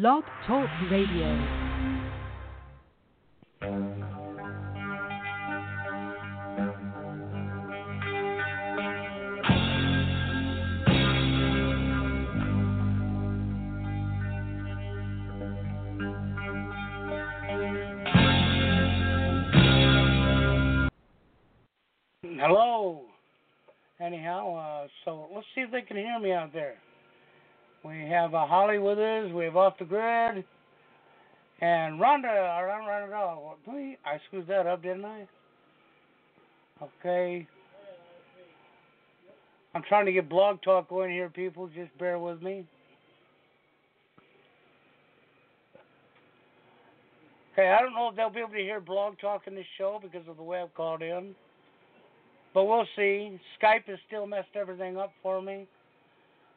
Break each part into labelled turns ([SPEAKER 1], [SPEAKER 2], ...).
[SPEAKER 1] Blog Talk Radio.
[SPEAKER 2] Hello. Anyhow, uh, so let's see if they can hear me out there. We have uh, Holly with us. We have Off the Grid. And Rhonda, around Rhonda, Rhonda, I screwed that up, didn't I? Okay. I'm trying to get Blog Talk going here, people. Just bear with me. Okay, I don't know if they'll be able to hear Blog Talk in this show because of the way I've called in. But we'll see. Skype has still messed everything up for me.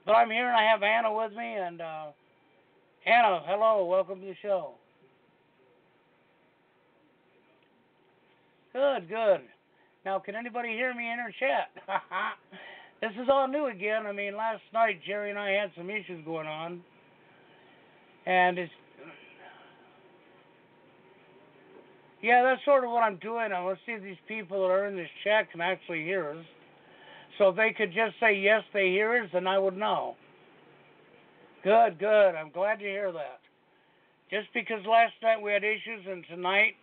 [SPEAKER 2] But I'm here and I have Anna with me. And uh, Anna, hello, welcome to the show. Good, good. Now, can anybody hear me in our chat? this is all new again. I mean, last night Jerry and I had some issues going on, and it's yeah, that's sort of what I'm doing. I want to see if these people that are in this chat can actually hear us. So if they could just say yes, they hear us, then I would know. Good, good. I'm glad to hear that. Just because last night we had issues and tonight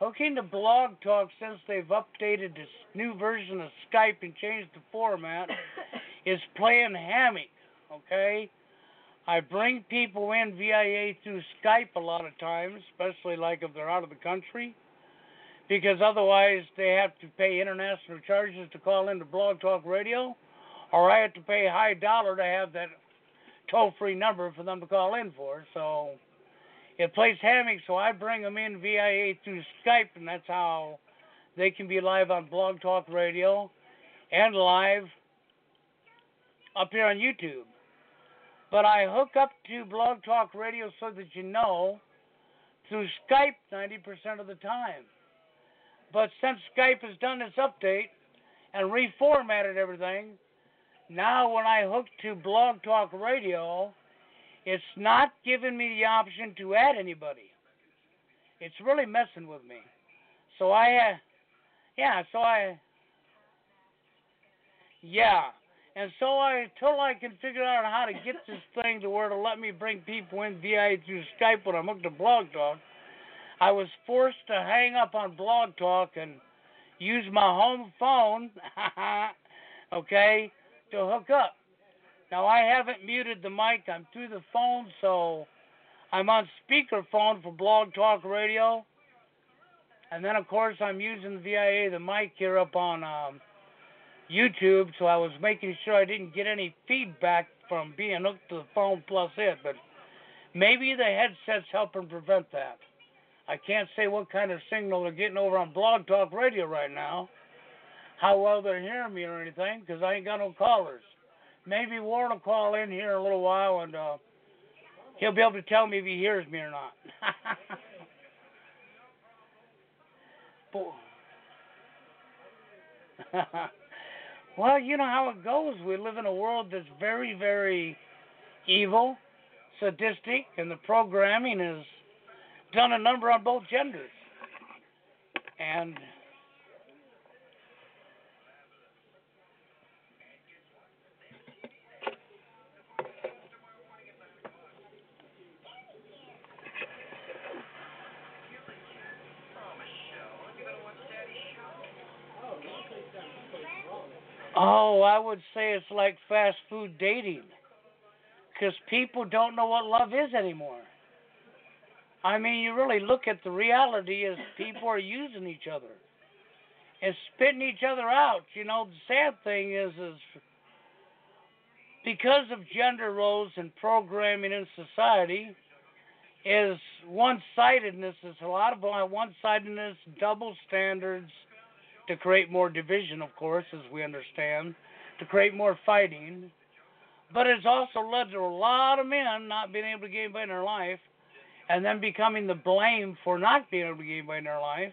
[SPEAKER 2] hooking to Blog Talk since they've updated this new version of Skype and changed the format is playing hammock, okay? I bring people in VIA through Skype a lot of times, especially like if they're out of the country, because otherwise they have to pay international charges to call into Blog Talk Radio, or I have to pay high dollar to have that toll free number for them to call in for. So it plays hammock, so I bring them in VIA through Skype, and that's how they can be live on Blog Talk Radio and live up here on YouTube. But I hook up to Blog Talk Radio so that you know through Skype 90% of the time. But since Skype has done its update and reformatted everything, now when I hook to Blog Talk Radio, it's not giving me the option to add anybody. It's really messing with me. So I, uh, yeah, so I, yeah. And so I, until I can figure out how to get this thing to where to let me bring people in via through Skype when I'm hooked to Blog Talk, I was forced to hang up on Blog Talk and use my home phone, okay, to hook up. Now I haven't muted the mic. I'm through the phone, so I'm on speakerphone for Blog Talk Radio. And then of course I'm using the VIA the mic here up on um, YouTube, so I was making sure I didn't get any feedback from being hooked to the phone plus it. But maybe the headset's helping prevent that. I can't say what kind of signal they're getting over on Blog Talk Radio right now, how well they're hearing me or anything, because I ain't got no callers maybe Warren will call in here in a little while and uh, he'll be able to tell me if he hears me or not. well, you know how it goes. We live in a world that's very, very evil, sadistic, and the programming has done a number on both genders. And Oh, I would say it's like fast food dating. Because people don't know what love is anymore. I mean, you really look at the reality is people are using each other and spitting each other out. You know, the sad thing is, is because of gender roles and programming in society, is one-sidedness. Is a lot of uh, one-sidedness, double standards to create more division, of course, as we understand, to create more fighting. But it's also led to a lot of men not being able to get anybody in their life and then becoming the blame for not being able to get anybody in their life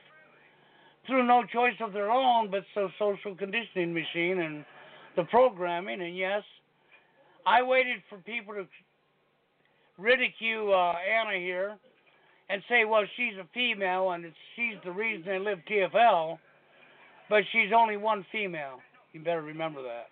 [SPEAKER 2] through no choice of their own, but the social conditioning machine and the programming. And yes, I waited for people to ridicule uh, Anna here and say, well, she's a female and she's the reason they live TFL, but she's only one female. You better remember that.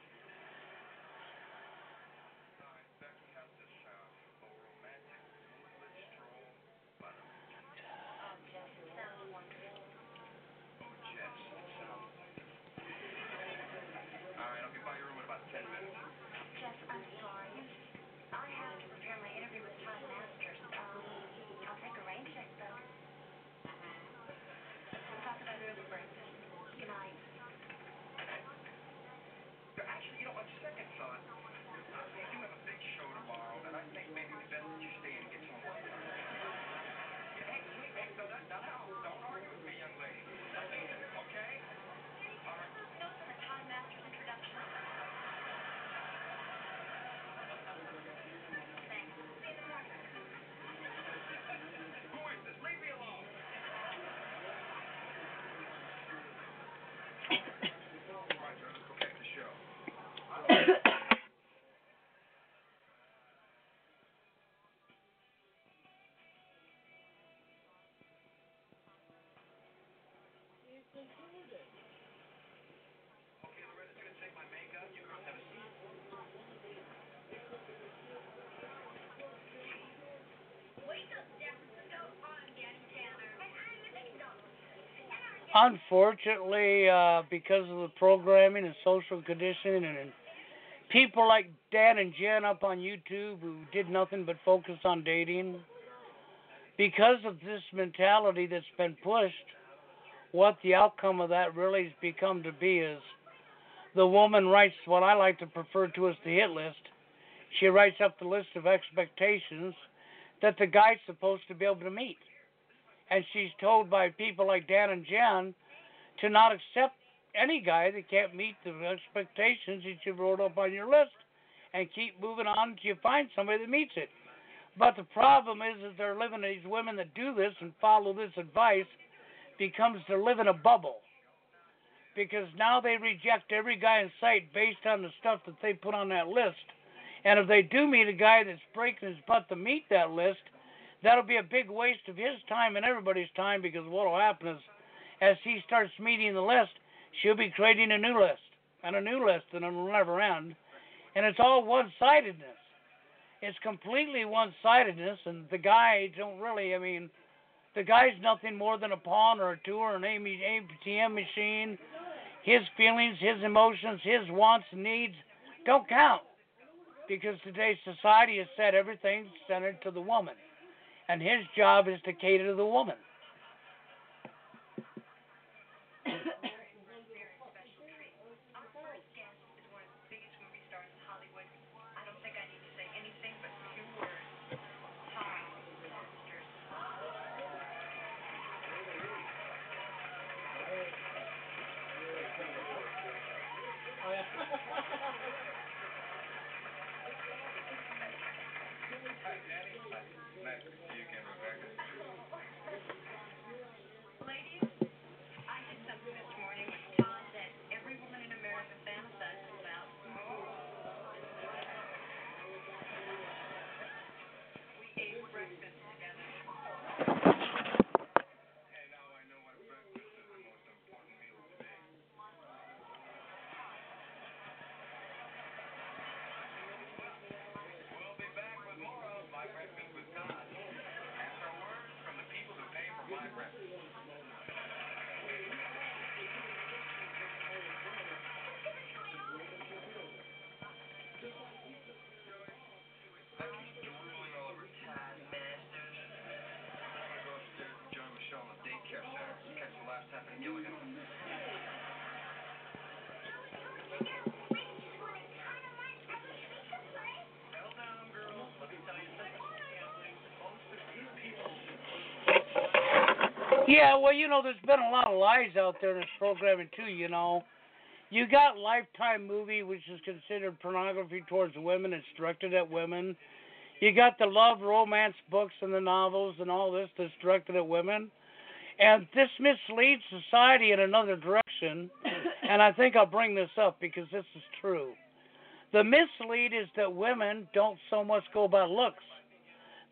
[SPEAKER 2] Unfortunately, uh, because of the programming and social conditioning and, and people like Dan and Jen up on YouTube who did nothing but focus on dating, because of this mentality that's been pushed, what the outcome of that really has become to be is the woman writes what I like to refer to as the hit list. She writes up the list of expectations that the guy's supposed to be able to meet and she's told by people like Dan and Jen to not accept any guy that can't meet the expectations that you wrote up on your list and keep moving on until you find somebody that meets it. But the problem is that they're living these women that do this and follow this advice becomes to live in a bubble. Because now they reject every guy in sight based on the stuff that they put on that list. And if they do meet a guy that's breaking his butt to meet that list, that'll be a big waste of his time and everybody's time because what will happen is as he starts meeting the list, she'll be creating a new list and a new list and it'll never end. And it's all one sidedness. It's completely one sidedness and the guy don't really I mean the guy's nothing more than a pawn or a tool or an ATM machine. His feelings, his emotions, his wants needs don't count. Because today's society has said everything's centered to the woman and his job is to cater to the woman. Yeah, well, you know, there's been a lot of lies out there in this programming too. You know, you got Lifetime movie, which is considered pornography towards women. It's directed at women. You got the love romance books and the novels and all this that's directed at women. And this misleads society in another direction. and I think I'll bring this up because this is true. The mislead is that women don't so much go by looks.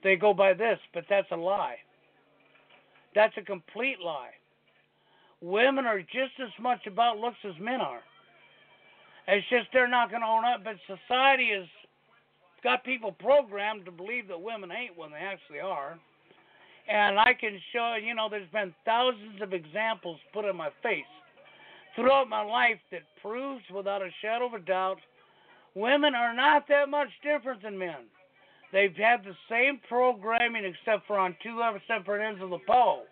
[SPEAKER 2] They go by this, but that's a lie. That's a complete lie. Women are just as much about looks as men are. It's just they're not going to own up, but society has got people programmed to believe that women ain't when they actually are. And I can show, you know, there's been thousands of examples put in my face throughout my life that proves without a shadow of a doubt women are not that much different than men. They've had the same programming except for on two separate ends of the pole.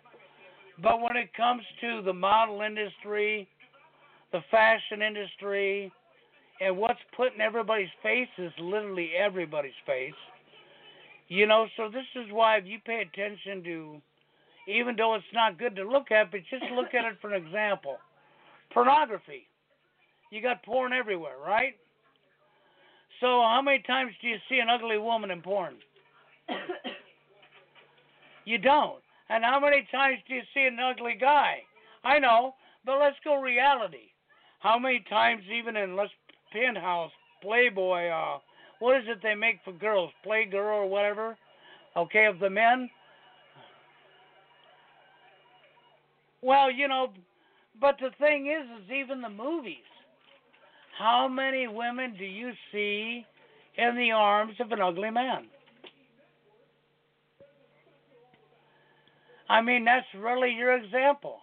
[SPEAKER 2] But when it comes to the model industry, the fashion industry, and what's put in everybody's face is literally everybody's face. You know, so this is why if you pay attention to, even though it's not good to look at, but just look at it for an example. Pornography. You got porn everywhere, right? So how many times do you see an ugly woman in porn? you don't. And how many times do you see an ugly guy? I know, but let's go reality. How many times, even in let's Penthouse, Playboy, uh, what is it they make for girls? Playgirl or whatever? Okay, of the men? Well, you know, but the thing is, is even the movies. How many women do you see in the arms of an ugly man? I mean, that's really your example.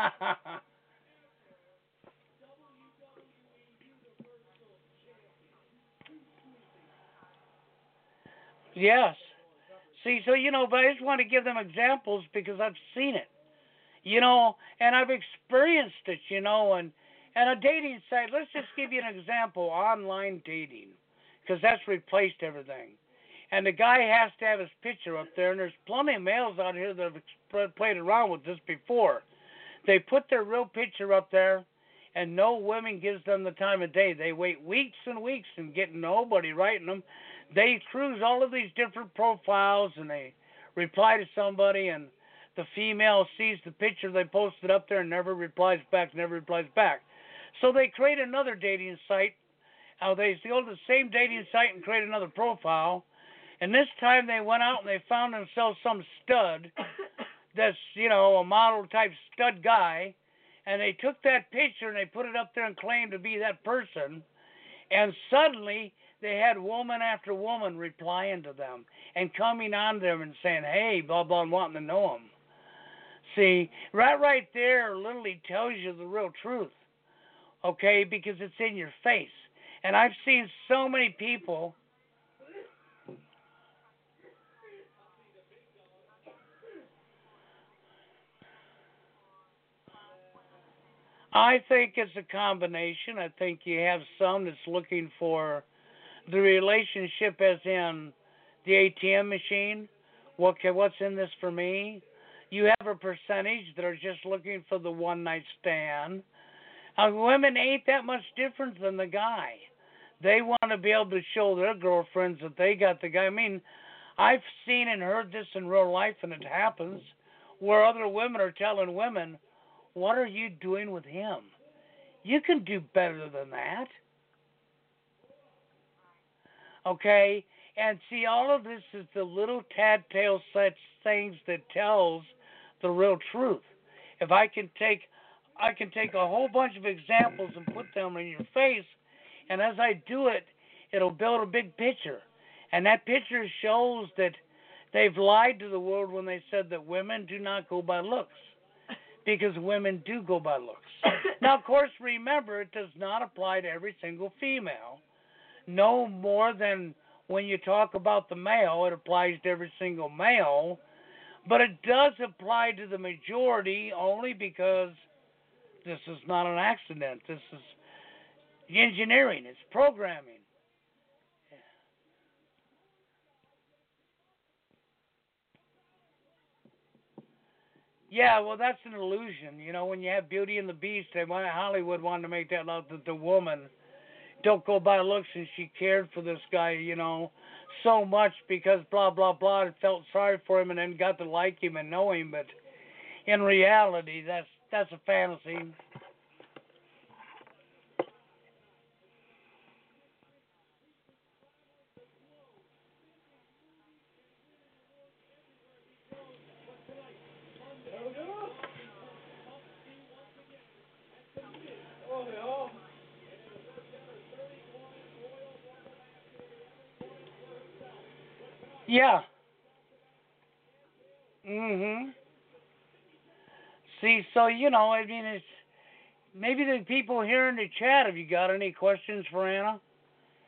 [SPEAKER 2] yes. See, so you know, but I just want to give them examples because I've seen it. You know, and I've experienced it, you know, and and a dating site, let's just give you an example, online dating, because that's replaced everything. And the guy has to have his picture up there, and there's plenty of males out here that have played around with this before. They put their real picture up there, and no women gives them the time of day. They wait weeks and weeks and get nobody writing them. They cruise all of these different profiles, and they reply to somebody, and the female sees the picture they posted up there and never replies back, never replies back. So they create another dating site. Uh, they go to the same dating site and create another profile. And this time they went out and they found themselves some stud that's you know a model type stud guy, and they took that picture and they put it up there and claimed to be that person, and suddenly they had woman after woman replying to them and coming on them and saying, "Hey, blah blah," and wanting to know them. See, right right there literally tells you the real truth. Okay, because it's in your face. And I've seen so many people I think it's a combination. I think you have some that's looking for the relationship, as in the ATM machine. What can, what's in this for me? You have a percentage that are just looking for the one night stand. Uh, women ain't that much different than the guy. They want to be able to show their girlfriends that they got the guy. I mean, I've seen and heard this in real life, and it happens where other women are telling women, what are you doing with him? You can do better than that. Okay? And see, all of this is the little tad tale such things that tells the real truth. If I can take I can take a whole bunch of examples and put them in your face, and as I do it, it'll build a big picture. And that picture shows that they've lied to the world when they said that women do not go by looks because women do go by looks. now, of course, remember, it does not apply to every single female. No more than when you talk about the male, it applies to every single male. But it does apply to the majority only because this is not an accident. This is engineering, it's programming. Yeah, well, that's an illusion. You know, when you have Beauty and the Beast, they want Hollywood wanted to make that out that the woman don't go by looks and she cared for this guy, you know, so much because blah blah blah and felt sorry for him and then got to like him and know him, but in reality that's that's a fantasy. Yeah. Mhm. See, so you know, I mean, it's maybe the people here in the chat. Have you got any questions for Anna?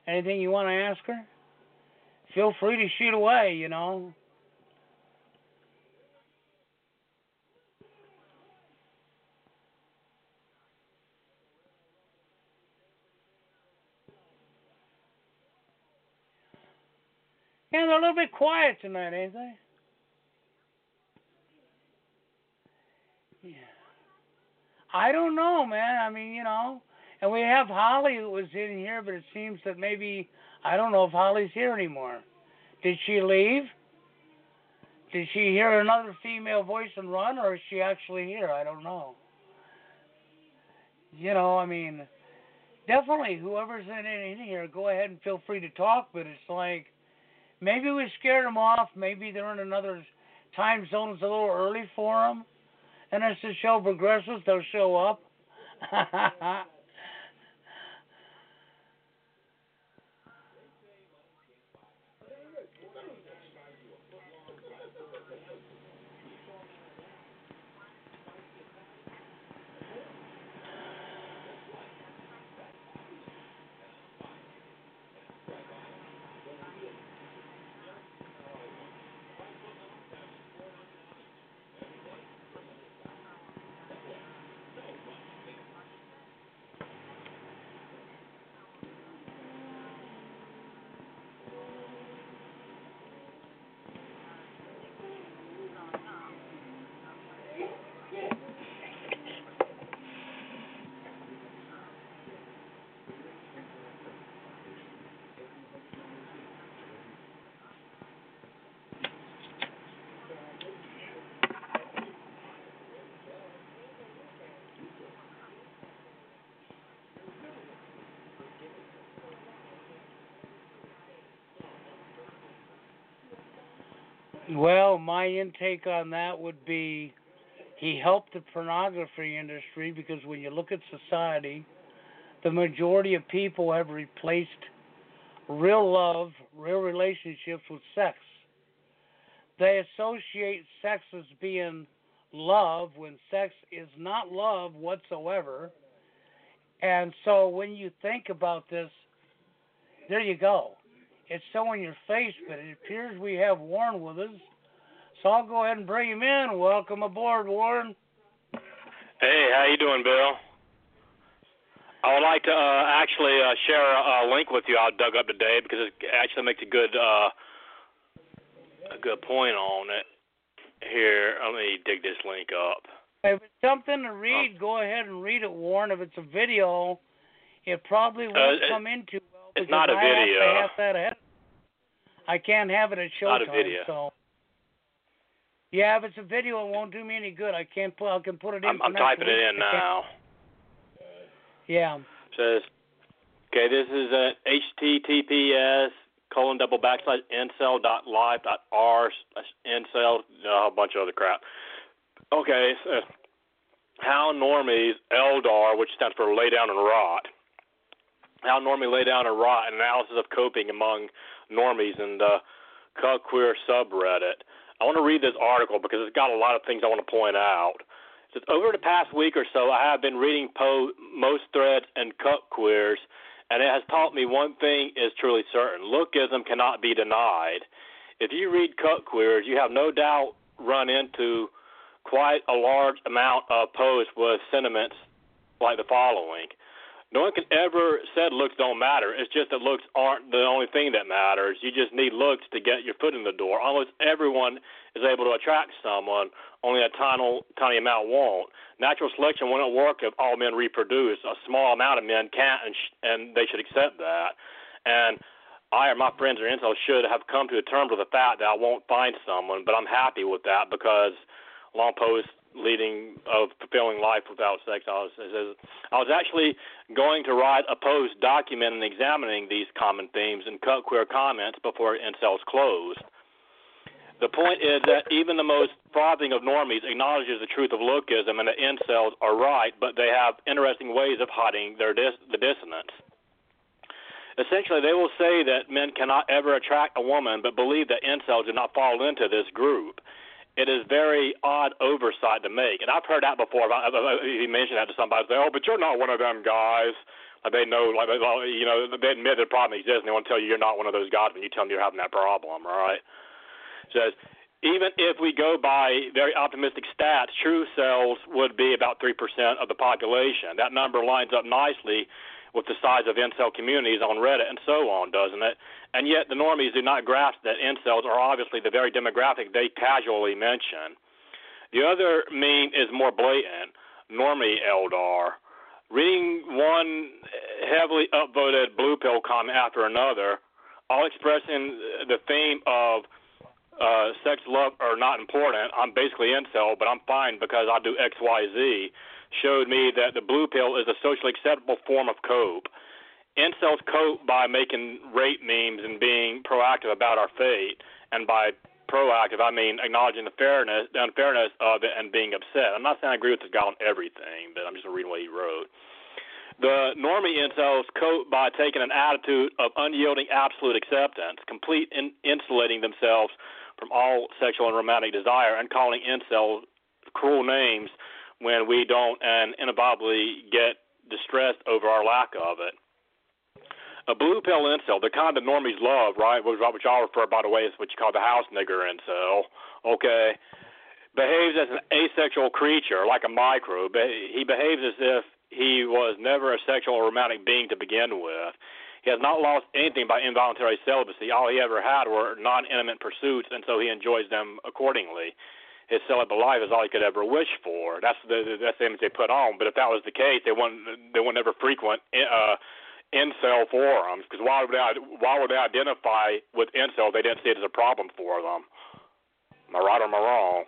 [SPEAKER 2] Anything you want to ask her? Feel free to shoot away. You know. A little bit quiet tonight, ain't they? Yeah. I don't know, man. I mean, you know, and we have Holly who was in here, but it seems that maybe I don't know if Holly's here anymore. Did she leave? Did she hear another female voice and run, or is she actually here? I don't know. You know, I mean, definitely whoever's in in here, go ahead and feel free to talk. But it's like Maybe we scared them off. Maybe they're in another time zone. It's a little early for them. And as the show progresses, they'll show up. Well, my intake on that would be he helped the pornography industry because when you look at society, the majority of people have replaced real love, real relationships with sex. They associate sex as being love when sex is not love whatsoever. And so when you think about this, there you go it's so in your face, but it appears we have Warren with us. So I'll go ahead and bring him in. Welcome aboard, Warren.
[SPEAKER 3] Hey, how you doing, Bill? I would like to uh, actually uh, share a, a link with you I dug up today because it actually makes a good uh, a good point on it. Here, let me dig this link up.
[SPEAKER 2] If it's something to read, oh. go ahead and read it, Warren. If it's a video, it probably won't uh, come into
[SPEAKER 3] it's not a
[SPEAKER 2] I
[SPEAKER 3] video.
[SPEAKER 2] Have to have that. I can't have it at showtime.
[SPEAKER 3] Not a video.
[SPEAKER 2] So. Yeah, if it's a video, it won't do me any good. I can't put. I can put it in.
[SPEAKER 3] I'm, I'm typing it in now.
[SPEAKER 2] Yeah.
[SPEAKER 3] Says, okay, this is at https colon double backslash incel dot live dot r slash incel a whole bunch of other crap. Okay, so how normies LDAR, which stands for lay down and rot how normie lay down and rot, an analysis of coping among normies in the Cuck Queer subreddit. I want to read this article because it's got a lot of things I want to point out. It says, over the past week or so, I have been reading po- most threads and cuck queers, and it has taught me one thing is truly certain: lookism cannot be denied. If you read cuck queers, you have no doubt run into quite a large amount of posts with sentiments like the following No one can ever said looks don't matter. It's just that looks aren't the only thing that matters. You just need looks to get your foot in the door. Almost everyone is able to attract someone. Only a tiny, tiny amount won't. Natural selection won't work if all men reproduce. A small amount of men can't, and, sh- and they should accept that. And I or my friends or incels should have come to terms with the fact that I won't find someone, but I'm happy with that because long post leading of fulfilling life without sex. I was, I was actually going to write a post documenting and examining these common themes and cuck queer comments before incels closed. The point is that even the most frothing of normies acknowledges the truth of lookism and that incels are right, but they have interesting ways of hiding their dis- the dissonance. Essentially, they will say that men cannot ever attract a woman, but believe that incels do not fall into this group. It is very odd oversight to make, and I've heard that before. He mentioned that to somebody, say, "Oh, but you're not one of them guys." Like they know, like you know, they admit the problem exists, and they want to tell you you're not one of those guys when you tell them you're having that problem, right? Says even if we go by very optimistic stats, truecels would be about three percent of the population. That number lines up nicely with the size of incel communities on Reddit and so on, doesn't it? And yet the normies do not grasp that incels are obviously the very demographic they casually mention. The other meme is more blatant. Normie LDAR. Reading one heavily upvoted blue pill comment after another, all expressing the theme of uh, sex, love are not important. I'm basically incel, but I'm fine because I do X, Y, Z showed me that the blue pill is a socially acceptable form of cope. Incels cope by making rape memes and being proactive about our fate, and by proactive, I mean acknowledging the fairness, the unfairness of it, and being upset. I'm not saying I agree with this guy on everything, but I'm just reading what he wrote. The normie incels cope by taking an attitude of unyielding absolute acceptance, complete in- insulating themselves from all sexual and romantic desire, and calling incels cruel names when we don't and inevitably get distressed over our lack of it. A blue pill incel, the kind of normies love, right, which y'all refer, by the way, is what you call the house nigger incel, okay, behaves as an asexual creature, like a microbe. He behaves as if he was never a sexual or romantic being to begin with. He has not lost anything by involuntary celibacy. All he ever had were non intimate pursuits, and so he enjoys them accordingly his celibate life is all he could ever wish for. That's the that's the image they put on. But if that was the case, they wouldn't they would never frequent uh, incel forums because why would they why would they identify with incel? They didn't see it as a problem for them. Am I right or am I wrong?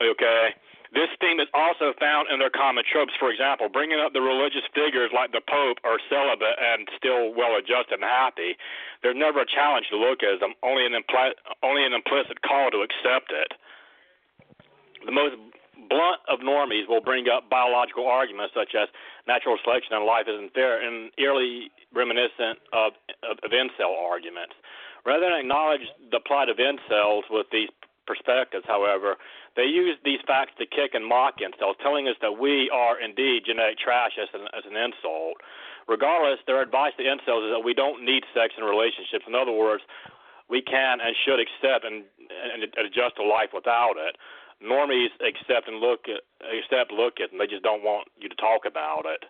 [SPEAKER 3] Okay. This theme is also found in their common tropes. For example, bringing up the religious figures like the Pope are celibate and still well-adjusted and happy. There's never a challenge to lookism, only an impl- only an implicit call to accept it. The most blunt of normies will bring up biological arguments such as natural selection and life isn't fair, and eerily reminiscent of, of, of incel arguments. Rather than acknowledge the plight of incels with these perspectives, however, they use these facts to kick and mock incels, telling us that we are indeed genetic trash as an, as an insult. Regardless, their advice to incels is that we don't need sex in relationships. In other words, we can and should accept and, and adjust to life without it. Normies accept and look at, accept look at, and they just don't want you to talk about it,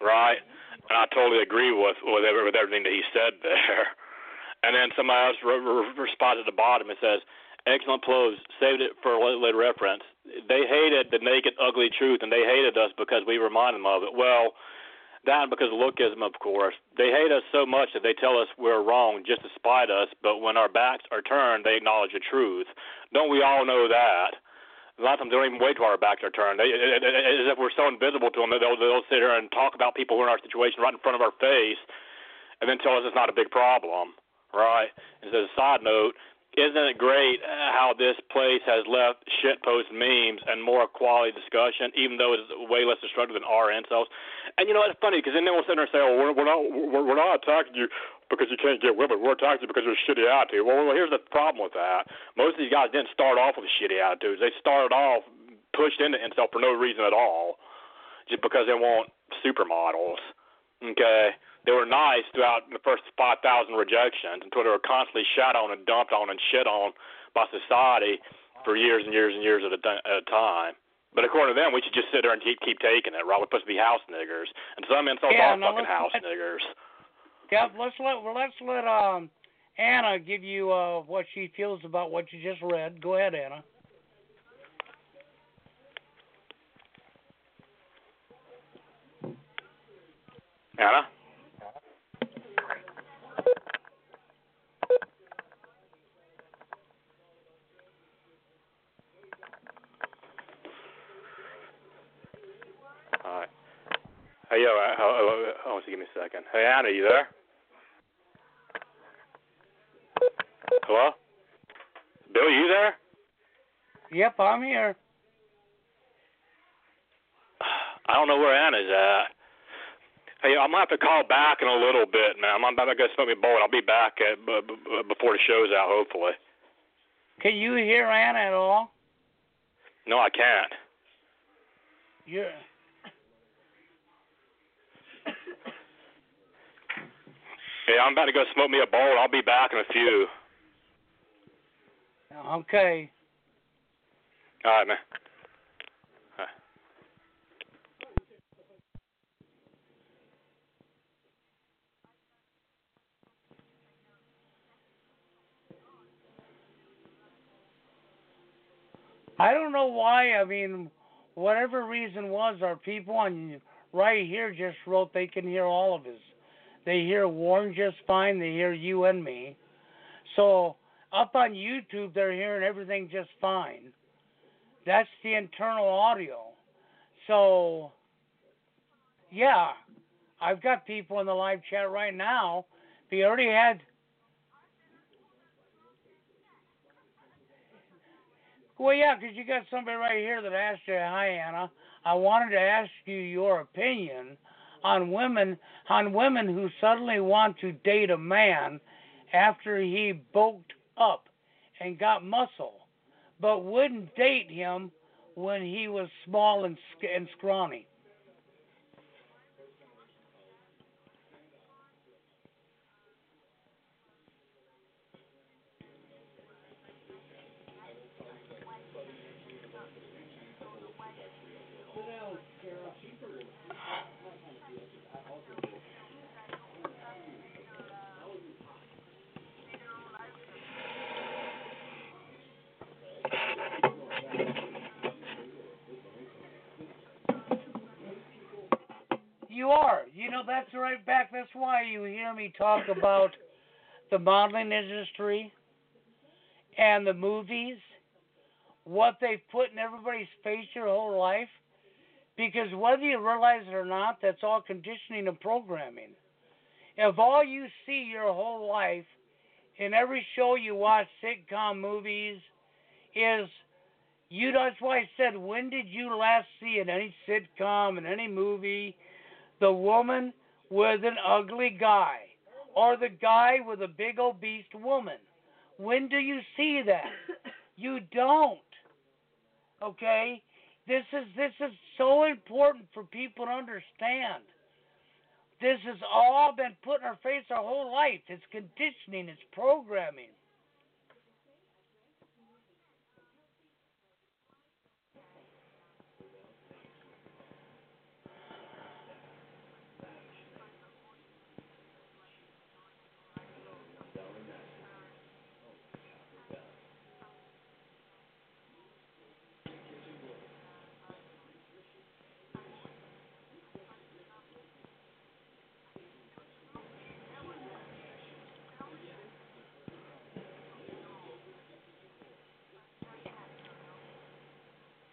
[SPEAKER 3] right? And I totally agree with with, everything that he said there. And then somebody else re- responds at the bottom and says, excellent clothes. Saved it for later reference. They hated the naked, ugly truth, and they hated us because we remind them of it. Well, that because of lookism, of course. They hate us so much that they tell us we're wrong just to spite us, but when our backs are turned, they acknowledge the truth. Don't we all know that? A lot of times they don't even wait till our backs are turned. They, as if we're so invisible to them that they'll, they'll sit here and talk about people who are in our situation right in front of our face, and then tell us it's not a big problem, right? And as a side note, isn't it great uh, how this place has left shitpost memes and more quality discussion, even though it's way less destructive than our incels? And you know, it's funny because then they'll sit there and say, "Oh, we're, we're not we're, we're not attacking you because you can't get women. We're attacking you because you're shitty attitude." Well, well, here's the problem with that. Most of these guys didn't start off with shitty attitudes. They started off pushed into incel for no reason at all, just because they want supermodels. Okay they were nice throughout the first 5,000 rejections until they were constantly shat on and dumped on and shit on by society for years and years and years at a, at a time. But according to them, we should just sit there and keep keep taking it. Right? We're supposed to be house niggers, and some insults
[SPEAKER 2] Yeah,
[SPEAKER 3] are
[SPEAKER 2] no,
[SPEAKER 3] fucking house
[SPEAKER 2] let's-
[SPEAKER 3] niggers.
[SPEAKER 2] Yep, let's let well, let's let um Anna give you uh what she feels about what you just read. Go ahead, Anna.
[SPEAKER 3] Anna. All right. Hey, yo, uh, hold, hold, hold on, give me a second. Hey, Anna, you there? Hello? Bill, you there?
[SPEAKER 2] Yep, I'm here.
[SPEAKER 3] I don't know where Anna's at. Hey, I'm gonna have to call back in a little bit, man. I'm about to go smoke me a bowl. I'll be back at, b- b- before the show's out, hopefully.
[SPEAKER 2] Can you hear Anna at all?
[SPEAKER 3] No, I can't.
[SPEAKER 2] You're
[SPEAKER 3] Hey, I'm about to go smoke me a bowl. I'll be back in a few.
[SPEAKER 2] okay.
[SPEAKER 3] All right, man. All right.
[SPEAKER 2] I don't know why. I mean, whatever reason was, our people on right here just wrote they can hear all of us. They hear Warren just fine. They hear you and me. So up on YouTube, they're hearing everything just fine. That's the internal audio. So yeah, I've got people in the live chat right now. We already had Well, yeah, 'cause you got somebody right here that asked you, "Hi, Anna. I wanted to ask you your opinion on women on women who suddenly want to date a man after he bulked up and got muscle, but wouldn't date him when he was small and and scrawny." You are. You know, that's right back. That's why you hear me talk about the modeling industry and the movies, what they've put in everybody's face your whole life. Because whether you realize it or not, that's all conditioning and programming. If all you see your whole life in every show you watch, sitcom movies, is you know that's why I said when did you last see in any sitcom in any movie the woman with an ugly guy or the guy with a big obese woman. When do you see that? You don't okay? This is this is so important for people to understand. This has all been put in our face our whole life. It's conditioning. It's programming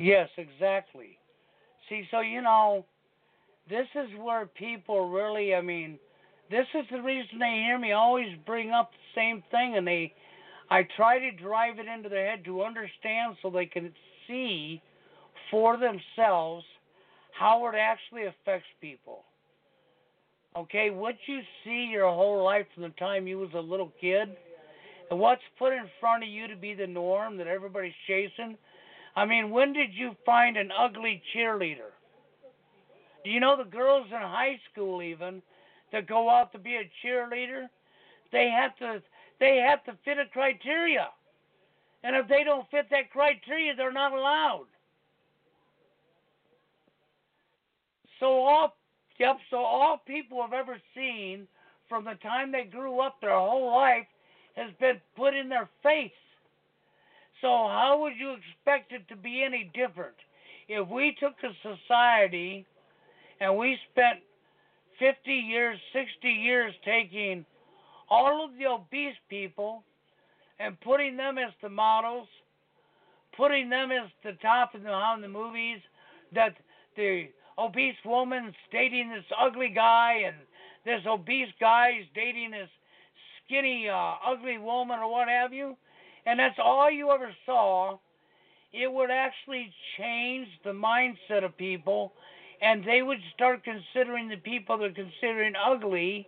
[SPEAKER 2] Yes, exactly. See, so you know, this is where people really, I mean, this is the reason they hear me always bring up the same thing, and they, I try to drive it into their head to understand so they can see for themselves how it actually affects people. Okay, what you see your whole life from the time you was a little kid, and what's put in front of you to be the norm that everybody's chasing. I mean, when did you find an ugly cheerleader? Do you know the girls in high school even that go out to be a cheerleader? They have to they have to fit a criteria. And if they don't fit that criteria, they're not allowed. So all yep, so all people have ever seen from the time they grew up their whole life has been put in their face. So how would you expect it to be any different? If we took a society and we spent 50 years, 60 years taking all of the obese people and putting them as the models, putting them as the top in the, in the movies, that the obese woman's dating this ugly guy and this obese guy is dating this skinny, uh, ugly woman or what have you, and that's all you ever saw, it would actually change the mindset of people, and they would start considering the people they're considering ugly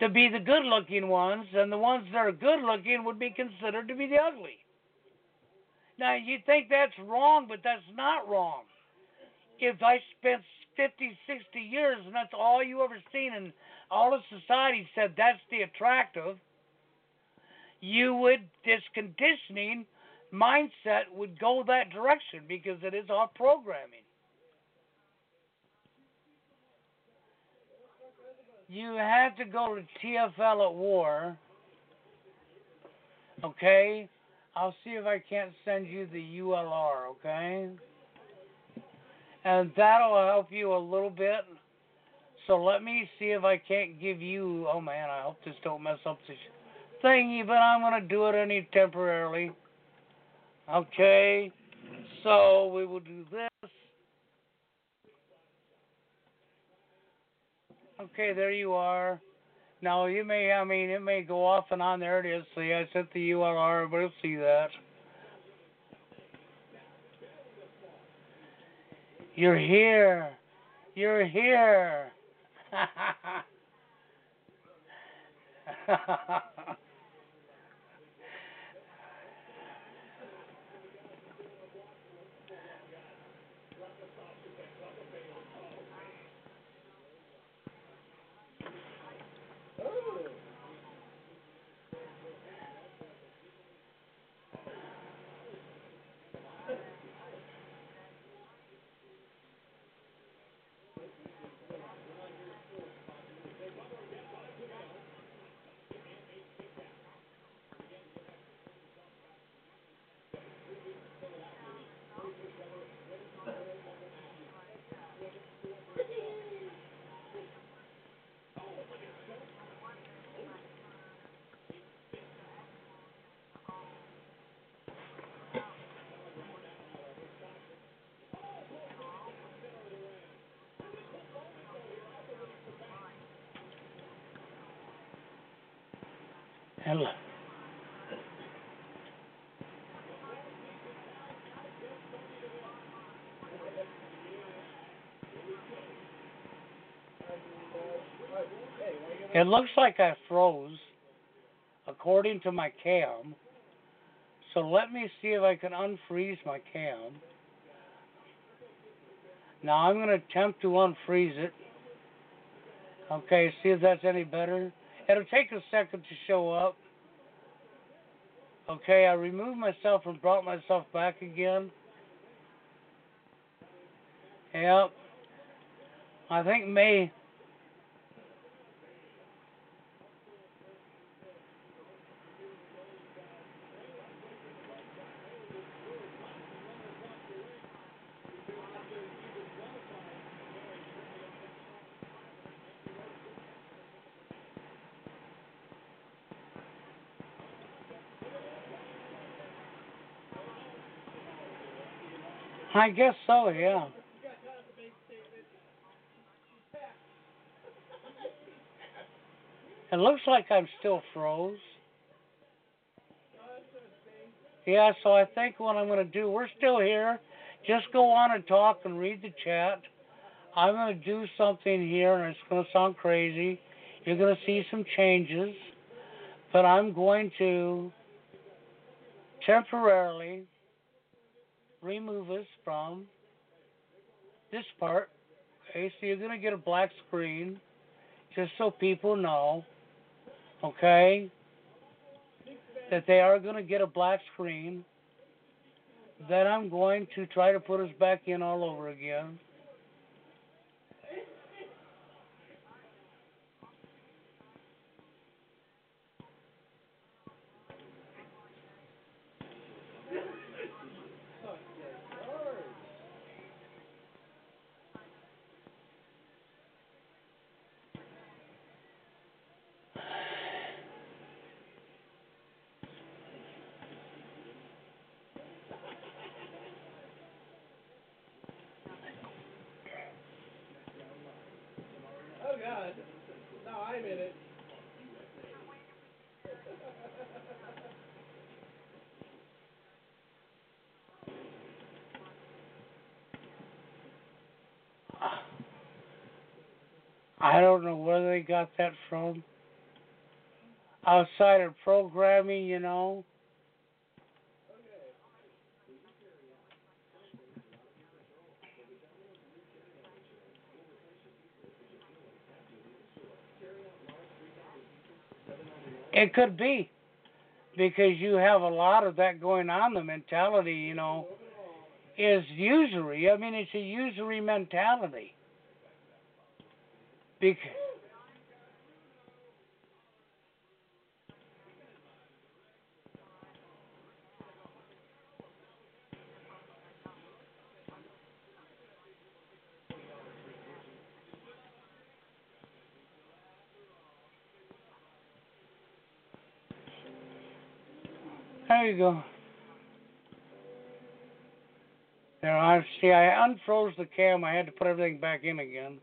[SPEAKER 2] to be the good looking ones, and the ones that are good looking would be considered to be the ugly. Now, you think that's wrong, but that's not wrong. If I spent 50, 60 years and that's all you ever seen, and all of society said that's the attractive, you would, this conditioning mindset would go that direction because it is our programming. You had to go to TFL at war. Okay? I'll see if I can't send you the ULR, okay? And that'll help you a little bit. So let me see if I can't give you. Oh man, I hope this don't mess up this thingy, but I'm gonna do it any temporarily. Okay, so we will do this. Okay, there you are. Now you may, I mean, it may go off and on. There it is. See, I sent the URL. Everybody see that. You're here. You're here. It looks like I froze according to my cam. So let me see if I can unfreeze my cam. Now I'm going to attempt to unfreeze it. Okay, see if that's any better. It'll take a second to show up. Okay, I removed myself and brought myself back again. Yep. I think May. I guess so, yeah. It looks like I'm still froze. Yeah, so I think what I'm going to do, we're still here. Just go on and talk and read the chat. I'm going to do something here, and it's going to sound crazy. You're going to see some changes, but I'm going to temporarily remove us from this part. Okay, so you're to get a black screen just so people know, okay, that they are to get a black screen. Then I'm going to try to put us back in all over again. I don't know where they got that from. Outside of programming, you know. It could be because you have a lot of that going on. The mentality, you know, is usury. I mean, it's a usury mentality. Because There you go. There, I see. I unfroze the cam. I had to put everything back in again.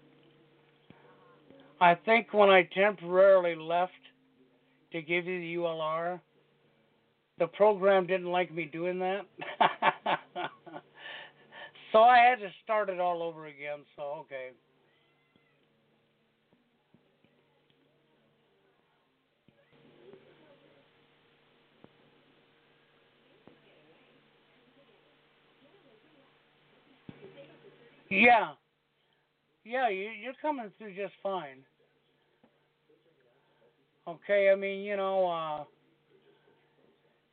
[SPEAKER 2] I think when I temporarily left to give you the ULR, the program didn't like me doing that. so I had to start it all over again. So, okay. Yeah. Yeah, you, you're coming through just fine. Okay, I mean, you know, uh,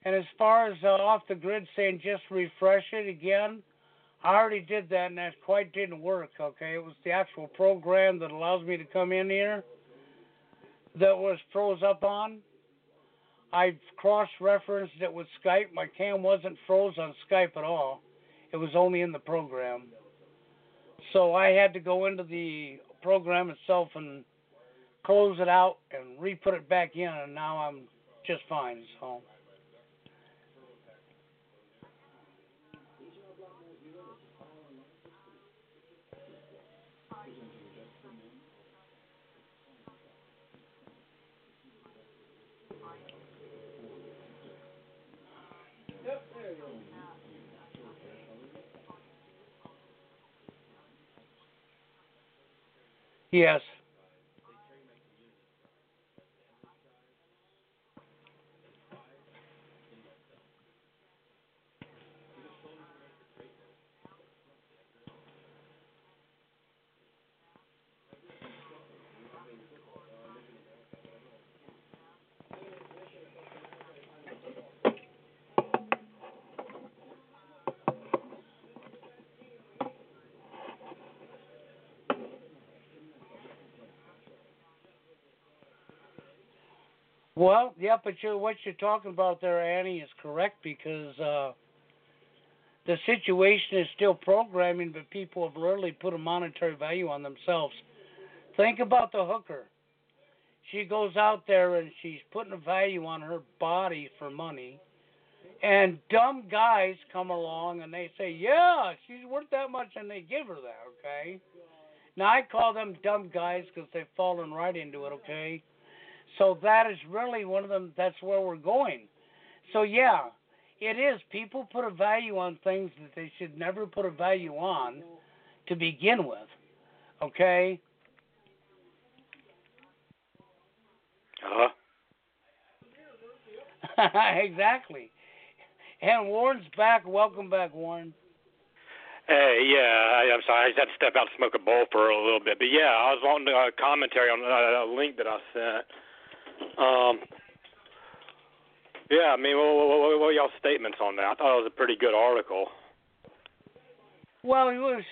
[SPEAKER 2] and as far as uh, off the grid saying just refresh it again, I already did that and that quite didn't work. Okay, it was the actual program that allows me to come in here that was froze up on. I cross referenced it with Skype. My cam wasn't froze on Skype at all, it was only in the program. So I had to go into the program itself and close it out and re-put it back in, and now I'm just fine. So. Yes. Well, yeah, but you what you're talking about there, Annie, is correct because uh, the situation is still programming, but people have literally put a monetary value on themselves. Think about the hooker. She goes out there and she's putting a value on her body for money. And dumb guys come along and they say, Yeah, she's worth that much, and they give her that, okay? Now, I call them dumb guys because they've fallen right into it, okay? So that is really one of them. That's where we're going. So yeah, it is. People put a value on things that they should never put a value on to begin with. Okay.
[SPEAKER 3] Uh
[SPEAKER 2] huh. exactly. And Warren's back. Welcome back, Warren.
[SPEAKER 3] Hey, yeah, I, I'm sorry. I just had to step out and smoke a bowl for a little bit, but yeah, I was wanting a commentary on uh, a link that I sent. Um, yeah, I mean, what, what, what were y'all's statements on that? I thought it was a pretty good article.
[SPEAKER 2] Well, it was.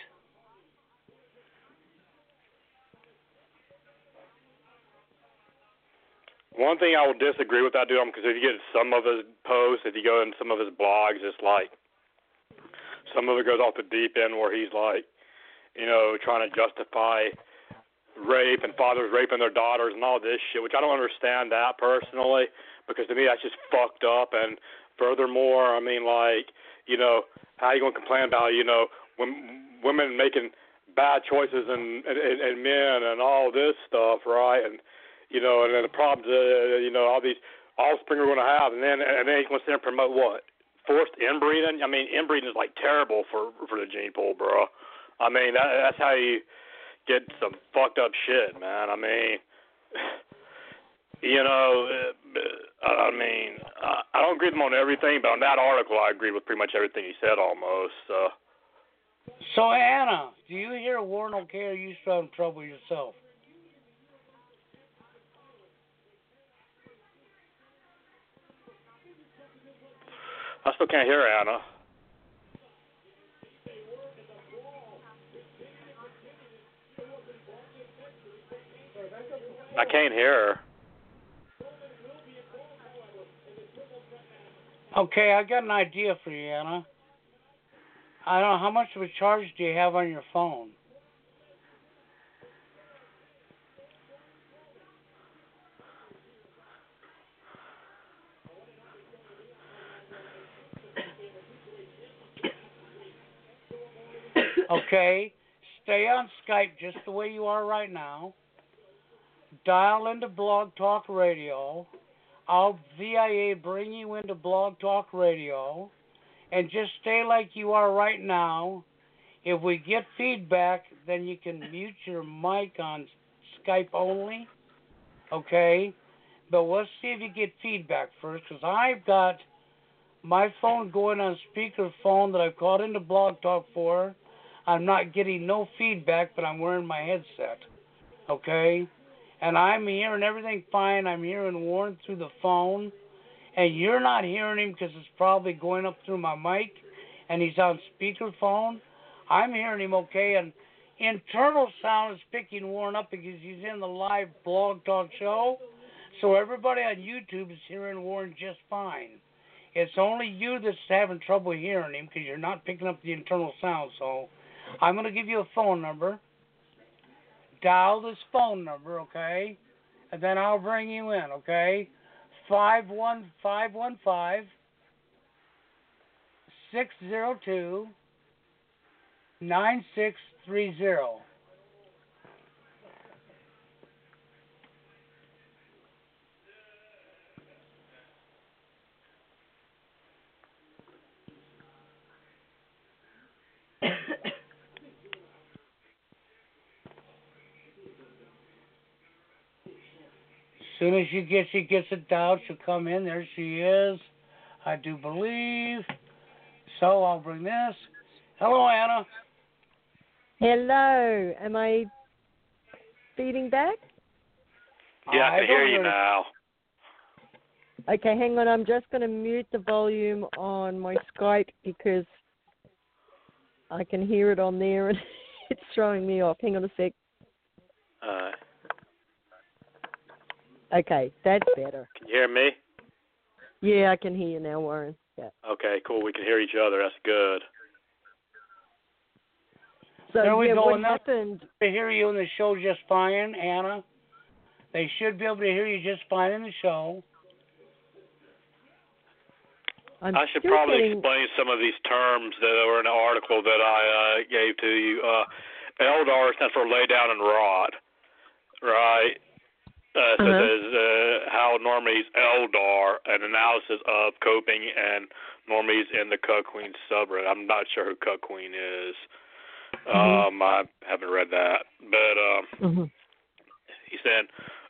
[SPEAKER 3] One thing I will disagree with that dude because if you get some of his posts, if you go in some of his blogs, it's like some of it goes off the deep end where he's like, you know, trying to justify rape and fathers raping their daughters and all this shit, which I don't understand that personally because to me that's just fucked up. And furthermore, I mean, like, you know, how you gonna complain about, you know, when women making bad choices and, and and men and all this stuff, right? And you know, and then the problems, uh, you know, all these offspring going to have, and then and then going to sit and promote what forced inbreeding. I mean, inbreeding is like terrible for for the gene pool, bro. I mean, that, that's how you get some fucked up shit, man. I mean, you know, I mean, I don't agree with him on everything, but on that article, I agree with pretty much everything he said almost. So.
[SPEAKER 2] So Anna, do you hear Warren okay? Or are you still having trouble yourself?
[SPEAKER 3] I still can't hear Anna. I can't hear her.
[SPEAKER 2] Okay, I got an idea for you, Anna. I don't know how much of a charge do you have on your phone? Okay, stay on Skype just the way you are right now. Dial into Blog Talk Radio. I'll VIA bring you into Blog Talk Radio and just stay like you are right now. If we get feedback, then you can mute your mic on Skype only. Okay? But let's see if you get feedback first because I've got my phone going on speakerphone that I've called into Blog Talk for. I'm not getting no feedback, but I'm wearing my headset. Okay? And I'm hearing everything fine. I'm hearing Warren through the phone. And you're not hearing him because it's probably going up through my mic and he's on speakerphone. I'm hearing him okay. And internal sound is picking Warren up because he's in the live blog talk show. So everybody on YouTube is hearing Warren just fine. It's only you that's having trouble hearing him because you're not picking up the internal sound. So I'm going to give you a phone number. Dial this phone number, okay? And then I'll bring you in, okay? Five one five one five six zero two nine six three zero. Soon as she gets she gets it dialed, she'll come in. There she is. I do believe. So I'll bring this. Hello, Anna.
[SPEAKER 1] Hello. Am I feeding back?
[SPEAKER 3] Yeah, I can hear you now.
[SPEAKER 1] Okay, hang on. I'm just going to mute the volume on my Skype because I can hear it on there and it's throwing me off. Hang on a sec.
[SPEAKER 3] Uh,
[SPEAKER 1] Okay, that's better.
[SPEAKER 3] can you hear me?
[SPEAKER 1] Yeah, I can hear you now, Warren. Yeah.
[SPEAKER 3] Okay, cool. We can hear each other. That's good.
[SPEAKER 1] So
[SPEAKER 2] There we
[SPEAKER 1] yeah,
[SPEAKER 2] go,
[SPEAKER 1] what happened?
[SPEAKER 2] They hear you in the show just fine, Anna. They should be able to hear you just fine in the show.
[SPEAKER 1] I'm
[SPEAKER 3] I should probably
[SPEAKER 1] getting,
[SPEAKER 3] explain some of these terms that were in the article that I uh, gave to you. Uh, LDAR stands for lay down and rot, right? Uh, so
[SPEAKER 1] Uh-huh.
[SPEAKER 3] there's uh, how normies LDAR, an analysis of coping and normies in the Cuck Queer subreddit. I'm not sure who Cuck Queer is. Um, I haven't read that, but um,
[SPEAKER 1] Mhm.
[SPEAKER 3] he said,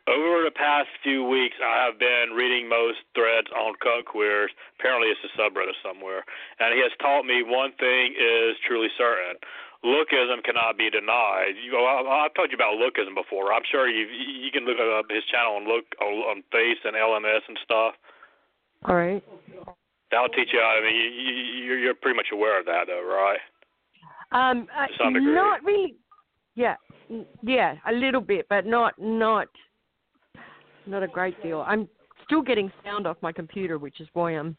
[SPEAKER 3] over the past few weeks, I have been reading most threads on cuck queers. Apparently, it's a subreddit somewhere. And he has taught me one thing is truly certain. Lookism cannot be denied. You, I, I've told you about lookism before. I'm sure you you can look up his channel and look on, on Face and LMS and stuff.
[SPEAKER 1] All right.
[SPEAKER 3] That'll teach you. I mean, you, you, you're- you're pretty much aware of that, though, right?
[SPEAKER 1] Um, uh,
[SPEAKER 3] To some degree.
[SPEAKER 1] not really. Yeah, yeah, a little bit, but not not not a great deal. I'm still getting sound off my computer, which is why I'm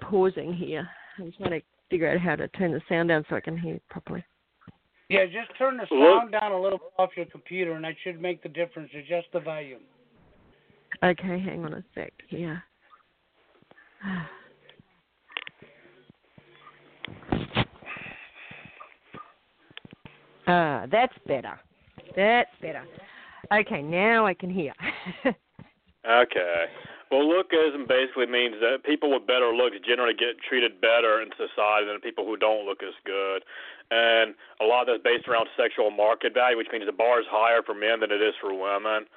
[SPEAKER 1] pausing here. I'm trying to figure out how to turn the sound down so I can hear it properly.
[SPEAKER 2] Yeah, just turn the
[SPEAKER 3] Look-
[SPEAKER 2] sound down a little bit off your computer, and that should make the difference. Adjust the volume.
[SPEAKER 1] Okay, hang on a sec here. Ah, that's better. That's better. Okay, now I can hear.
[SPEAKER 3] okay. Well, lookism basically means that people with better looks generally get treated better in society than people who don't look as good. And a lot of that's based around sexual market value, which means the bar is higher for men than it is for women.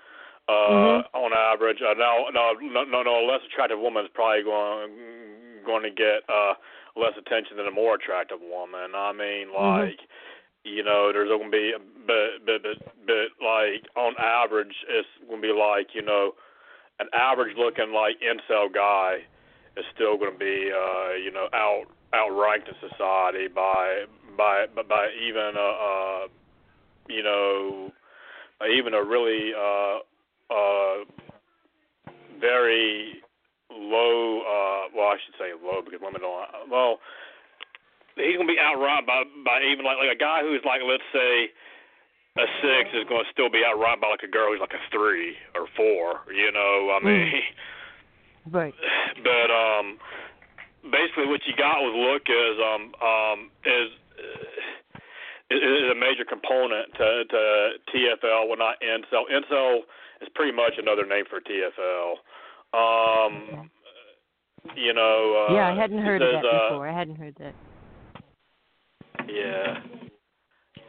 [SPEAKER 3] Uh,
[SPEAKER 1] mm-hmm.
[SPEAKER 3] on average, uh, no, no, no, no, no, a less attractive woman is probably going going to get uh less attention than a more attractive woman. I mean,
[SPEAKER 1] Mm-hmm.
[SPEAKER 3] like, mm-hmm. you know, there's going to be, but, but, but, but, like, on average, it's going to be like, you know, an average looking like incel guy is still going to be, uh, you know, out outranked in society by by by, even a, uh, you know, even a really uh, uh, very low. Uh, well, I should say low because women don't. Well, he's gonna be outrun by by even like like a guy who's like let's say a six is going to still be outrun by like a girl who's like a three or four. You know, I mean.
[SPEAKER 1] Mm. Right.
[SPEAKER 3] But um, basically, what you got with look is um um is. Uh, is a major component to, to TFL, well not incel. Incel is pretty much another name for TFL. Um, you know. Uh,
[SPEAKER 1] yeah, I hadn't heard
[SPEAKER 3] says,
[SPEAKER 1] of that
[SPEAKER 3] uh,
[SPEAKER 1] before. I hadn't heard that.
[SPEAKER 3] Yeah.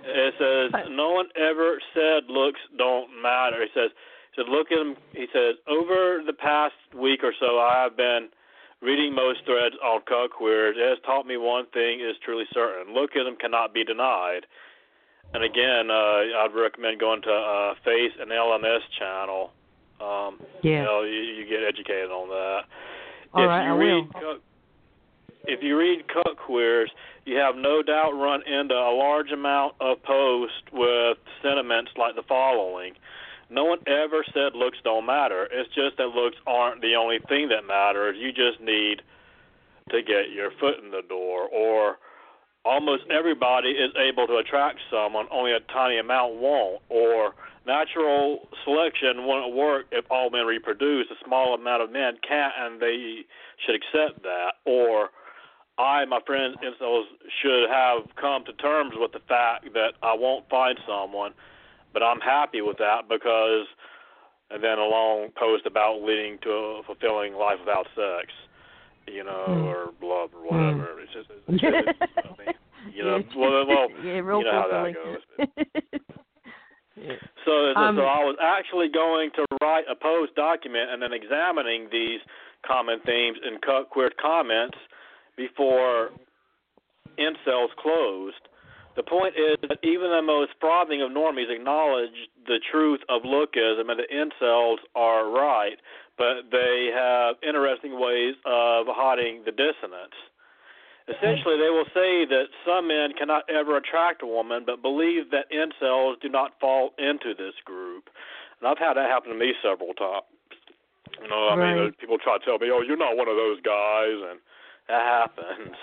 [SPEAKER 3] It says no one ever said looks don't matter. He says he said look at him. He says over the past week or so, I have been reading most threads on cuck queers. It has taught me one thing is truly certain: lookism cannot be denied. And again, uh, I'd recommend going to uh, Face and LMS channel. Um,
[SPEAKER 1] Yeah.
[SPEAKER 3] You know, you, you get educated on that.
[SPEAKER 1] All
[SPEAKER 3] if
[SPEAKER 1] right,
[SPEAKER 3] you
[SPEAKER 1] I
[SPEAKER 3] read
[SPEAKER 1] will.
[SPEAKER 3] Cuck, if you read queers, you have no doubt run into a large amount of posts with sentiments like the following. No one ever said looks don't matter. It's just that looks aren't the only thing that matters. You just need to get your foot in the door. Or almost everybody is able to attract someone, only a tiny amount won't. Or natural selection won't work if all men reproduce. A small amount of men can't, and they should accept that. Or I, my friends, incels should have come to terms with the fact that I won't find someone, but I'm happy with that because, and then a long post about leading to a fulfilling life without sex, you know,
[SPEAKER 1] Mm.
[SPEAKER 3] or love or whatever. It's just, it's just I mean, you know, well, well,
[SPEAKER 1] yeah, real
[SPEAKER 3] you know how that.
[SPEAKER 1] Yeah.
[SPEAKER 3] So, so,
[SPEAKER 1] Um,
[SPEAKER 3] so I was actually going to write a post document and then examining these common themes in Queer comments before incels closed. The point is that even the most frothing of normies acknowledge the truth of lookism and the incels are right, but they have interesting ways of hiding the dissonance. Essentially, they will say that some men cannot ever attract a woman, but believe that incels do not fall into this group. And I've had that happen to me several times. You know, I mean, people try to tell me, "Oh, you're not one of those guys," and that happens.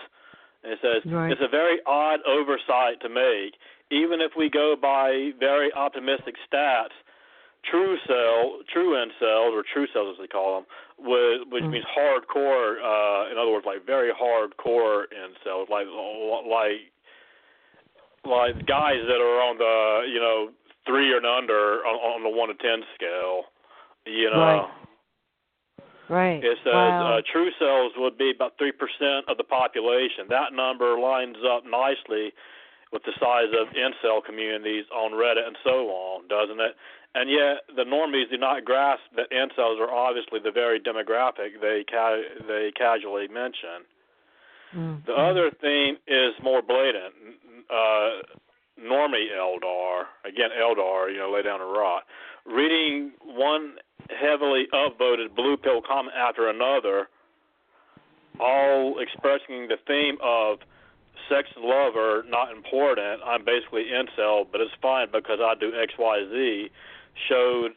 [SPEAKER 3] And it says
[SPEAKER 1] Right.
[SPEAKER 3] it's a very odd oversight to make. Even if we go by very optimistic stats, true cell, true incels or truecels as they call them, which, which
[SPEAKER 1] Mm.
[SPEAKER 3] means hardcore. Uh, in other words, like very hardcore incels, like like like guys that are on the you know three and under on, on the one to ten scale. You know.
[SPEAKER 1] Right. Right.
[SPEAKER 3] It says
[SPEAKER 1] wow.
[SPEAKER 3] uh, true cells would be about 3% of the population. That number lines up nicely with the size of incel communities on Reddit and so on, doesn't it? And yet the normies do not grasp that incels are obviously the very demographic they ca- they casually mention.
[SPEAKER 1] Mm,
[SPEAKER 3] The other theme is more blatant. Uh, normie LDAR, again LDAR, you know, lay down and rot. Reading one heavily upvoted blue pill comment after another, all expressing the theme of sex and love are not important. I'm basically incel, but it's fine because I do X, Y, Z. Showed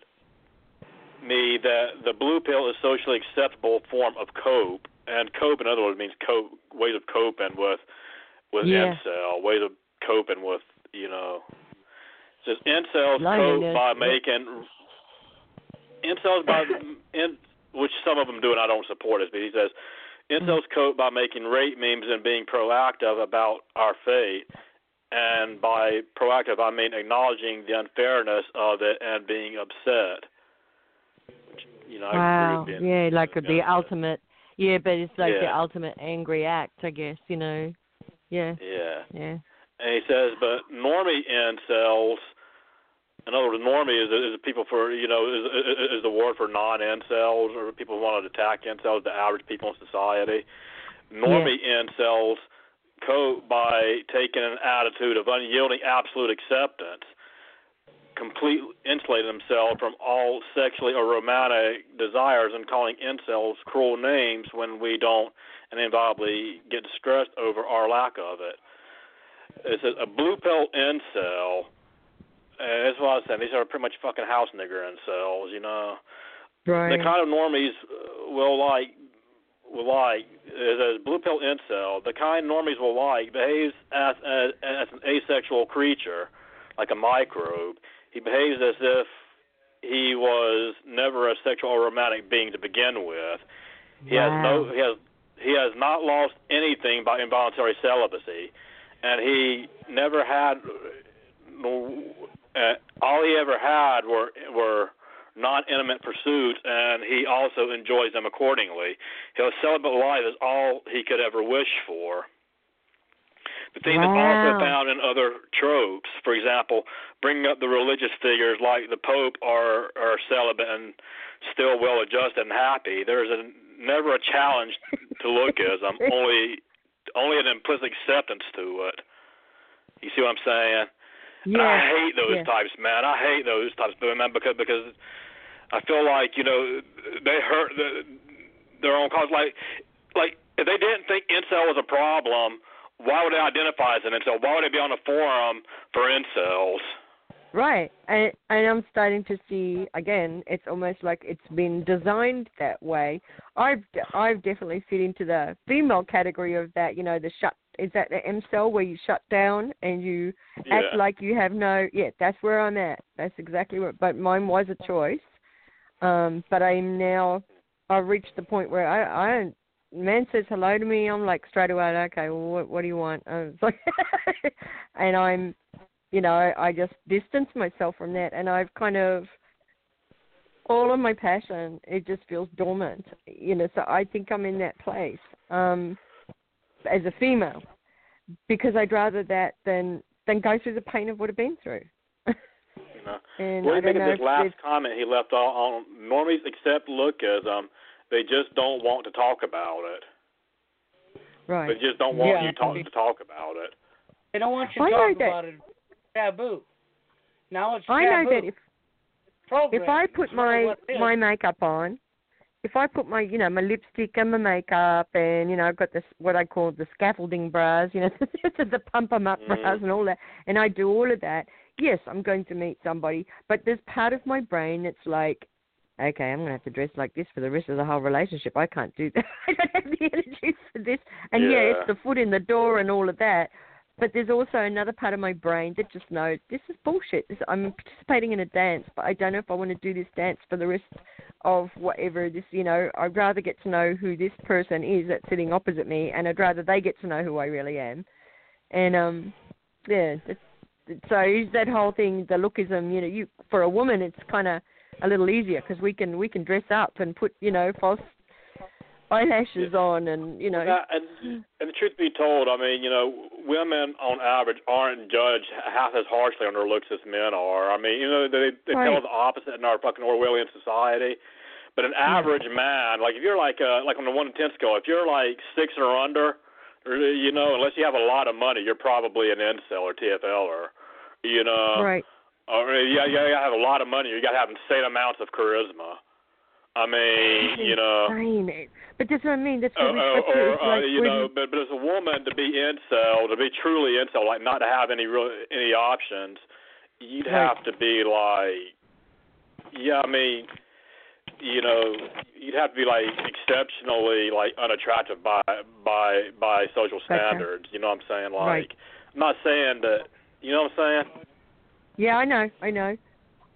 [SPEAKER 3] me that the blue pill is socially acceptable form of cope, and cope, in other words, means cope ways of coping with with
[SPEAKER 1] Yeah.
[SPEAKER 3] incel, ways of coping with you know. Says incels cope by making incels by in which some of them do and I don't support it, but he says incels mm-hmm. cope by making rape memes and being proactive about our fate. and by proactive I mean acknowledging the unfairness of it and being upset. Which, you know,
[SPEAKER 1] wow. yeah, like the ultimate. Yeah, but it's like the ultimate angry act, I guess. You know. Yeah.
[SPEAKER 3] Yeah.
[SPEAKER 1] Yeah.
[SPEAKER 3] And he says, but normie incels, in other words, normie is is people for you know is is, is the word for non-incels or people who want to attack incels, the average people in society. Normie incels cope by taking an attitude of unyielding absolute acceptance, completely insulating themselves from all sexually or romantic desires, and calling incels cruel names when we don't, and invariably get distressed over our lack of it. It says a blue pill incel. And that's what I was saying. These are pretty much fucking house nigger incels, you know.
[SPEAKER 1] Right.
[SPEAKER 3] The kind of normies uh, will like will like is a blue pill incel. The kind normies will like behaves as, as as an asexual creature, like a microbe. He behaves as if he was never a sexual or romantic being to begin with. He has no he has he has not lost anything by involuntary celibacy, and he never had. Uh, all he ever had were were non-intimate pursuits, and he also enjoys them accordingly. His celibate life is all he could ever wish for. The thing that's also found in other tropes, for example, bringing up the religious figures like the Pope are are celibate and still well-adjusted and happy. There's a never a challenge to lookism, only only an implicit acceptance to it. You see what I'm saying? And I hate those
[SPEAKER 1] yeah.
[SPEAKER 3] types, man. I hate those types, of man, because because I feel like you know they hurt the, their own cause. Like like if they didn't think incel was a problem, why would they identify as an incel? Why would they be on a forum for incels?
[SPEAKER 1] Right, and and I'm starting to see again. It's almost like it's been designed that way. I've I've definitely fit into the female category of that. You know, the shut is that the M cell where you shut down and you act like you have no. Yeah, that's where I'm at. That's exactly what. But mine was a choice. Um, but I'm now. I've reached the point where I I man says hello to me. I'm like straight away. Okay, well, what what do you want? Was like, and I'm you know, I, I just distance myself from that, and I've kind of all of my passion. It just feels dormant, you know. So I think I'm in that place um, as a female because I'd rather that than than go through the pain of what I've been through.
[SPEAKER 3] You know.
[SPEAKER 1] and
[SPEAKER 3] What
[SPEAKER 1] I
[SPEAKER 3] do you think
[SPEAKER 1] don't
[SPEAKER 3] of this
[SPEAKER 1] if
[SPEAKER 3] last
[SPEAKER 1] there's-
[SPEAKER 3] comment he left on, on normies accept lookism? Um, they just don't want to talk about it.
[SPEAKER 1] right.
[SPEAKER 3] They just don't want
[SPEAKER 2] Yeah.
[SPEAKER 3] you talk, to talk about it.
[SPEAKER 2] They don't want you to
[SPEAKER 1] know
[SPEAKER 2] talk
[SPEAKER 1] that-
[SPEAKER 2] about it. Taboo. Now it's
[SPEAKER 1] I
[SPEAKER 2] taboo.
[SPEAKER 1] know that if
[SPEAKER 2] Program.
[SPEAKER 1] if I put my
[SPEAKER 2] what it is.
[SPEAKER 1] my makeup on, if I put my you know my lipstick and my makeup and you know I've got this what I call the scaffolding bras, you know the pump 'em up
[SPEAKER 3] Mhm.
[SPEAKER 1] bras and all that, and I do all of that. Yes, I'm going to meet somebody, but there's part of my brain that's like, okay, I'm gonna have to dress like this for the rest of the whole relationship. I can't do that. I don't have the energy for this. And yeah,
[SPEAKER 3] Yeah.
[SPEAKER 1] it's the foot in the door and all of that. But there's also another part of my brain that just knows this is bullshit. I'm participating in a dance, but I don't know if I want to do this dance for the rest of whatever this. You know, I'd rather get to know who this person is that's sitting opposite me, and I'd rather they get to know who I really am. And um, yeah. So that whole thing, the lookism. You know, you for a woman, it's kind of a little easier because we can we can dress up and put you know false eyelashes on and you know.
[SPEAKER 3] Yeah, and and the truth be told, I mean, you know, women on average aren't judged half as harshly on their looks as men are. I mean, you know, they they
[SPEAKER 1] Right.
[SPEAKER 3] tell the opposite in our fucking Orwellian society. But an average man, like if you're like uh like on the one to ten scale, if you're like six or under, you know, unless you have a lot of money, you're probably an incel or TFL or, you know,
[SPEAKER 1] right.
[SPEAKER 3] or yeah, yeah, you gotta have a lot of money. You gotta have insane amounts of charisma. I mean, you know.
[SPEAKER 1] It- But that's what I mean. That's
[SPEAKER 3] Uh,
[SPEAKER 1] what
[SPEAKER 3] uh,
[SPEAKER 1] got
[SPEAKER 3] or uh,
[SPEAKER 1] like
[SPEAKER 3] you know, but but as a woman to be incel, to be truly incel, like not to have any real any options, you'd
[SPEAKER 1] Right.
[SPEAKER 3] have to be like, yeah, I mean, you know, you'd have to be like exceptionally like unattractive by by by social standards. You know what I'm saying? Like,
[SPEAKER 1] Right.
[SPEAKER 3] I'm not saying that. You know what I'm saying?
[SPEAKER 1] Yeah, I know, I know.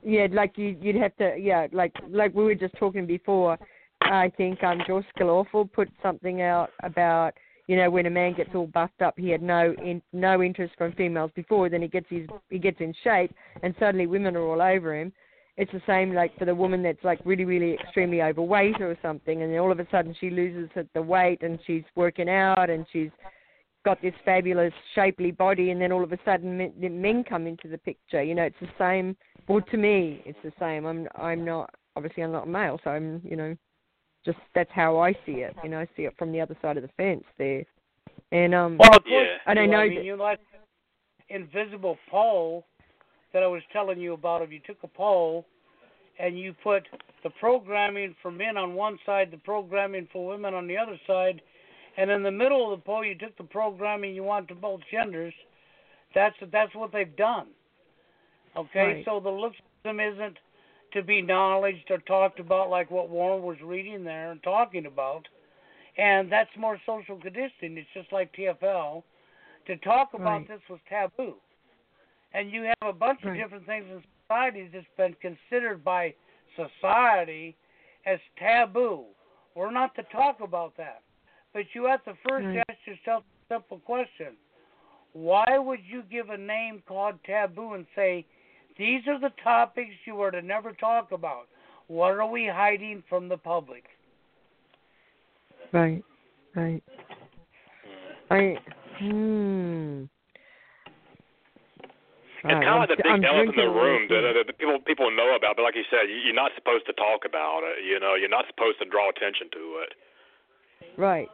[SPEAKER 1] Yeah, like you, you'd have to. Yeah, like like we were just talking before. I think um, George Skilawful put something out about you know, when a man gets all buffed up, he had no in, no interest from females before. Then he gets his he gets in shape, and suddenly women are all over him. It's the same like for the woman that's like really really extremely overweight or something, and then all of a sudden she loses the weight and she's working out and she's got this fabulous shapely body, and then all of a sudden men, men come into the picture. You know, it's the same. Well, to me, it's the same. I'm I'm not obviously I'm not a male, so I'm you know just that's how I see it. You know, I see it from the other side of the fence there. And um,
[SPEAKER 2] well, of course,
[SPEAKER 3] yeah.
[SPEAKER 1] and I know
[SPEAKER 2] I mean, you like invisible pole that I was telling you about. If you took a pole and you put the programming for men on one side, the programming for women on the other side, and in the middle of the poll you took the programming you want to both genders, that's that's what they've done. Okay,
[SPEAKER 1] right.
[SPEAKER 2] so the system isn't to be acknowledged or talked about like what Warren was reading there and talking about. And that's more social conditioning. It's just like TFL. To talk about
[SPEAKER 1] right.
[SPEAKER 2] this was taboo. And you have a bunch
[SPEAKER 1] right.
[SPEAKER 2] of different things in society that's been considered by society as taboo. We're not to talk about that. But you have to first
[SPEAKER 1] right.
[SPEAKER 2] ask yourself a simple question. Why would you give a name called taboo and say, these are the topics you are to never talk about. What are we hiding from the public?
[SPEAKER 1] Right, right. I hmm.
[SPEAKER 3] It's kind of like the big
[SPEAKER 1] I'm
[SPEAKER 3] elephant in the room that, that, that people people know about, but like you said, you're not supposed to talk about it. You know, you're not supposed to draw attention to it.
[SPEAKER 1] Right.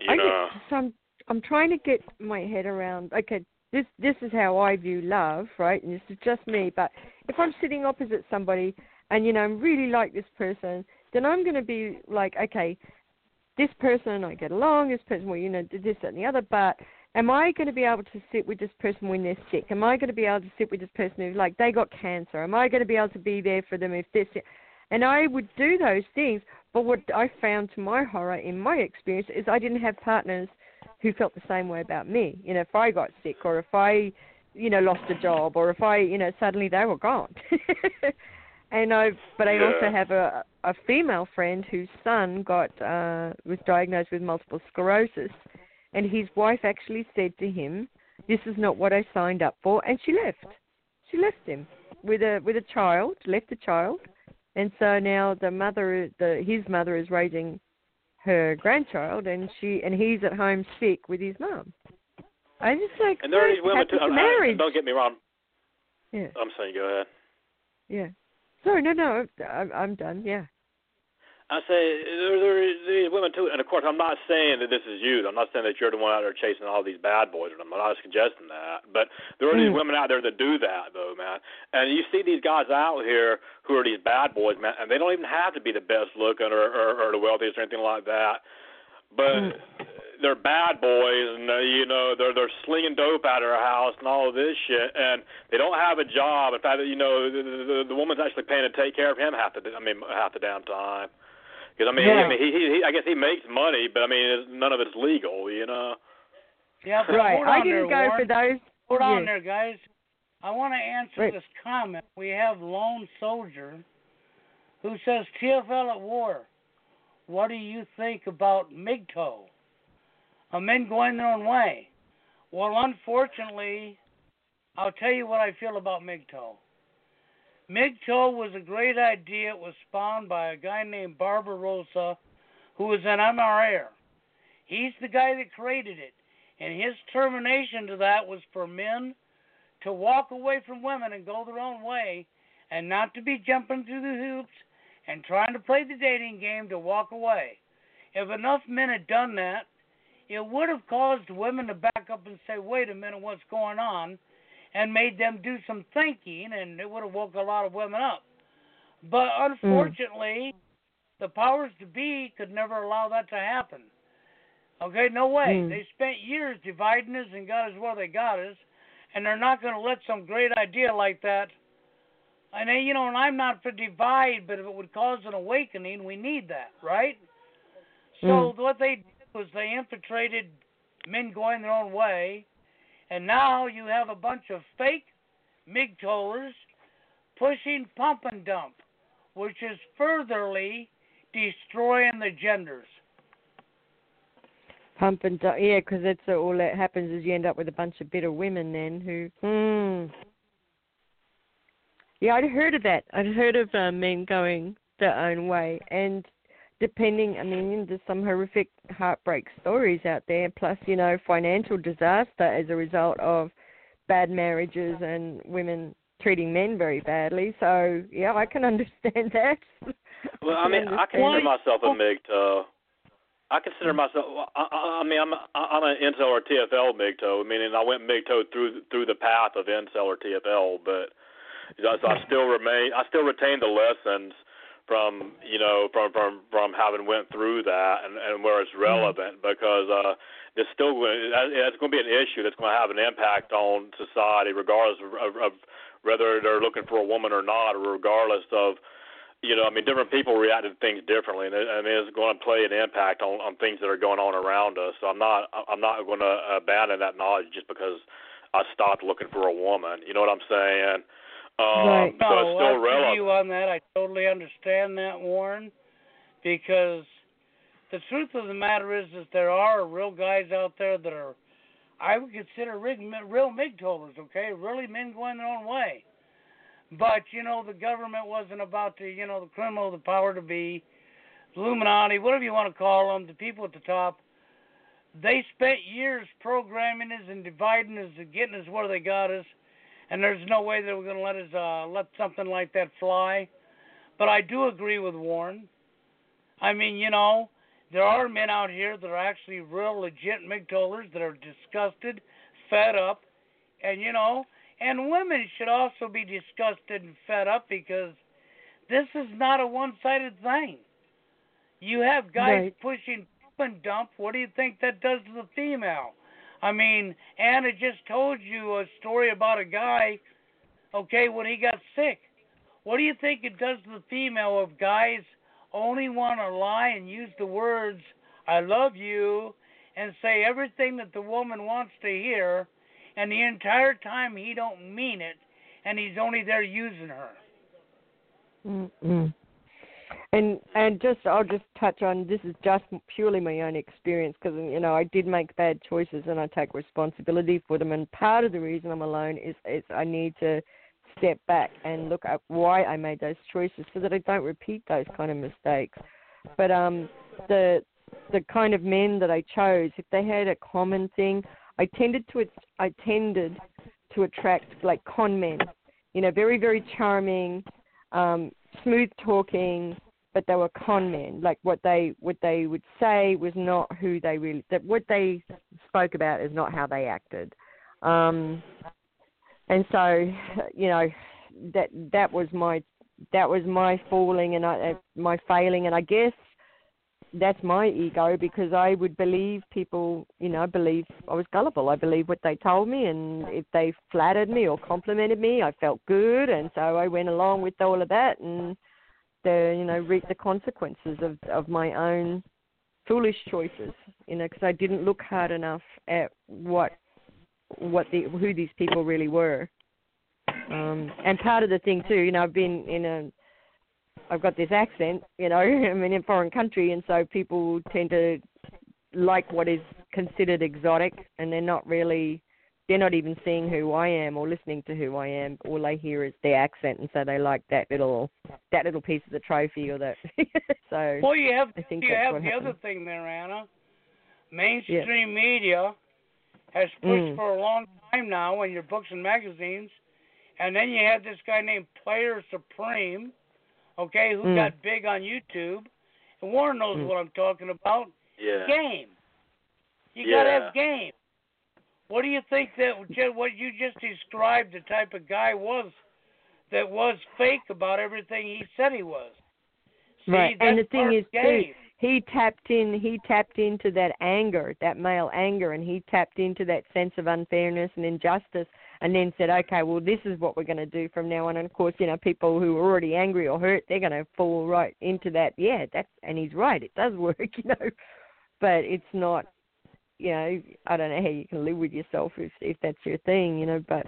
[SPEAKER 3] You
[SPEAKER 1] I
[SPEAKER 3] know,
[SPEAKER 1] get, so I'm I'm trying to get my head around. Okay, this this is how I view love, right? And this is just me. But if I'm sitting opposite somebody and you know I'm really like this person, then I'm going to be like, okay, this person I get along. This person, well, you know, this that, and the other. But am I going to be able to sit with this person when they're sick? Am I going to be able to sit with this person who like they got cancer? Am I going to be able to be there for them if this? And I would do those things. But what I found to my horror in my experience is I didn't have partners who felt the same way about me. You know, if I got sick or if I, you know, lost a job or if I, you know, suddenly they were gone. and I, but I
[SPEAKER 3] Yeah.
[SPEAKER 1] also have a a female friend whose son got uh was diagnosed with multiple sclerosis, and his wife actually said to him, "This is not what I signed up for," and she left. She left him with a with a child, left a child, and so now the mother, the his mother is raising her grandchild, and she and he's at home sick with his mom. I just like
[SPEAKER 3] and there are these women too.
[SPEAKER 1] to
[SPEAKER 3] I- uh, I-
[SPEAKER 1] marriage.
[SPEAKER 3] don't get me wrong.
[SPEAKER 1] Yeah,
[SPEAKER 3] I'm saying, go ahead.
[SPEAKER 1] yeah. Sorry, no, no, I'm, I'm done. Yeah,
[SPEAKER 3] I say there, there are these women too, and of course I'm not saying that this is you. I'm not saying that you're the one out there chasing all these bad boys. I'm not suggesting that, but there are these
[SPEAKER 1] Mm.
[SPEAKER 3] women out there that do that though, man. And you see these guys out here who are these bad boys, man, and they don't even have to be the best looking or or, or the wealthiest or anything like that, but.
[SPEAKER 1] Mm.
[SPEAKER 3] They're bad boys, and uh, you know they're they're slinging dope out of their house and all of this shit, and they don't have a job. In fact, you know the the, the woman's actually paying to take care of him half the I mean half the damn time. Because I mean, I mean, he, he, he, I guess he makes money, but I mean, it's, none of it's legal, you know.
[SPEAKER 2] Yeah,
[SPEAKER 1] right. I didn't
[SPEAKER 2] there,
[SPEAKER 1] go for
[SPEAKER 2] Warren.
[SPEAKER 1] those.
[SPEAKER 2] Hold on there, guys. I want to answer
[SPEAKER 1] Right.
[SPEAKER 2] this comment. We have Lone Soldier who says TFL at war. What do you think about MGTOW? Are men going their own way? Well, unfortunately, I'll tell you what I feel about MGTOW. MGTOW was a great idea. It was spawned by a guy named Barbarossa, who was an MRA. He's the guy that created it. And his termination to that was for men to walk away from women and go their own way and not to be jumping through the hoops and trying to play the dating game to walk away. If enough men had done that, it would have caused women to back up and say, wait a minute, what's going on? And made them do some thinking, and it would have woke a lot of women up. But unfortunately, the powers to be could never allow that to happen. Okay, no way.
[SPEAKER 1] Mm.
[SPEAKER 2] They spent years dividing us and got us where they got us, and they're not going to let some great idea like that. And then, you know, and I'm not for divide, but if it would cause an awakening, we need that, right? So
[SPEAKER 1] Mm.
[SPEAKER 2] what they did was they infiltrated men going their own way, and now you have a bunch of fake MGTOWers pushing pump and dump, which is furtherly destroying the genders.
[SPEAKER 1] Pump and dump. Yeah, because that's all that happens is you end up with a bunch of bitter women then who. Hmm. Yeah, I'd heard of that. I'd heard of uh, men going their own way, and depending, I mean, there's some horrific heartbreak stories out there. Plus, you know, financial disaster as a result of bad marriages and women treating men very badly. So yeah, I can understand that.
[SPEAKER 3] Well, I mean, oh. uh, I consider myself a MGTOW. I consider myself. I, I mean, I'm I'm an incel or TFL MGTOW, meaning I went MGTOW through through the path of incel or TFL, but so I still remain. I still retain the lessons from you know from from from having went through that and and where it's mm-hmm. relevant because uh it's still it's going to be an issue that's going to have an impact on society regardless of, of, of whether they're looking for a woman or not, or regardless of, you know, I mean, different people react to things differently, and I mean, it's going to play an impact on on things that are going on around us. So I'm not I'm not going to abandon that knowledge just because I stopped looking for a woman. You know what I'm saying? Um,
[SPEAKER 1] right.
[SPEAKER 3] So it's still
[SPEAKER 2] no,
[SPEAKER 3] relevant.
[SPEAKER 2] you on that. I totally understand that, Warren, because the truth of the matter is that there are real guys out there that are I would consider real MGTOWers, okay? Really men going their own way. But, you know, the government wasn't about to, you know, the criminal, the power to be, Illuminati, whatever you want to call them, the people at the top, they spent years programming us and dividing us and getting us where they got us. And there's no way they were going to let us uh, let something like that fly. But I do agree with Warren. I mean, you know, there are men out here that are actually real legit MGTOWers that are disgusted, fed up, and you know, and women should also be disgusted and fed up because this is not a one-sided thing. You have guys
[SPEAKER 1] right.
[SPEAKER 2] pushing and dump. What do you think that does to the female? I mean, Anna just told you a story about a guy, okay, when he got sick. What do you think it does to the female of guys only want to lie and use the words "I love you" and say everything that the woman wants to hear, and the entire time he don't mean it, and he's only there using her.
[SPEAKER 1] mm And and just I'll just touch on this is just purely my own experience because you know I did make bad choices and I take responsibility for them. And part of the reason I'm alone is is I need to step back and look at why I made those choices so that I don't repeat those kind of mistakes. But um, the the kind of men that I chose, if they had a common thing, I tended to I tended to attract like con men, you know, very very charming, um, smooth talking, but they were con men. Like what they what they would say was not who they really that what they spoke about is not how they acted. Um, and so you know that that was my that was my falling and I, my failing and I guess that's my ego because I would believe people, you know, believe I was gullible. I believed what they told me, and if they flattered me or complimented me, I felt good, and so I went along with all of that, and the, you know, reap the consequences of of my own foolish choices, you know, because I didn't look hard enough at what what the who these people really were. Um, and part of the thing too, you know, I've been in a, I've got this accent, you know, I'm in a foreign country, and so people tend to like what is considered exotic, and they're not really, they're not even seeing who I am or listening to who I am. All they hear is the accent, and so they like that little, that little piece of the trophy or that. so.
[SPEAKER 2] Well, you have,
[SPEAKER 1] I think
[SPEAKER 2] you have the
[SPEAKER 1] happens.
[SPEAKER 2] other thing there, Anna. Mainstream
[SPEAKER 1] yeah.
[SPEAKER 2] media has pushed
[SPEAKER 1] mm.
[SPEAKER 2] for a long time now in your books and magazines. And then you had this guy named Player Supreme, okay, who
[SPEAKER 1] mm.
[SPEAKER 2] got big on YouTube. And Warren knows
[SPEAKER 1] mm.
[SPEAKER 2] what I'm talking about.
[SPEAKER 3] Yeah.
[SPEAKER 2] Game. You
[SPEAKER 3] yeah.
[SPEAKER 2] gotta have game. What do you think that what you just described the type of guy was that was fake about everything he said he was? See,
[SPEAKER 1] right, and the thing is too, he tapped in he tapped into that anger that male anger and he tapped into that sense of unfairness and injustice and then said okay well this is what we're going to do from now on. And of course you know people who are already angry or hurt they're going to fall right into that. Yeah that's and he's right it does work you know but it's not you know i don't know how you can live with yourself if if that's your thing you know but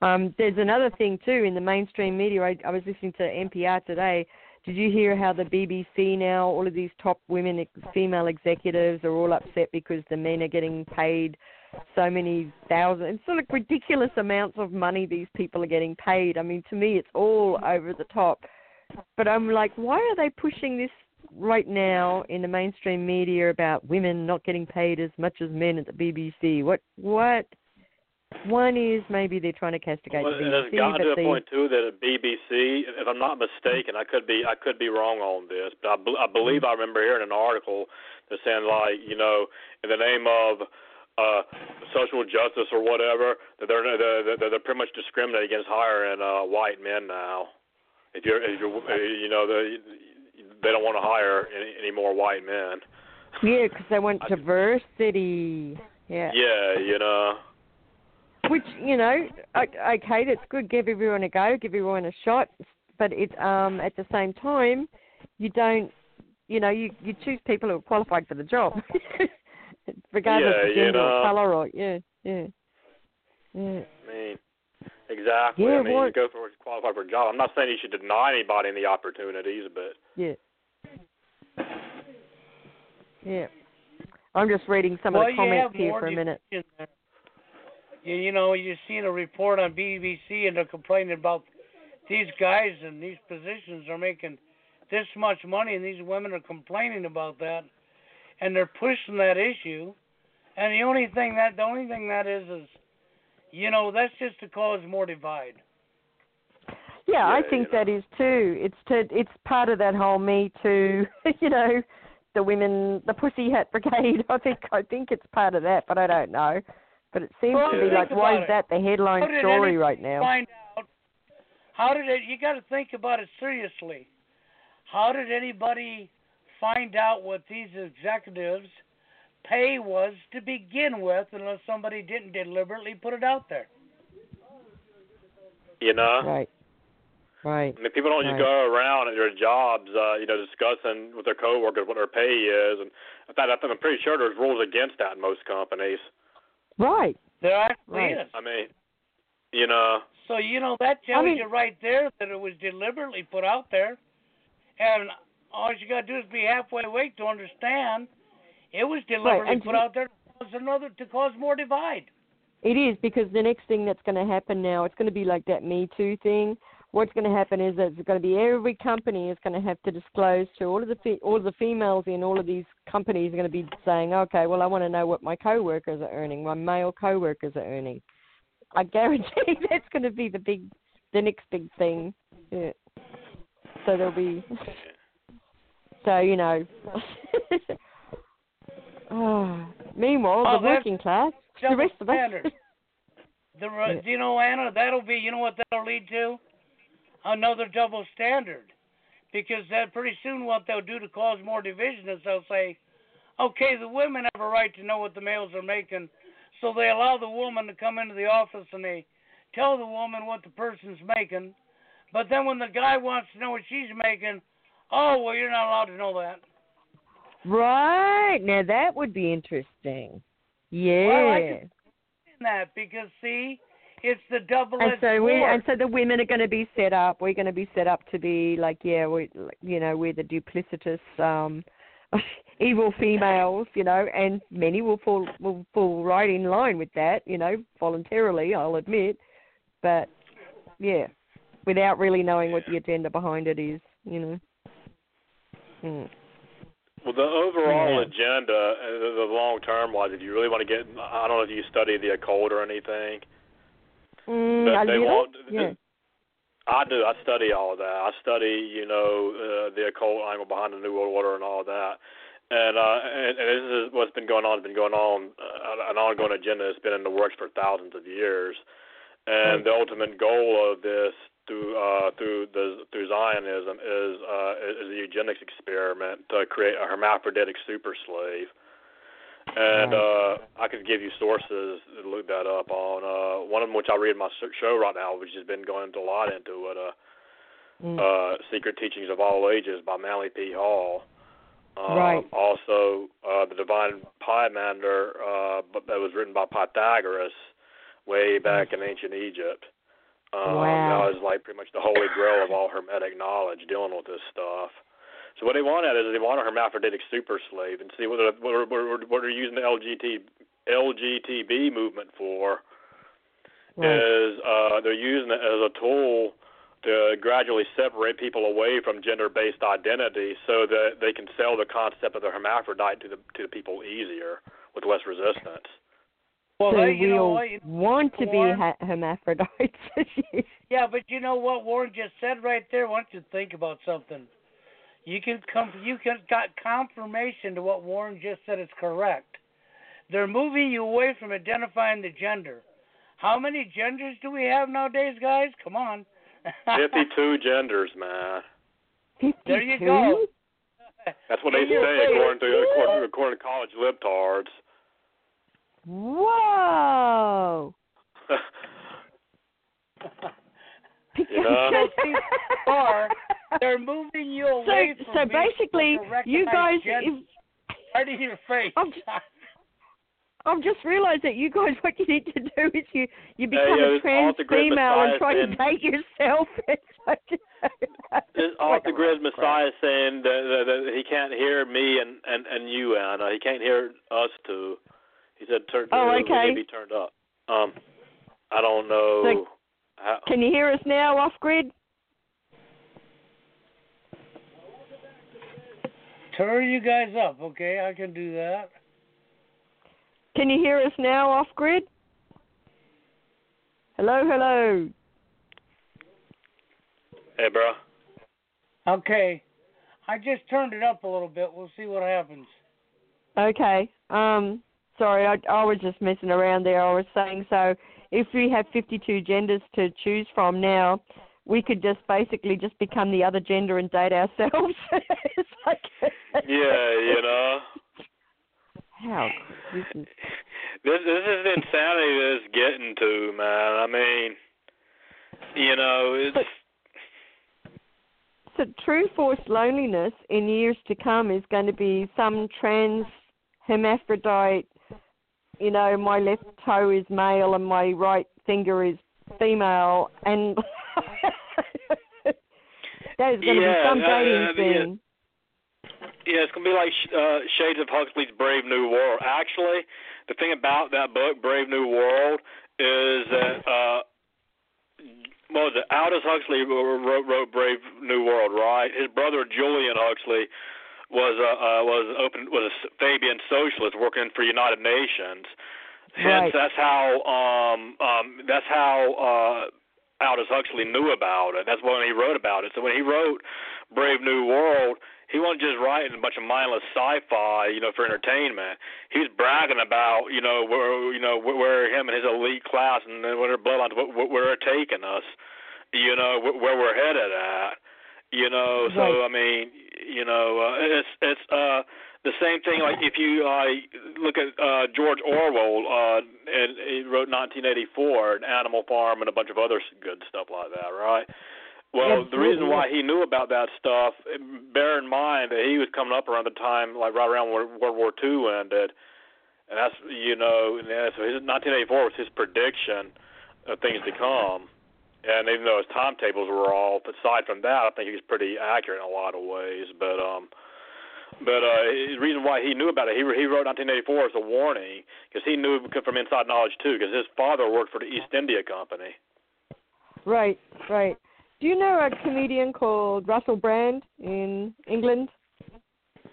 [SPEAKER 1] um there's another thing too in the mainstream media i, I was listening to npr today did you hear how the BBC now, all of these top women, female executives, are all upset because the men are getting paid so many thousands, it's sort of ridiculous amounts of money these people are getting paid. I mean, to me, it's all over the top. But I'm like, why are they pushing this right now in the mainstream media about women not getting paid as much as men at the BBC? What what one is maybe they're trying to castigate
[SPEAKER 3] well,
[SPEAKER 1] the BBC.
[SPEAKER 3] It has gotten to
[SPEAKER 1] the
[SPEAKER 3] point too that at BBC, if I'm not mistaken, I could be I could be wrong on this, but I, I believe I remember hearing an article that saying like you know in the name of uh social justice or whatever that they're they're, they're pretty much discriminating against hiring uh white men now. If you're if you're you know the they don't want to hire any, any more white men.
[SPEAKER 1] Yeah, because they want diversity. Yeah.
[SPEAKER 3] Yeah, you know.
[SPEAKER 1] Which you know, okay, that's good. Give everyone a go, give everyone a shot, but it um at the same time, you don't, you know, you you choose people who are qualified for the job, regardless
[SPEAKER 3] yeah,
[SPEAKER 1] of gender
[SPEAKER 3] you know,
[SPEAKER 1] or color or yeah, yeah, yeah.
[SPEAKER 3] I mean, exactly.
[SPEAKER 1] Yeah,
[SPEAKER 3] I mean,
[SPEAKER 1] what-
[SPEAKER 3] you go for qualified for a job. I'm not saying you should deny anybody any opportunities, but
[SPEAKER 1] Yeah. Yeah. I'm just reading some
[SPEAKER 2] well,
[SPEAKER 1] of the comments here for a minute.
[SPEAKER 2] division. Uh, you, you know, you've seen a report on BBC and they're complaining about these guys in these positions are making this much money and these women are complaining about that and they're pushing that issue. And the only thing that the only thing that is is you know, that's just to cause more divide.
[SPEAKER 1] Yeah, I think
[SPEAKER 3] you know.
[SPEAKER 1] that is too. It's to it's part of that whole Me Too, you know, the women, the Pussy Hat Brigade. I think I think it's part of that, but I don't know. But it seems
[SPEAKER 2] Well,
[SPEAKER 1] to be like, why
[SPEAKER 2] about
[SPEAKER 1] is
[SPEAKER 2] it.
[SPEAKER 1] that the headline story
[SPEAKER 2] any-
[SPEAKER 1] right now?
[SPEAKER 2] Find out how did it? You got to think about it seriously. How did anybody find out what these executives' pay was to begin with, unless somebody didn't deliberately put it out there?
[SPEAKER 3] you know.
[SPEAKER 1] Right. Right.
[SPEAKER 3] I mean, people don't just
[SPEAKER 1] Right.
[SPEAKER 3] go around at their jobs, uh, you know, discussing with their coworkers what their pay is, and in fact, I think I'm pretty sure there's rules against that in most companies.
[SPEAKER 1] Right.
[SPEAKER 2] There actually
[SPEAKER 1] Right.
[SPEAKER 2] is.
[SPEAKER 3] I mean, you know,
[SPEAKER 2] So you know that tells
[SPEAKER 1] mean-
[SPEAKER 2] you right there that it was deliberately put out there, and all you got to do is be halfway awake to understand it was deliberately
[SPEAKER 1] and
[SPEAKER 2] put
[SPEAKER 1] you-
[SPEAKER 2] out there to cause another to cause more divide.
[SPEAKER 1] It is because the next thing that's going to happen now, it's going to be like that Me Too thing. What's going to happen is that it's going to be every company is going to have to disclose to all of the fe- all of the females in all of these companies are going to be saying, okay, well, I want to know what my co-workers are earning, my male co-workers are earning. I guarantee that's going to be the big, the next big thing. Yeah. So there'll be. So you know. oh, meanwhile,
[SPEAKER 2] Oh,
[SPEAKER 1] the working class, the rest of us.
[SPEAKER 2] The
[SPEAKER 1] Yeah.
[SPEAKER 2] you know Anna? That'll be you know what that'll lead to? Another double standard, because that pretty soon what they'll do to cause more division is they'll say, okay, the women have a right to know what the males are making, so they allow the woman to come into the office and they tell the woman what the person's making, but then when the guy wants to know what she's making, oh well you're not allowed to know that.
[SPEAKER 1] Right. Now that would be interesting. Yeah.
[SPEAKER 2] Well, I can- That because see, it's the double
[SPEAKER 1] and so we and so the women are going to be set up. We're going to be set up to be like yeah, we you know we're the duplicitous um evil females, you know, and many will fall will fall right in line with that, you know, voluntarily. I'll admit, but yeah, without really knowing what the agenda behind it is, you know. Mm.
[SPEAKER 3] Well, the overall
[SPEAKER 1] Yeah.
[SPEAKER 3] agenda, uh, the, long term wise, if you really want to get, I don't know if you study the occult or anything.
[SPEAKER 1] Mm,
[SPEAKER 3] But they
[SPEAKER 1] little?
[SPEAKER 3] want-
[SPEAKER 1] yeah.
[SPEAKER 3] I do. I study all of that. I study, you know, uh, the occult angle behind the New World Order and all that. And uh, and, and this is what's been going on. Has been going on. Uh, an ongoing agenda that's been in the works for thousands of years. And the ultimate goal of this through uh, through the through Zionism is uh, is a eugenics experiment to create a hermaphroditic super slave. And uh, I could give you sources to look that up on. Uh, one of them, which I read in my show right now, which has been going a lot into it. Uh,
[SPEAKER 1] Mm.
[SPEAKER 3] uh, Secret Teachings of All Ages by Manly P. Hall. Um,
[SPEAKER 1] Right.
[SPEAKER 3] Also, uh, The Divine Pymander, uh, but that was written by Pythagoras way back in ancient Egypt. Um,
[SPEAKER 1] Wow.
[SPEAKER 3] That was like pretty much the holy grail of all hermetic knowledge dealing with this stuff. So what they want at is they want a hermaphroditic super slave and see what they're, what, are- what, are- what they're using the LGBT LGTB movement for
[SPEAKER 1] Right.
[SPEAKER 3] is uh, they're using it as a tool to gradually separate people away from gender-based identity, so that they can sell the concept of the hermaphrodite to the to the people easier with less resistance.
[SPEAKER 2] Well,
[SPEAKER 1] so
[SPEAKER 2] hey, you
[SPEAKER 1] we
[SPEAKER 2] know
[SPEAKER 1] all
[SPEAKER 2] what?
[SPEAKER 1] Want to be
[SPEAKER 2] Warren-
[SPEAKER 1] ha- hermaphrodites.
[SPEAKER 2] Yeah, but you know what Warren just said right there. Why don't you think about something? You can come. You can got confirmation to what Warren just said is correct. They're moving you away from identifying the gender. How many genders do we have nowadays, guys? Come on.
[SPEAKER 3] Fifty-two genders, man.
[SPEAKER 2] There you
[SPEAKER 1] 52?
[SPEAKER 2] go.
[SPEAKER 3] That's what they say according to according, according to college libtards.
[SPEAKER 1] Whoa.
[SPEAKER 3] You know?
[SPEAKER 2] So or they're moving you away
[SPEAKER 1] so,
[SPEAKER 2] from
[SPEAKER 1] so
[SPEAKER 2] being
[SPEAKER 1] basically,
[SPEAKER 2] able to
[SPEAKER 1] you
[SPEAKER 2] recognize
[SPEAKER 1] guys,
[SPEAKER 2] gender.
[SPEAKER 1] if,
[SPEAKER 2] right in your face.
[SPEAKER 1] I'm just- I've just realised that you guys, what you need to do is you you become
[SPEAKER 3] yeah,
[SPEAKER 1] a trans female and try to date yourself.
[SPEAKER 3] This off the grid Messiah saying that, that, that he can't hear me and and and you Anna. He can't hear us two. He said turn
[SPEAKER 1] Oh,
[SPEAKER 3] we
[SPEAKER 1] okay.
[SPEAKER 3] need be turned up. Um, I don't know.
[SPEAKER 1] So-
[SPEAKER 3] how,
[SPEAKER 1] Can you hear us now, off grid?
[SPEAKER 2] Turn you guys up, okay? I can do that.
[SPEAKER 1] Can you hear us now, off grid? Hello, hello.
[SPEAKER 3] hey, bro.
[SPEAKER 2] Okay. I just turned it up a little bit. We'll see what happens.
[SPEAKER 1] Okay. Um, sorry, I, I was just messing around there. I was saying so. If we have 52 genders to choose from now, we could just basically just become the other gender and date ourselves. like,
[SPEAKER 3] Yeah, you know.
[SPEAKER 1] How this is
[SPEAKER 3] This this is insanity that it's getting to, man. I mean, you know, it's
[SPEAKER 1] so true forced loneliness in years to come is going to be some trans hermaphrodite. You know, my left toe is male and my right finger is female, and that is going to
[SPEAKER 3] Yeah,
[SPEAKER 1] be some dating
[SPEAKER 3] uh,
[SPEAKER 1] thing.
[SPEAKER 3] Yeah, it's gonna be like uh, Shades of Huxley's Brave New World. Actually, the thing about that book, Brave New World, is that uh, what was it? Aldous Huxley wrote, wrote Brave New World, right? His brother Julian Huxley was a uh, was open was a Fabian socialist working for United Nations. Hence,
[SPEAKER 1] Right.
[SPEAKER 3] that's how um um that's how uh Aldous Huxley knew about it. That's when he wrote about it. So when he wrote Brave New World, he wasn't just writing a bunch of mindless sci-fi, you know, for entertainment. He was bragging about, you know, where you know where, where him and his elite class and where their bloodlines, where, where they're taking us, you know, where, where we're headed at, you know. So
[SPEAKER 1] Right.
[SPEAKER 3] I mean, you know, uh, it's it's uh the same thing. Like if you uh, look at uh, George Orwell, uh, and he wrote 1984, an Animal Farm, and a bunch of other good stuff like that, right? Well, the reason why he knew about that stuff, bear in mind that he was coming up around the time, like right around where World War II ended, and that's you know, and so his 1984 was his prediction of things to come. And even though his timetables were off, aside from that, I think he was pretty accurate in a lot of ways. But um, but uh, the reason why he knew about it, he he wrote 1984 as a warning because he knew from inside knowledge too, because his father worked for the East India Company.
[SPEAKER 1] Right, right. Do you know a comedian called Russell Brand in England?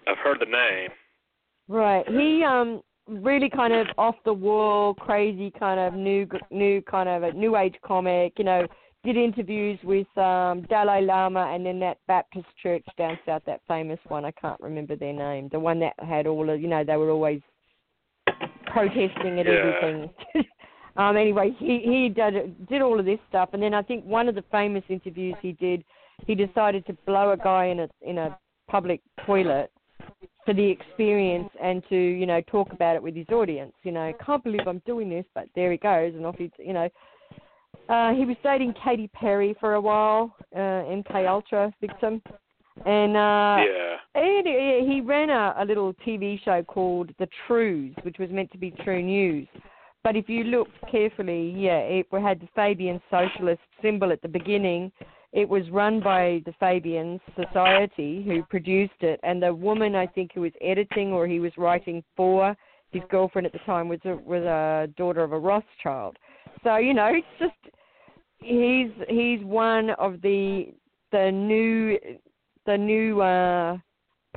[SPEAKER 3] I've heard the name.
[SPEAKER 1] Right. He um really kind of off the wall, crazy kind of new new kind of a new age comic. You know, did interviews with um Dalai Lama and then that Baptist church down south, that famous one. I can't remember their name. The one that had all of you know they were always protesting at
[SPEAKER 3] Yeah.
[SPEAKER 1] everything. um. Anyway, he he did did all of this stuff, and then I think one of the famous interviews he did, he decided to blow a guy in a in a public toilet for the experience and to you know talk about it with his audience. You know, can't believe I'm doing this, but there he goes, and off he you know. Uh, he was dating Katy Perry for a while, uh, MK Ultra victim, and uh,
[SPEAKER 3] yeah.
[SPEAKER 1] and he he ran a, a little TV show called The Trews, which was meant to be True News. but if you look carefully, yeah, it had the Fabian Socialist symbol at the beginning. It was run by the Fabian Society who produced it, and the woman I think who was editing or he was writing for his girlfriend at the time was a, was a daughter of a Rothschild. So you know, it's just he's he's one of the the new the new uh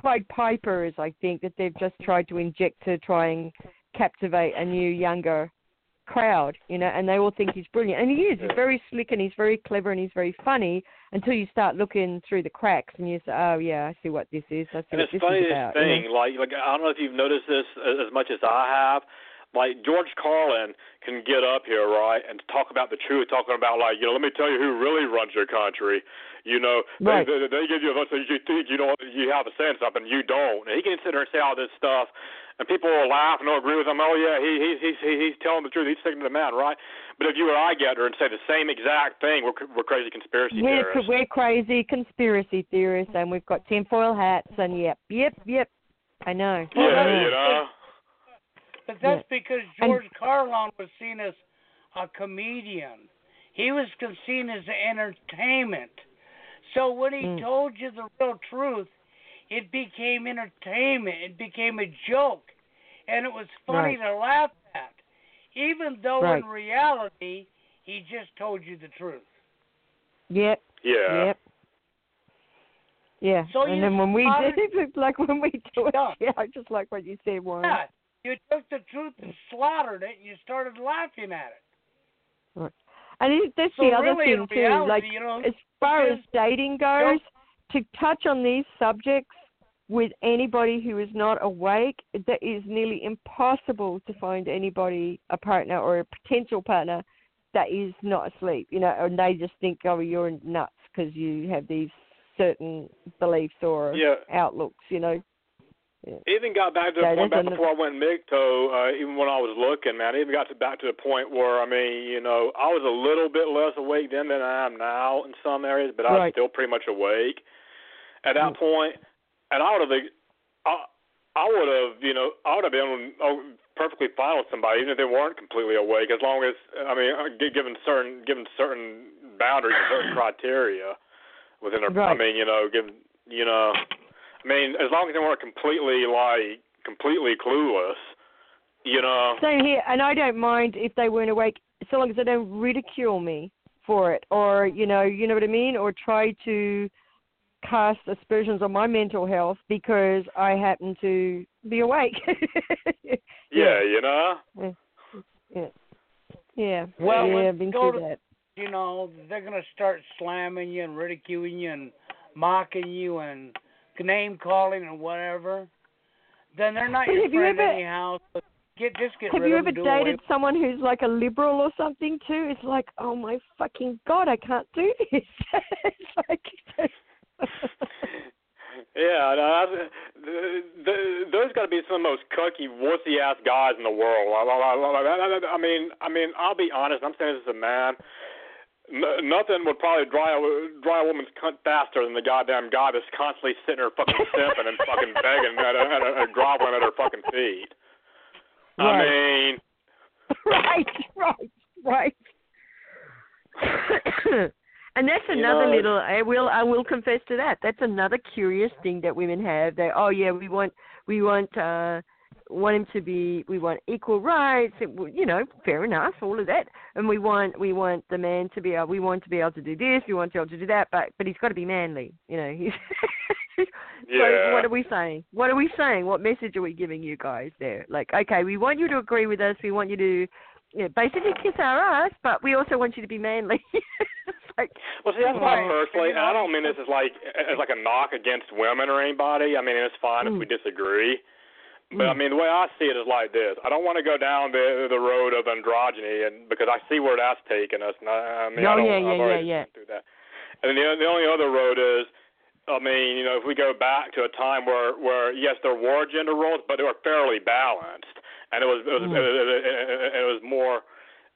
[SPEAKER 1] Pied Pipers, I think, that they've just tried to inject to try and captivate a new younger crowd, you know, and they all think he's brilliant. And he is. He's very slick and he's very clever and he's very funny until you start looking through the cracks and you say, oh, yeah, I see what this is. I see
[SPEAKER 3] and
[SPEAKER 1] what
[SPEAKER 3] it's
[SPEAKER 1] this
[SPEAKER 3] funny
[SPEAKER 1] is
[SPEAKER 3] this
[SPEAKER 1] about.
[SPEAKER 3] thing,
[SPEAKER 1] you know?
[SPEAKER 3] like, like I don't know if you've noticed this as much as I have. Like George Carlin can get up here, right, and talk about the truth, talking about like, you know, let me tell you who really runs your country. You know,
[SPEAKER 1] Right.
[SPEAKER 3] they, they, they give you a bunch of you think you don't, you have a say in something, you don't. And he can sit there and say all this stuff, and people will laugh and they'll agree with him. Oh yeah, he he he's he, he's telling the truth. He's sticking to the man, right? But if you or I get there and say the same exact thing, we're we're crazy conspiracy
[SPEAKER 1] We're,
[SPEAKER 3] theorists.
[SPEAKER 1] we're crazy conspiracy theorists and we've got tinfoil hats and yep, yep, yep. I know.
[SPEAKER 3] Yeah, you know.
[SPEAKER 2] But that's
[SPEAKER 1] Yeah.
[SPEAKER 2] because
[SPEAKER 1] And-
[SPEAKER 2] George Carlin was seen as a comedian. He was seen as entertainment. So when he
[SPEAKER 1] Mm.
[SPEAKER 2] told you the real truth, it became entertainment. It became a joke. And it was funny
[SPEAKER 1] Right.
[SPEAKER 2] to laugh at. Even though
[SPEAKER 1] Right.
[SPEAKER 2] in reality, he just told you the truth.
[SPEAKER 1] Yep,
[SPEAKER 3] Yeah.
[SPEAKER 1] yep. Yeah,
[SPEAKER 2] So
[SPEAKER 1] and
[SPEAKER 2] you
[SPEAKER 1] then when we did it, like when we do it,
[SPEAKER 2] Yeah.
[SPEAKER 1] yeah, I just like what you said, Warren.
[SPEAKER 2] Yeah. You took the truth and slaughtered it, and you started laughing at it.
[SPEAKER 1] And it, that's
[SPEAKER 2] So
[SPEAKER 1] the other
[SPEAKER 2] really,
[SPEAKER 1] thing
[SPEAKER 2] in
[SPEAKER 1] too.
[SPEAKER 2] reality,
[SPEAKER 1] Like
[SPEAKER 2] you know,
[SPEAKER 1] as far as dating goes, to touch on these subjects with anybody who is not awake, that is nearly impossible to find anybody a partner or a potential partner that is not asleep. You know, and they just think, oh, you're nuts because you have these certain beliefs or
[SPEAKER 3] Yeah.
[SPEAKER 1] outlooks. You know.
[SPEAKER 3] Even got back to the point back before I went MGTOW, uh, even when I was looking, man, I even got to back to the point where I mean, you know, I was a little bit less awake then than I am now in some areas, but I was
[SPEAKER 1] Right.
[SPEAKER 3] still pretty much awake at that
[SPEAKER 1] Mm.
[SPEAKER 3] point. And I would have, I, I would have, you know, I would have been oh, perfectly fine with somebody, even if they weren't completely awake, as long as I mean, uh, gi- given certain given certain boundaries and certain criteria within I
[SPEAKER 1] Right.
[SPEAKER 3] mean, you know, given you know. I mean, as long as they weren't completely like completely clueless, you know.
[SPEAKER 1] Same here, and I don't mind if they weren't awake, so long as they don't ridicule me for it, or you know, you know what I mean, or try to cast aspersions on my mental health because I happen to be awake.
[SPEAKER 3] Yeah, you know.
[SPEAKER 1] yeah, yeah.
[SPEAKER 2] Well,
[SPEAKER 1] yeah, I've been through
[SPEAKER 2] to-
[SPEAKER 1] that.
[SPEAKER 2] you know, they're gonna start slamming you and ridiculing you and mocking you and name calling and whatever. Then they're not
[SPEAKER 1] But
[SPEAKER 2] your
[SPEAKER 1] have you
[SPEAKER 2] friend
[SPEAKER 1] ever-
[SPEAKER 2] anyhow. So get just get
[SPEAKER 1] Have
[SPEAKER 2] rid
[SPEAKER 1] you
[SPEAKER 2] of
[SPEAKER 1] ever
[SPEAKER 2] them. do
[SPEAKER 1] dated someone who's like a liberal or something too? It's like, oh my fucking god, I can't do this. it's like.
[SPEAKER 3] Yeah, no, that's, the, the, those got to be some of the most cucky, wussy ass guys in the world. I, I, I, I mean, I mean, I'll be honest. I'm saying this as a man. N- nothing would probably dry a dry a woman's cunt faster than the goddamn guy that's constantly sitting her fucking simping and fucking begging and, and, and, and groveling at her fucking feet. I mean,
[SPEAKER 1] right, right, right. and that's
[SPEAKER 3] You
[SPEAKER 1] another
[SPEAKER 3] know-
[SPEAKER 1] little. I will. I will confess to that. That's another curious thing that women have. They. Oh yeah, we want. We want. uh want him to be. We want equal rights. You know, fair enough. All of that. And we want. We want the man to be able. We want to be able to do this. We want to be able to do that. But but he's got to be manly. You know. He's.
[SPEAKER 3] Yeah.
[SPEAKER 1] So what are we saying? What are we saying? What message are we giving you guys there? Like, okay, we want you to agree with us. We want you to you know, basically kiss our ass, but we also want you to be manly. like,
[SPEAKER 3] Well, see, that's why personally, and I don't mean this as like as like a knock against women or anybody. I mean, it's fine if
[SPEAKER 1] Mm.
[SPEAKER 3] we disagree. But I mean, the way I see it is like this: I don't want to go down the the road of androgyny, and because I see where that's taking us. And I, I mean,
[SPEAKER 1] Oh,
[SPEAKER 3] I don't,
[SPEAKER 1] yeah,
[SPEAKER 3] I've
[SPEAKER 1] yeah,
[SPEAKER 3] already
[SPEAKER 1] yeah, yeah.
[SPEAKER 3] through that. And the the only other road is, I mean, you know, if we go back to a time where where yes, there were gender roles, but they were fairly balanced, and it was it was
[SPEAKER 1] Mm.
[SPEAKER 3] it, it, it, it was more.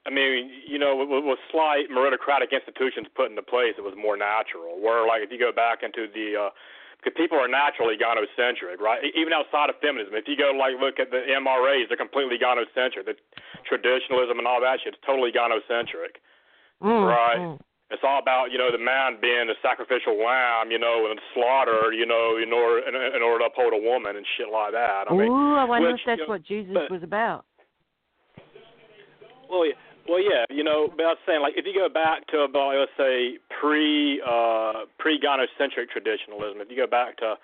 [SPEAKER 3] I mean, you know, with, with slight meritocratic institutions put into place, it was more natural. Where, like, if you go back into the uh, because people are naturally gynocentric, right? Even outside of feminism, if you go like look at the MRAs, they're completely gynocentric. The traditionalism and all that shit's totally gynocentric,
[SPEAKER 1] Mm,
[SPEAKER 3] right?
[SPEAKER 1] mm.
[SPEAKER 3] It's all about you know the man being the sacrificial lamb, you know, and slaughtered, you know, in order in, in order to uphold a woman and shit like that. I mean,
[SPEAKER 1] Ooh, I wonder
[SPEAKER 3] which,
[SPEAKER 1] if that's
[SPEAKER 3] you know,
[SPEAKER 1] what Jesus
[SPEAKER 3] but-
[SPEAKER 1] was about.
[SPEAKER 3] Well, yeah, well, yeah, you know, but I was saying, like, if you go back to about, let's say, pre uh, pre gynocentric traditionalism, if you go back to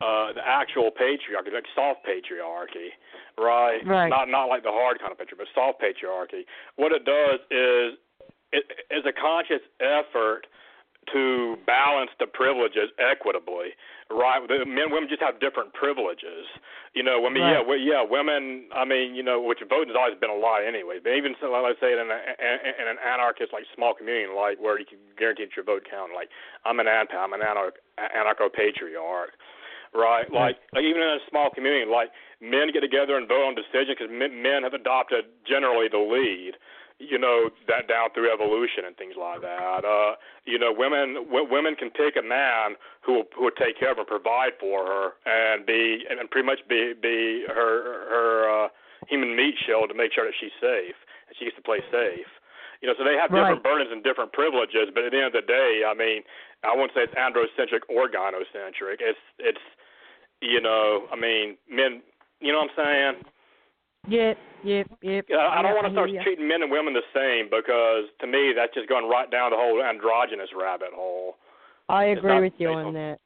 [SPEAKER 3] uh, the actual patriarchy, like soft patriarchy, right?
[SPEAKER 1] Right.
[SPEAKER 3] Not not like the hard kind of patriarchy, but soft patriarchy. What it does is it is a conscious effort to balance the privileges equitably, right? The men, women just have different privileges. You know, women,
[SPEAKER 1] Right.
[SPEAKER 3] yeah, well, yeah, women. I mean, you know, which voting has always been a lie anyway. But even so, let's say in, a, in an anarchist like small community, like where you can guarantee that your vote count. Like I'm an anti, I'm an anarch, anarcho patriarch. Right, like like even in a small community, like men get together and vote on decisions because men, men have adopted generally the lead you know that down through evolution and things like that. Uh, you know, women w- women can pick a man who will who will take care of her, provide for her, and be and pretty much be be her her uh, human meat shield to make sure that she's safe and she gets to play safe. You know, so they have different
[SPEAKER 1] Right.
[SPEAKER 3] burdens and different privileges, but at the end of the day, I mean, I wouldn't say it's androcentric or gynocentric. It's it's you know, I mean, men. You know what I'm saying?
[SPEAKER 1] Yep, yep, yep.
[SPEAKER 3] Yeah, I don't want to start
[SPEAKER 1] ya.
[SPEAKER 3] treating men and women the same because to me that's just going right down the whole androgynous rabbit hole.
[SPEAKER 1] I agree
[SPEAKER 3] not
[SPEAKER 1] with you on that.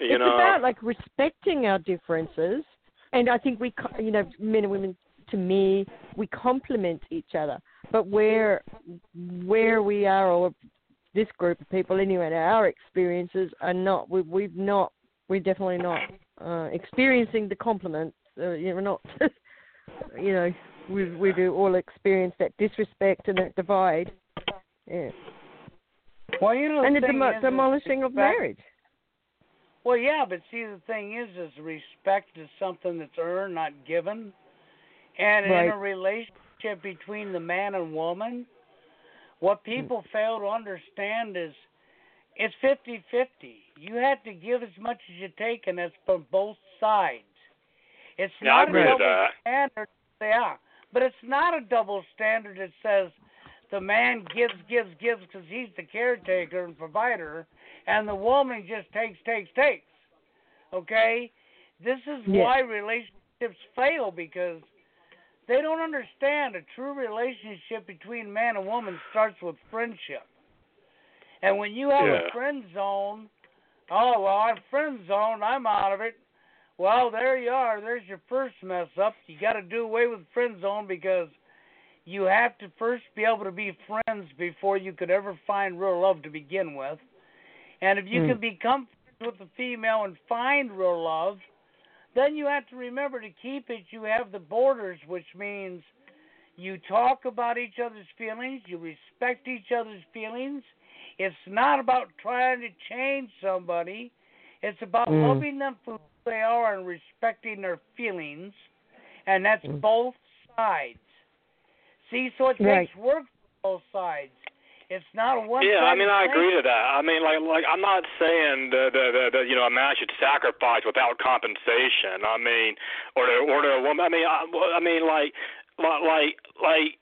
[SPEAKER 3] You
[SPEAKER 1] it's
[SPEAKER 3] know,
[SPEAKER 1] about like respecting our differences, and I think we, you know, men and women. To me, we complement each other. But where, where we are, or this group of people anyway, our experiences are not. We, we've not. We're definitely not uh, experiencing the compliments. Uh, you know, we're not. you know, we we do all experience that disrespect and that divide. Yeah.
[SPEAKER 2] Well, you know, the
[SPEAKER 1] And the
[SPEAKER 2] thing
[SPEAKER 1] demo-
[SPEAKER 2] is, is
[SPEAKER 1] demolishing of marriage.
[SPEAKER 2] Well, yeah, but see, the thing is, is respect is something that's earned, not given. And in a relationship between the man and woman, what hmm. people fail to understand is it's fifty-fifty. You have to give as much as you take, and that's from both sides. It's
[SPEAKER 3] Yeah, I
[SPEAKER 2] not
[SPEAKER 3] agree
[SPEAKER 2] a
[SPEAKER 3] with
[SPEAKER 2] double
[SPEAKER 3] that.
[SPEAKER 2] standard. Yeah, but it's not a double standard that says the man gives, gives, gives because he's the caretaker and provider, and the woman just takes, takes, takes. Okay? This is
[SPEAKER 1] Yeah.
[SPEAKER 2] why relationships fail because they don't understand a true relationship between man and woman starts with friendship. And when you have
[SPEAKER 3] Yeah.
[SPEAKER 2] a friend zone, oh, well, I'm a friend zone, I'm out of it. Well, there you are. There's your first mess up. You got to do away with friend zone because you have to first be able to be friends before you could ever find real love to begin with. And if you
[SPEAKER 1] Mm.
[SPEAKER 2] can become friends with a female and find real love, then you have to remember to keep it. You have the borders, which means you talk about each other's feelings, you respect each other's feelings. It's not about trying to change somebody. It's about
[SPEAKER 1] Mm.
[SPEAKER 2] loving them for they are and respecting their feelings, and that's
[SPEAKER 1] Mm.
[SPEAKER 2] both sides. See, so it
[SPEAKER 1] Right.
[SPEAKER 2] takes work for both sides. It's not one.
[SPEAKER 3] Yeah, I mean, I agree to that. I mean, like, like I'm not saying that, that, that, that you know a man should sacrifice without compensation. I mean, or to, or to a woman. I mean, I, I mean, like, like, like, like,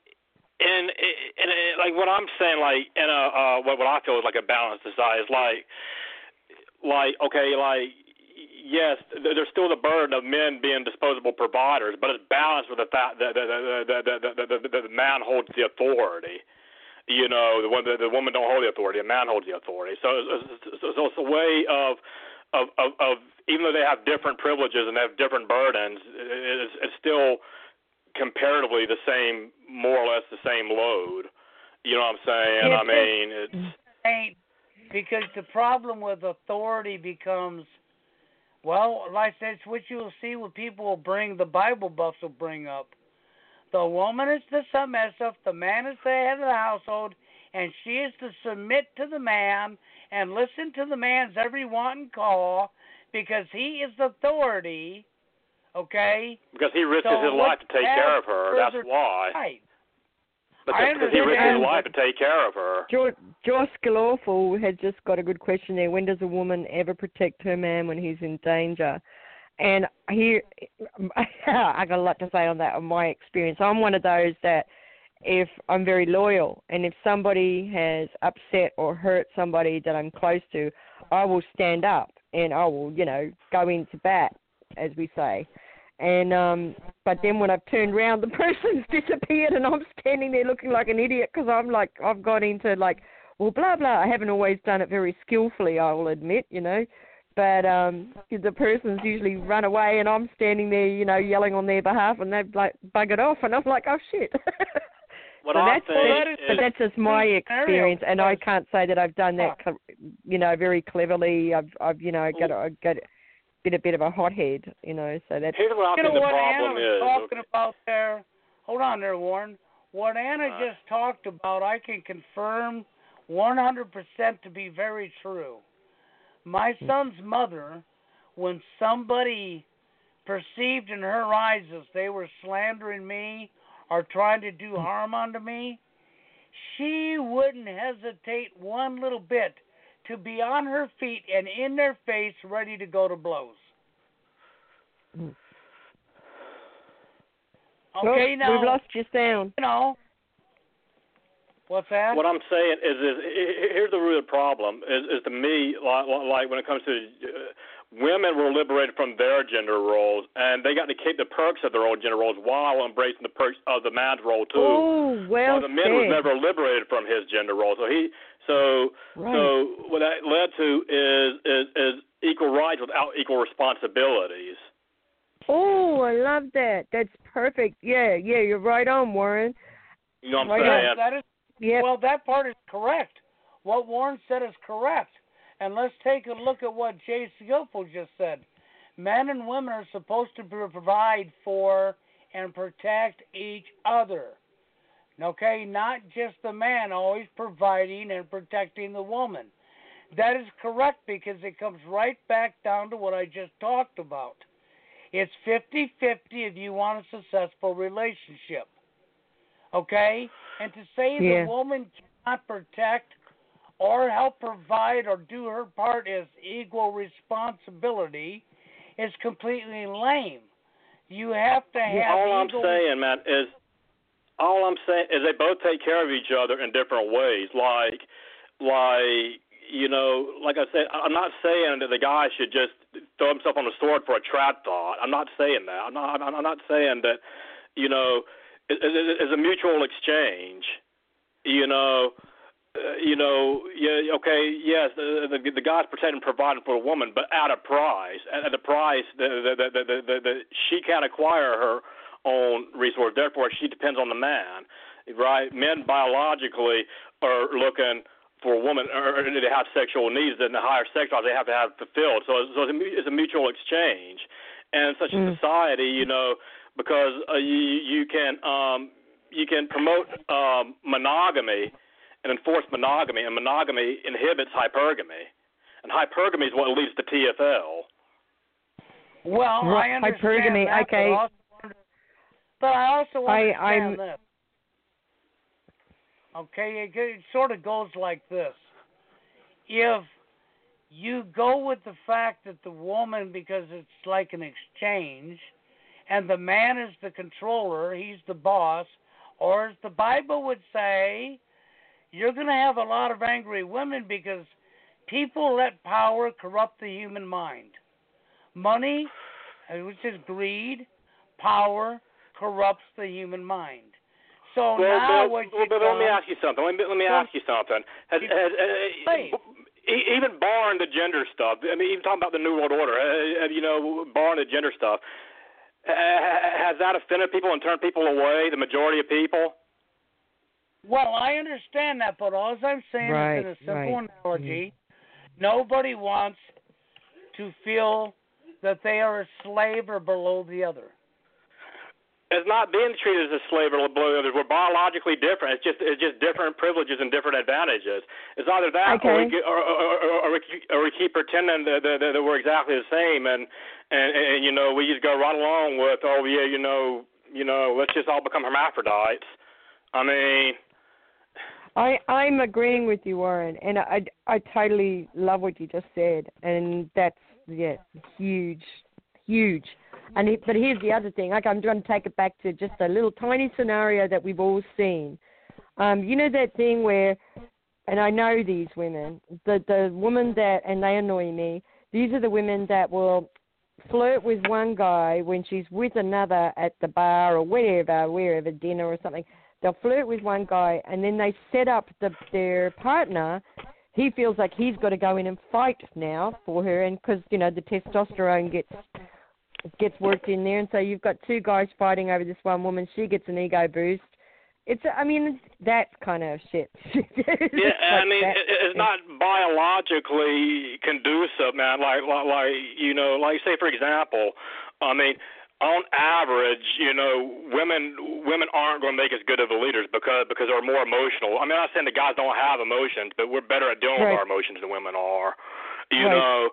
[SPEAKER 3] in, in, in like what I'm saying, like, in a uh, what what I feel is like a balanced society is like, like, okay, like. Yes, there's still the burden of men being disposable providers, but it's balanced with the fact that that the man holds the authority. You know the one the, the woman don't hold the authority the man holds the authority. So so, so, so it's a way of of, of of even though they have different privileges and they have different burdens it's, it's still comparatively the same more or less the same load. You know what i'm saying?
[SPEAKER 2] It
[SPEAKER 3] i mean it's
[SPEAKER 2] because the problem with authority becomes well, like I said, it's what you will see what people will bring the Bible buffs will bring up. The woman is the submissive, the man is the head of the household, and she is to submit to the man and listen to the man's every want and call because he is the authority. Okay?
[SPEAKER 3] because he risks
[SPEAKER 2] So
[SPEAKER 3] his life to take care of her that's why
[SPEAKER 2] Right.
[SPEAKER 3] But
[SPEAKER 2] I
[SPEAKER 3] because he risked his life to take care of her.
[SPEAKER 1] Jo- Josh Galawful has just got a good question there. When does a woman ever protect her man when he's in danger? And here, I got a lot to say on that. On my experience, I'm one of those that if I'm very loyal, and if somebody has upset or hurt somebody that I'm close to, I will stand up and I will, you know, go into bat, as we say. And um but then when I've turned around, the person's disappeared, and I'm standing there looking like an idiot because I'm like I've got into like well blah blah. I haven't always done it very skillfully, I will admit, you know. But um the person's usually run away, and I'm standing there, you know, yelling on their behalf, and they've like buggered off, and I'm like, oh shit.
[SPEAKER 3] What
[SPEAKER 1] so
[SPEAKER 3] I
[SPEAKER 1] that's
[SPEAKER 3] think
[SPEAKER 2] that is-
[SPEAKER 1] but that's just my experience, and I can't say that I've done that, you know, very cleverly. I've, I've, you know, got, I got been a bit of a hothead, you know. So that's
[SPEAKER 3] here's what I
[SPEAKER 2] You know
[SPEAKER 3] think the
[SPEAKER 2] what
[SPEAKER 3] problem
[SPEAKER 2] Anna was
[SPEAKER 3] is.
[SPEAKER 2] talking
[SPEAKER 3] okay?
[SPEAKER 2] about there? Hold on there, Warren. What Anna
[SPEAKER 3] Uh.
[SPEAKER 2] just talked about, I can confirm 100% to be very true. My son's mother, when somebody perceived in her eyes as they were slandering me or trying to do harm unto me, she wouldn't hesitate one little bit to be on her feet and in their face ready to go to blows. Okay,
[SPEAKER 1] oh,
[SPEAKER 2] now
[SPEAKER 1] we've lost you sound.
[SPEAKER 2] you know. What's that?
[SPEAKER 3] What I'm saying is, is he- he- here's the real problem. Is, is to me, like, like when it comes to uh, women were liberated from their gender roles, and they got to keep the perks of their own gender roles while embracing the perks of the man's role too.
[SPEAKER 1] Oh, well
[SPEAKER 3] Well, the man was never liberated from his gender role, so he, so,
[SPEAKER 1] Right.
[SPEAKER 3] so what that led to is, is, is equal rights without equal responsibilities.
[SPEAKER 1] Oh, I love that. That's perfect. Yeah, yeah, you're right on, Warren.
[SPEAKER 3] You know what I'm
[SPEAKER 1] Right
[SPEAKER 3] saying?
[SPEAKER 2] Yes, that is
[SPEAKER 1] Yeah.
[SPEAKER 2] well. That part is correct. What Warren said is correct. And let's take a look at what Jay Skillful just said. Men and women are supposed to provide for and protect each other. Okay, not just the man always providing and protecting the woman. That is correct because it comes right back down to what I just talked about. It's 50 50 if you want a successful relationship. Okay? And to say
[SPEAKER 1] Yeah.
[SPEAKER 2] the woman cannot protect or help provide or do her part as equal responsibility is completely lame. You have to have
[SPEAKER 3] all I'm saying, man, is all I'm saying is they both take care of each other in different ways. Like, like you know, like I said, I'm not saying that the guy should just throw himself on the sword for a trap thought. I'm not saying that. I'm not. I'm not saying that. You know, it, it, it's a mutual exchange. You know. Uh, you know, yeah, okay, yes, the, the the guy's protecting providing for a woman, but at a price. At, at the price that the, the, the, the, the, she can't acquire her own resource. Therefore, she depends on the man, right? Men biologically are looking for a woman, or they have sexual needs, and the higher sex drive they have to have fulfilled. So, so it's, a, it's a mutual exchange. And such a
[SPEAKER 1] Mm.
[SPEAKER 3] society, you know, because uh, you you can um, you can promote um, monogamy and enforce monogamy, and monogamy inhibits hypergamy, and hypergamy is what leads to TFL.
[SPEAKER 2] Well,
[SPEAKER 1] Right,
[SPEAKER 2] I understand
[SPEAKER 1] hypergamy,
[SPEAKER 2] that,
[SPEAKER 1] okay.
[SPEAKER 2] But, also, but I also
[SPEAKER 1] I-
[SPEAKER 2] understand
[SPEAKER 1] I'm-
[SPEAKER 2] this. Okay, it, it sort of goes like this: if you go with the fact that the woman, because it's like an exchange, and the man is the controller, he's the boss, or as the Bible would say, you're going to have a lot of angry women because people let power corrupt the human mind. Money, uh, which is greed, power corrupts the human mind. So
[SPEAKER 3] well,
[SPEAKER 2] now
[SPEAKER 3] Bill,
[SPEAKER 2] what
[SPEAKER 3] well,
[SPEAKER 2] you've
[SPEAKER 3] Bill, let me ask you something. Let me, let me
[SPEAKER 2] Well,
[SPEAKER 3] ask you something. Has,
[SPEAKER 2] you-
[SPEAKER 3] has, uh, even barring the gender stuff, I mean, even talking about the New World Order, uh, you know, barring the gender stuff, uh, has that offended people and turned people away, the majority of people?
[SPEAKER 2] Well, I understand that, but all I'm saying
[SPEAKER 1] Right,
[SPEAKER 2] is in a simple
[SPEAKER 1] right.
[SPEAKER 2] analogy, nobody wants to feel that they are a slave or below the other.
[SPEAKER 3] It's not being treated as a slave or below the others. We're biologically different. It's just it's just different privileges and different advantages. It's either that or, we, get- or, or, or, or, we keep, or we keep pretending that, that, that we're exactly the same, and, and and you know we just go right along with oh yeah you know you know let's just all become hermaphrodites. I mean,
[SPEAKER 1] I I'm agreeing with you, Warren, and I I totally love what you just said, and that's yeah huge, huge. And it, but here's the other thing. Like I'm going to take it back to just a little tiny scenario that we've all seen. Um, you know that thing where, and I know these women, the the woman that, and they annoy me. These are the women that will flirt with one guy when she's with another at the bar or wherever, wherever dinner or something. They'll flirt with one guy and then they set up the, their partner. He feels like he's got to go in and fight now for her, and because you know the testosterone gets gets worked in there, and so you've got two guys fighting over this one woman. She gets an ego boost. It's, I mean, that kind of shit.
[SPEAKER 3] yeah, like I mean, that. it's not biologically conducive, man. Like, like, like, you know, like say for example, I mean, on average, you know, women women aren't going to make as good of the leaders because because they're more emotional. I mean, I'm not saying the guys don't have emotions, but we're better at dealing
[SPEAKER 1] right.
[SPEAKER 3] with our emotions than women are. You
[SPEAKER 1] right.
[SPEAKER 3] know,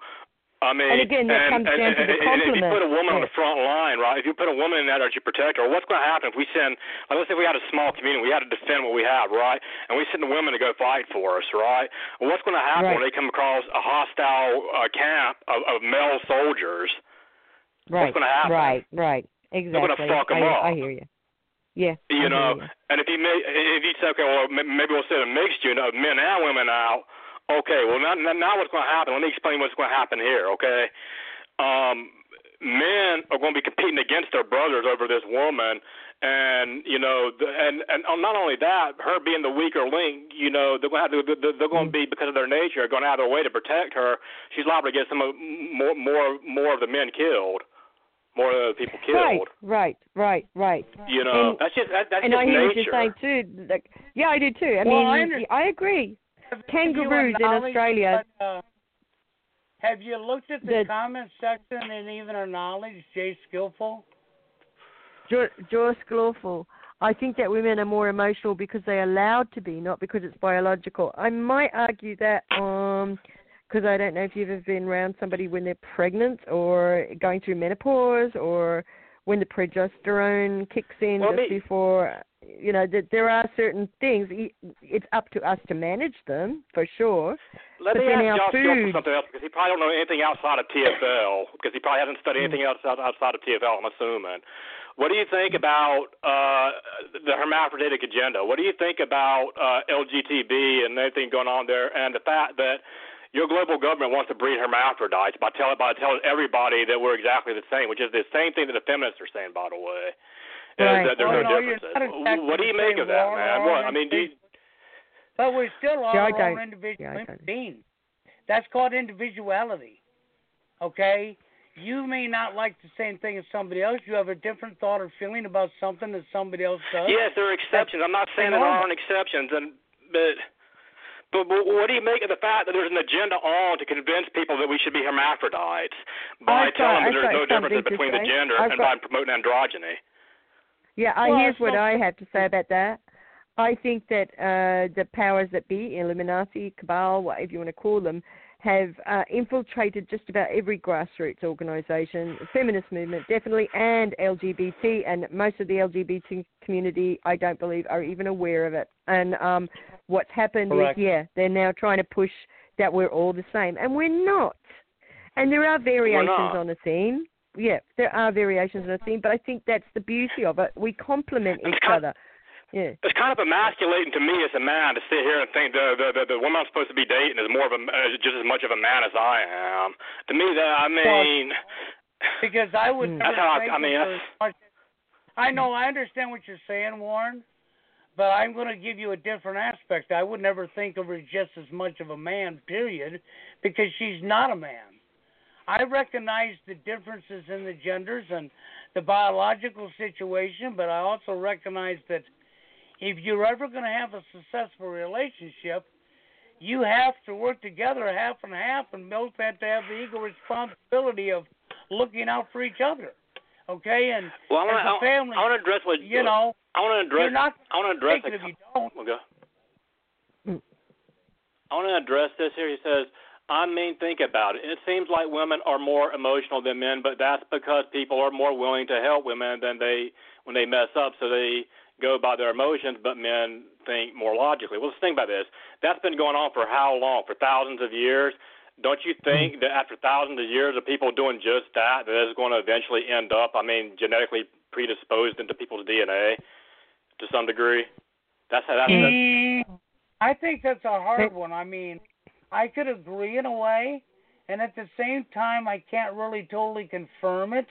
[SPEAKER 3] I mean,
[SPEAKER 1] and again, that
[SPEAKER 3] and,
[SPEAKER 1] comes
[SPEAKER 3] and,
[SPEAKER 1] down to the
[SPEAKER 3] and, if you put a woman
[SPEAKER 1] yeah.
[SPEAKER 3] on the front line, right? If you put a woman in that as your protector, what's going to happen if we send, like, let's say we had a small community, we had to defend what we have, right? And we send the women to go fight for us, right? Well, what's going to happen
[SPEAKER 1] right.
[SPEAKER 3] when they come across a hostile uh, camp of, of male soldiers?
[SPEAKER 1] Right.
[SPEAKER 3] What's going to happen?
[SPEAKER 1] Right. Right. Exactly.
[SPEAKER 3] They're going to fuck them
[SPEAKER 1] I,
[SPEAKER 3] up.
[SPEAKER 1] I hear you. Yeah.
[SPEAKER 3] You
[SPEAKER 1] I
[SPEAKER 3] know,
[SPEAKER 1] you.
[SPEAKER 3] and if you may, if you say, okay, well, maybe we'll send a mixed unit of men and women out. Okay, well now, now what's going to happen? Let me explain what's going to happen here. Okay, um, men are going to be competing against their brothers over this woman, and you know, the, and and not only that, her being the weaker link, you know, they're going to have to, they're going to be because of their nature going to have their way to protect her. She's liable to get some of, more more more of the men killed more of the people killed.
[SPEAKER 1] Right, right, right, right.
[SPEAKER 3] You know,
[SPEAKER 1] and,
[SPEAKER 3] that's just that, that's
[SPEAKER 1] and
[SPEAKER 3] just
[SPEAKER 1] I hear
[SPEAKER 3] nature.
[SPEAKER 1] what you're saying too. Like, yeah, I do too. I
[SPEAKER 2] well,
[SPEAKER 1] mean,
[SPEAKER 2] I,
[SPEAKER 1] I agree. Kangaroos in Australia.
[SPEAKER 2] But, uh, have you looked at the,
[SPEAKER 1] the
[SPEAKER 2] comment section and even our knowledge, Jay Skillful?
[SPEAKER 1] Joe Skillful. I think that women are more emotional because they're allowed to be, not because it's biological. I might argue that um because I don't know if you've ever been around somebody when they're pregnant or going through menopause or when the progesterone kicks in
[SPEAKER 3] well,
[SPEAKER 1] just
[SPEAKER 3] me,
[SPEAKER 1] before you know that there are certain things it's up to us to manage them for sure
[SPEAKER 3] let
[SPEAKER 1] but
[SPEAKER 3] me ask Josh
[SPEAKER 1] food,
[SPEAKER 3] something else because he probably don't know anything outside of TFL because he probably hasn't studied anything else outside of TFL. I'm assuming. What do you think about uh, the hermaphroditic agenda? What do you think about uh, LGTB and everything going on there, and the fact that your global government wants to breed hermaphrodites by telling by telling everybody that we're exactly the same, which is the same thing that the feminists are saying, by the way.
[SPEAKER 1] Right.
[SPEAKER 3] That there's
[SPEAKER 2] well,
[SPEAKER 3] no
[SPEAKER 2] no,
[SPEAKER 3] differences.
[SPEAKER 2] Exactly
[SPEAKER 3] what do you make of that, man? What I mean, do you,
[SPEAKER 2] but we still are
[SPEAKER 1] yeah,
[SPEAKER 2] our individual
[SPEAKER 1] yeah,
[SPEAKER 2] beings. That's called individuality. Okay? You may not like the same thing as somebody else. You have a different thought or feeling about something that somebody else does.
[SPEAKER 3] Yes, there are exceptions. I'm not saying there aren't exceptions, and but but what do you make of the fact that there's an agenda on to convince people that we should be hermaphrodites by
[SPEAKER 1] I've
[SPEAKER 3] telling
[SPEAKER 1] got,
[SPEAKER 3] them there's no difference between the gender
[SPEAKER 1] I've
[SPEAKER 3] and
[SPEAKER 1] got,
[SPEAKER 3] by promoting androgyny?
[SPEAKER 1] Yeah,
[SPEAKER 2] well,
[SPEAKER 1] here's what I have to say about that. I think that uh, the powers that be, Illuminati, Cabal, whatever you want to call them, have uh, infiltrated just about every grassroots organisation, feminist movement definitely, and LGBT, and most of the LGBT community, I don't believe, are even aware of it. And um, what's happened
[SPEAKER 2] Correct.
[SPEAKER 1] is, yeah, they're now trying to push that we're all the same, and we're not. And there are variations on the theme. Yeah, there are variations on the theme, but I think that's the beauty of it. We complement each other. Yeah.
[SPEAKER 3] It's kind of emasculating to me as a man to sit here and think the the the, the woman I'm supposed to be dating is more of a just as much of a man as I am. To me, that I mean,
[SPEAKER 2] because I would.
[SPEAKER 3] that's how I, I mean.
[SPEAKER 2] Much, I know I understand what you're saying, Warren, but I'm going to give you a different aspect. I would never think of her just as much of a man, period, because she's not a man. I recognize the differences in the genders and the biological situation, but I also recognize that if you're ever going to have a successful relationship, you have to work together half and half, and both have to have the equal responsibility of looking out for each other. Okay, and
[SPEAKER 3] well, I wanna,
[SPEAKER 2] as a family,
[SPEAKER 3] I want to address what
[SPEAKER 2] you know.
[SPEAKER 3] I want to address.
[SPEAKER 2] You're not
[SPEAKER 3] I want to address.
[SPEAKER 2] it if you don't.
[SPEAKER 3] Okay. Mm. I want to address this here. He says, I mean, think about it. It seems like women are more emotional than men, but that's because people are more willing to help women than they when they mess up. So they go by their emotions, but men think more logically. Well, let's think about this. That's been going on for how long? For thousands of years. Don't you think that after thousands of years of people doing just that, that is going to eventually end up, I mean, genetically predisposed into people's DNA to some degree? That's how that's.
[SPEAKER 2] Mm, I think that's a hard one. I mean, I could agree in a way, and at the same time, I can't really totally confirm it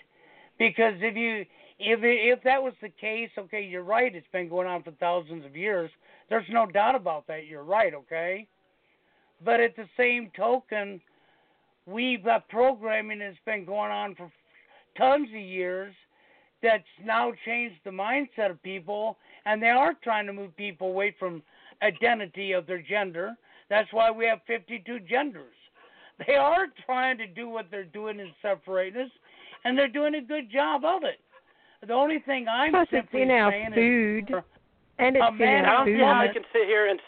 [SPEAKER 2] because if you if if that was the case, okay, you're right. It's been going on for thousands of years. There's no doubt about that. You're right. Okay, but at the same token, we've got programming that's been going on for tons of years that's now changed the mindset of people, and they are trying to move people away from identity of their gender. That's why we have 52 genders. They are trying to do what they're doing in separating us, and they're doing a good job of it. The only thing I'm
[SPEAKER 1] Plus, it's
[SPEAKER 2] simply
[SPEAKER 1] in our
[SPEAKER 2] saying
[SPEAKER 1] food,
[SPEAKER 2] is,
[SPEAKER 1] and it's
[SPEAKER 2] a
[SPEAKER 1] in
[SPEAKER 2] man-
[SPEAKER 3] I don't see how you can sit here and.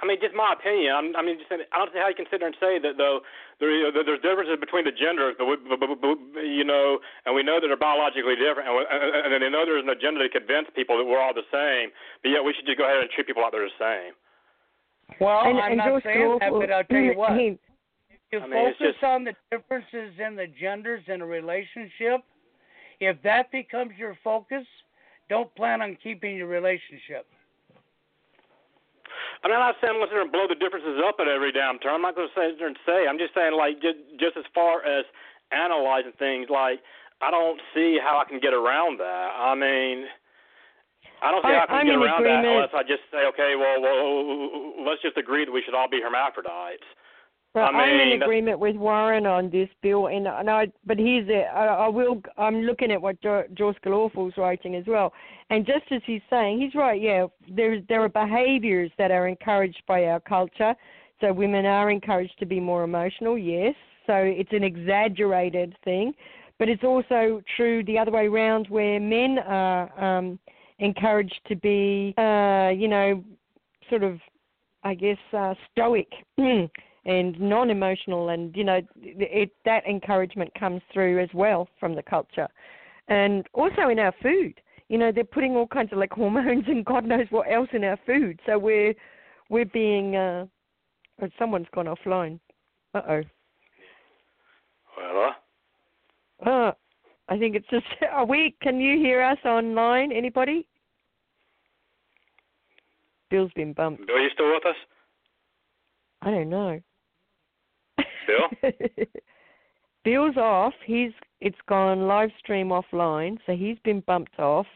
[SPEAKER 3] I mean, just my opinion. I'm, I mean, just I don't see how you can sit there and say that though there, there there's differences between the genders, but, we, but, but, but you know, and we know that they're biologically different, and, we, and, and then they know there's an agenda to convince people that we're all the same. But yet we should just go ahead and treat people like they're the same.
[SPEAKER 2] well,
[SPEAKER 1] and,
[SPEAKER 2] I'm
[SPEAKER 1] and
[SPEAKER 2] not
[SPEAKER 1] George
[SPEAKER 2] saying that, but I'll tell you what.
[SPEAKER 1] he-
[SPEAKER 2] you
[SPEAKER 3] I mean,
[SPEAKER 2] focus
[SPEAKER 3] just-
[SPEAKER 2] on the differences in the genders in a relationship, if that becomes your focus, don't plan on keeping your relationship.
[SPEAKER 3] I mean, I'm not saying I'm going to sit there and blow the differences up at every damn turn. I'm not going to sit there and say. I'm just saying, like, just, just as far as analyzing things, like, I don't see how I can get around that. I mean, I don't see
[SPEAKER 1] I-
[SPEAKER 3] how I can
[SPEAKER 1] I'm
[SPEAKER 3] get
[SPEAKER 1] in
[SPEAKER 3] around that unless I just say, okay, well, well, let's just agree that we should all be hermaphrodites.
[SPEAKER 1] Well,
[SPEAKER 3] I
[SPEAKER 1] I'm in
[SPEAKER 3] mean,
[SPEAKER 1] agreement with Warren on this, Bill, and, and I. But here's it. I, I will. I'm looking at what jo- George Galawful's writing as well, and just as he's saying, he's right. Yeah, there there are behaviours that are encouraged by our culture. So women are encouraged to be more emotional. Yes. So it's an exaggerated thing, but it's also true the other way around, where men are um, encouraged to be, uh, you know, sort of, I guess, uh, stoic. and non-emotional and you know it that encouragement comes through as well from the culture. And also in our food you know they're putting all kinds of like hormones and god knows what else in our food. So we're we're being uh oh, someone's gone offline. Uh oh
[SPEAKER 3] Well, uh,
[SPEAKER 1] i think it's just are we can you hear us online anybody? Bill's been bumped.
[SPEAKER 3] Bill, you still with us?
[SPEAKER 1] i don't know
[SPEAKER 3] Bill?
[SPEAKER 1] Bill's off. He's it's gone live stream offline, so he's been bumped off.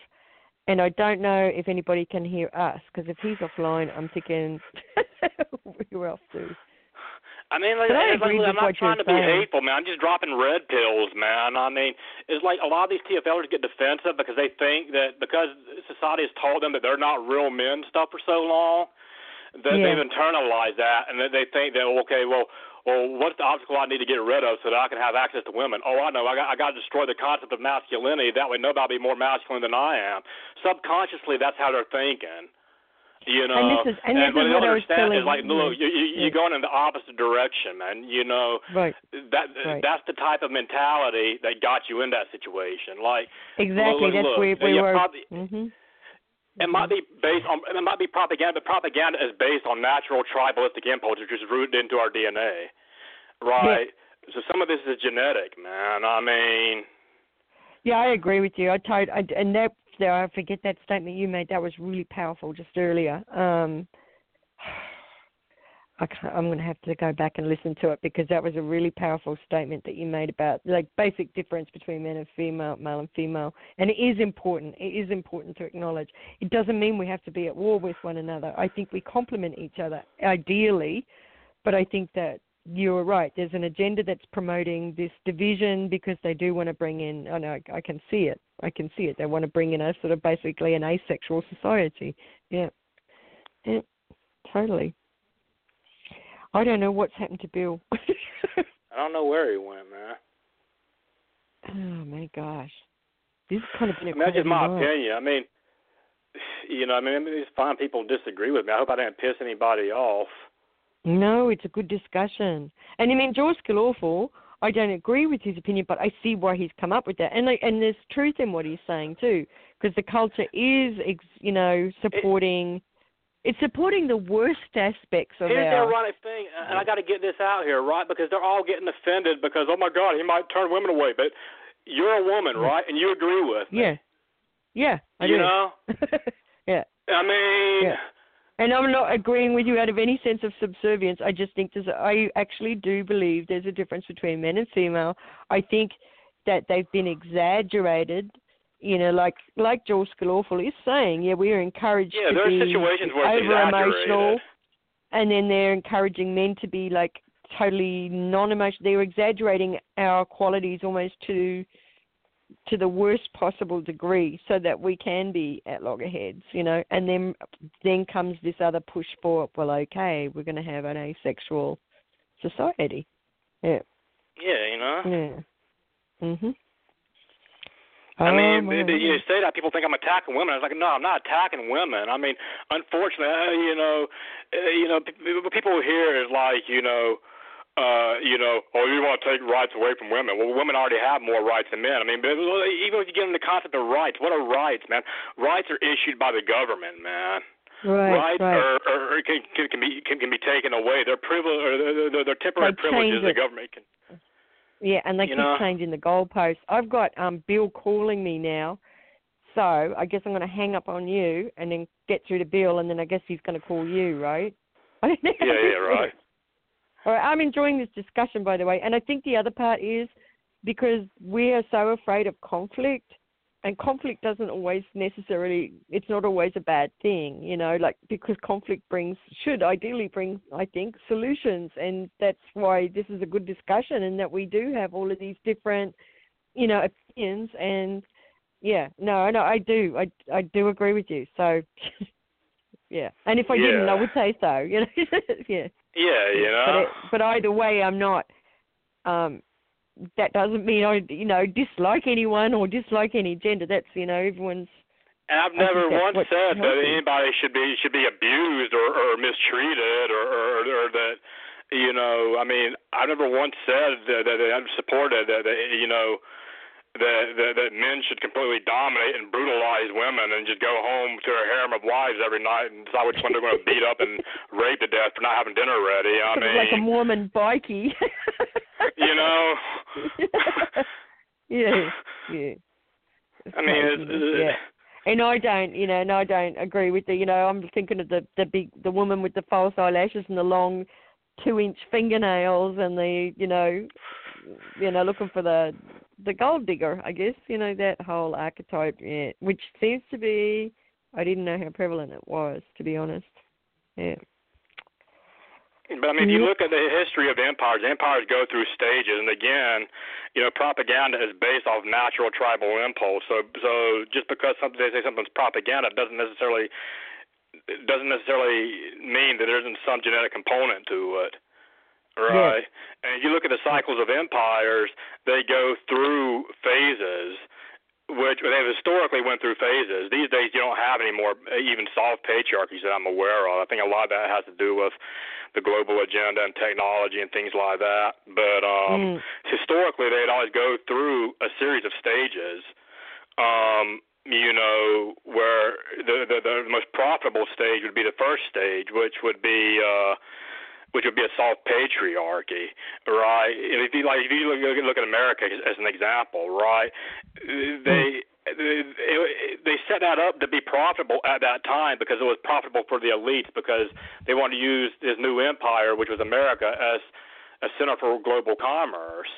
[SPEAKER 1] And I don't know if anybody can hear us because if he's offline, I'm thinking we're off too.
[SPEAKER 3] I mean, like,
[SPEAKER 1] I
[SPEAKER 3] like,
[SPEAKER 1] agree
[SPEAKER 3] look,
[SPEAKER 1] with
[SPEAKER 3] I'm not trying to be
[SPEAKER 1] saying.
[SPEAKER 3] hateful, man. I'm just dropping red pills, man. I mean, it's like a lot of these TFLers get defensive because they think that because society has told them that they're not real men stuff for so long, that
[SPEAKER 1] Yeah.
[SPEAKER 3] they've internalized that, and that they think that okay, well, well, what's the obstacle I need to get rid of so that I can have access to women? Oh, I know. I got I got to destroy the concept of masculinity. That way, nobody will be more masculine than I am. Subconsciously, that's how they're thinking. You know,
[SPEAKER 1] And this is- and this
[SPEAKER 3] what
[SPEAKER 1] is
[SPEAKER 3] they
[SPEAKER 1] what
[SPEAKER 3] don't
[SPEAKER 1] I was
[SPEAKER 3] understand is like, look, you, you, you're going in the opposite direction, man. You know,
[SPEAKER 1] Right.
[SPEAKER 3] that
[SPEAKER 1] Right.
[SPEAKER 3] that's the type of mentality that got you in that situation. Like,
[SPEAKER 1] Exactly.
[SPEAKER 3] look,
[SPEAKER 1] That's
[SPEAKER 3] look,
[SPEAKER 1] where we were.
[SPEAKER 3] probably-
[SPEAKER 1] hmm
[SPEAKER 3] it might be based on it might be propaganda, but propaganda is based on natural tribalistic impulse, which is rooted into our DNA, right? So some of this is genetic, man. I mean,
[SPEAKER 1] Yeah, I agree with you. I told, I, and that I forget that statement you made. That was really powerful just earlier. Um, I can't, I'm going to have to go back and listen to it because that was a really powerful statement that you made about like basic difference between men and female, male and female, and it is important. It is important to acknowledge. It doesn't mean we have to be at war with one another. I think we complement each other ideally, but I think that you're right. There's an agenda that's promoting this division because they do want to bring in. I know I, I can see it. I can see it. They want to bring in a sort of basically an asexual society. Yeah, yeah, totally. I don't know what's happened to Bill.
[SPEAKER 3] I don't know where he went, man.
[SPEAKER 1] oh my gosh, this is kind of been a
[SPEAKER 3] I mean, that's just my
[SPEAKER 1] night.
[SPEAKER 3] opinion. I mean, you know, I mean, it's fine. People disagree with me. I hope I didn't piss anybody off.
[SPEAKER 1] No, it's a good discussion. And I mean, George Skillawful, I don't agree with his opinion, but I see why he's come up with that, and and there's truth in what he's saying too, because the culture is, ex, you know, supporting. It, it's supporting the worst aspects of
[SPEAKER 3] Here's
[SPEAKER 1] our.
[SPEAKER 3] the ironic thing, and I got to get this out here, right? Because they're all getting offended because, oh my God, he might turn women away. But you're a woman, right? And you agree with
[SPEAKER 1] me. Yeah. Yeah. I
[SPEAKER 3] you
[SPEAKER 1] do.
[SPEAKER 3] know.
[SPEAKER 1] yeah.
[SPEAKER 3] I mean.
[SPEAKER 1] Yeah. And I'm not agreeing with you out of any sense of subservience. I just think there's. I actually do believe there's a difference between men and female. I think that they've been exaggerated. You know, like like Joel Skillawful is saying, yeah, we are encouraged
[SPEAKER 3] yeah,
[SPEAKER 1] to
[SPEAKER 3] there
[SPEAKER 1] be
[SPEAKER 3] are situations where
[SPEAKER 1] over
[SPEAKER 3] emotional,
[SPEAKER 1] and then they're encouraging men to be like totally non-emotional. They're exaggerating our qualities almost to to the worst possible degree so that we can be at loggerheads, you know. And then then comes this other push for well, okay, we're going to have an asexual society. Yeah.
[SPEAKER 3] Yeah, you know.
[SPEAKER 1] Yeah. Mhm.
[SPEAKER 3] I mean,
[SPEAKER 1] oh,
[SPEAKER 3] you say that people think I'm attacking women. I was like, no, I'm not attacking women. I mean, unfortunately, uh, you know, uh, you know, people here is like, you know, uh, you know, oh, you want to take rights away from women. Well, women already have more rights than men. I mean, even if you get into the concept of rights, what are rights, man? Rights are issued by the government, man.
[SPEAKER 1] Right,
[SPEAKER 3] rights
[SPEAKER 1] right.
[SPEAKER 3] Are, are, can, can can be can, can be taken away. They're privilege, or they're, they're temporary
[SPEAKER 1] they
[SPEAKER 3] privileges the government can.
[SPEAKER 1] Yeah, and they
[SPEAKER 3] you
[SPEAKER 1] keep
[SPEAKER 3] know?
[SPEAKER 1] changing the goalposts. I've got um Bill calling me now, so I guess I'm going to hang up on you and then get through to Bill, and then I guess he's going to call you, right? I don't know.
[SPEAKER 3] Yeah, yeah, right.
[SPEAKER 1] All right, I'm enjoying this discussion, by the way, and I think the other part is because we are so afraid of conflict, and conflict doesn't always necessarily, it's not always a bad thing, you know, like because conflict brings, should ideally bring, I think, solutions, and that's why this is a good discussion, and that we do have all of these different, you know, opinions, and yeah, no, no, I do, I, I do agree with you, so. yeah, and if I
[SPEAKER 3] yeah.
[SPEAKER 1] didn't, I would say so. You know, yeah.
[SPEAKER 3] Yeah, you know.
[SPEAKER 1] But, it, but either way, I'm not. Um, that doesn't mean I, you know, dislike anyone or dislike any gender. That's you know, everyone's.
[SPEAKER 3] And I've never once said that anybody should be should be abused or, or mistreated or, or or that you know. I mean, I've never once said that, that I've supported that, that you know that, that that men should completely dominate and brutalize women and just go home to a harem of wives every night and decide which one they're going to beat up and rape to death for not having dinner ready. I mean,
[SPEAKER 1] like a Mormon bikie.
[SPEAKER 3] you know.
[SPEAKER 1] yeah, yeah.
[SPEAKER 3] I mean, it's, it's,
[SPEAKER 1] yeah. And I don't, you know, and I don't agree with the, you know, I'm thinking of the the big, the woman with the false eyelashes and the long two-inch fingernails and the, you know, you know, looking for the the gold digger, I guess, you know, that whole archetype, yeah, which seems to be, I didn't know how prevalent it was, to be honest. Yeah.
[SPEAKER 3] But I mean, if you mm-hmm. look at the history of empires, empires go through stages, and again, you know, propaganda is based off natural tribal impulse. So, so just because something they say something's propaganda doesn't necessarily doesn't necessarily mean that there isn't some genetic component to it. Right.
[SPEAKER 1] Yes.
[SPEAKER 3] And you look at the cycles of empires, they go through phases, which they've historically went through phases. These days, you don't have any more even soft patriarchies that I'm aware of. I think a lot of that has to do with the global agenda and technology and things like that. But um,
[SPEAKER 1] mm.
[SPEAKER 3] historically, they'd always go through a series of stages. Um, you know, where the, the the most profitable stage would be the first stage, which would be uh, which would be a soft patriarchy, right? If you like, if you look, look at America as an example, right? They hmm. they they set that up to be profitable at that time because it was profitable for the elites because they wanted to use this new empire, which was America, as a center for global commerce.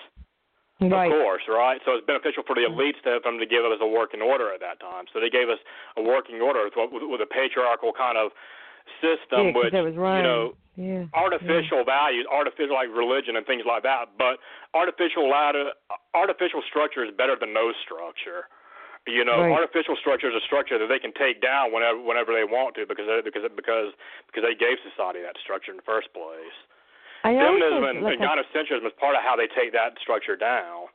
[SPEAKER 1] Right.
[SPEAKER 3] Of course, right? So it's beneficial for the hmm. elites to, for them to give us a working order at that time. So they gave us a working order with, with a patriarchal kind of system,
[SPEAKER 1] yeah,
[SPEAKER 3] which
[SPEAKER 1] that was right.
[SPEAKER 3] you know
[SPEAKER 1] yeah.
[SPEAKER 3] artificial
[SPEAKER 1] yeah.
[SPEAKER 3] values, artificial like religion and things like that. But artificial artificial structure is better than no structure. You know,
[SPEAKER 1] right.
[SPEAKER 3] artificial structure is a structure that they can take down whenever whenever they want to because they, because because because they gave society that structure in the first place.
[SPEAKER 1] I
[SPEAKER 3] Feminism and,
[SPEAKER 1] like
[SPEAKER 3] and gynocentrism is part of how they take that structure down.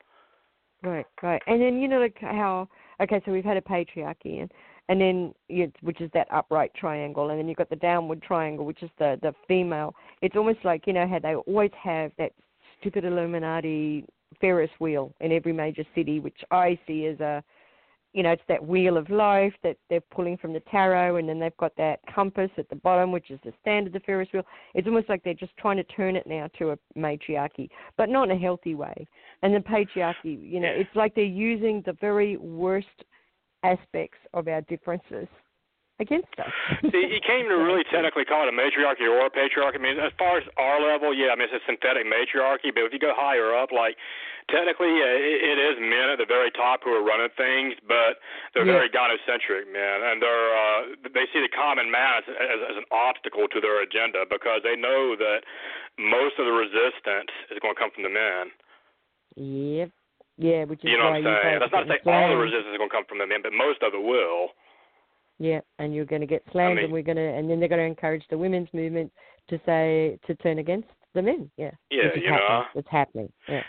[SPEAKER 1] Right, right, and then you know like how okay, so we've had a patriarchy and and then you, which is that upright triangle, and then you've got the downward triangle, which is the the female. It's almost like you know how they always have that stupid Illuminati Ferris wheel in every major city, which I see as a you know, it's that wheel of life that they're pulling from the tarot, and then they've got that compass at the bottom, which is the standard, the Ferris wheel. It's almost like they're just trying to turn it now to a matriarchy, but not in a healthy way. And the patriarchy, you know, it's like they're using the very worst aspects of our differences against us.
[SPEAKER 3] See, you can't even really technically call it a matriarchy or a patriarchy. I mean, as far as our level, yeah, I mean, it's a synthetic matriarchy, but if you go higher up, like, technically, yeah, it, it is men at the very top who are running things, but they're yeah. very gynocentric men, and they're uh, they see the common man as, as, as an obstacle to their agenda because they know that most of the resistance is going to come from the men.
[SPEAKER 1] Yep. Yeah, which is
[SPEAKER 3] you know
[SPEAKER 1] what
[SPEAKER 3] I'm saying. That's not to say all the resistance is going to come from the men, but most of it will.
[SPEAKER 1] Yeah, and you're going to get slammed,
[SPEAKER 3] I mean,
[SPEAKER 1] and we're going to, and then they're going to encourage the women's movement to say to turn against the men. Yeah.
[SPEAKER 3] Yeah,
[SPEAKER 1] you
[SPEAKER 3] happening.
[SPEAKER 1] know. It's happening. Yeah.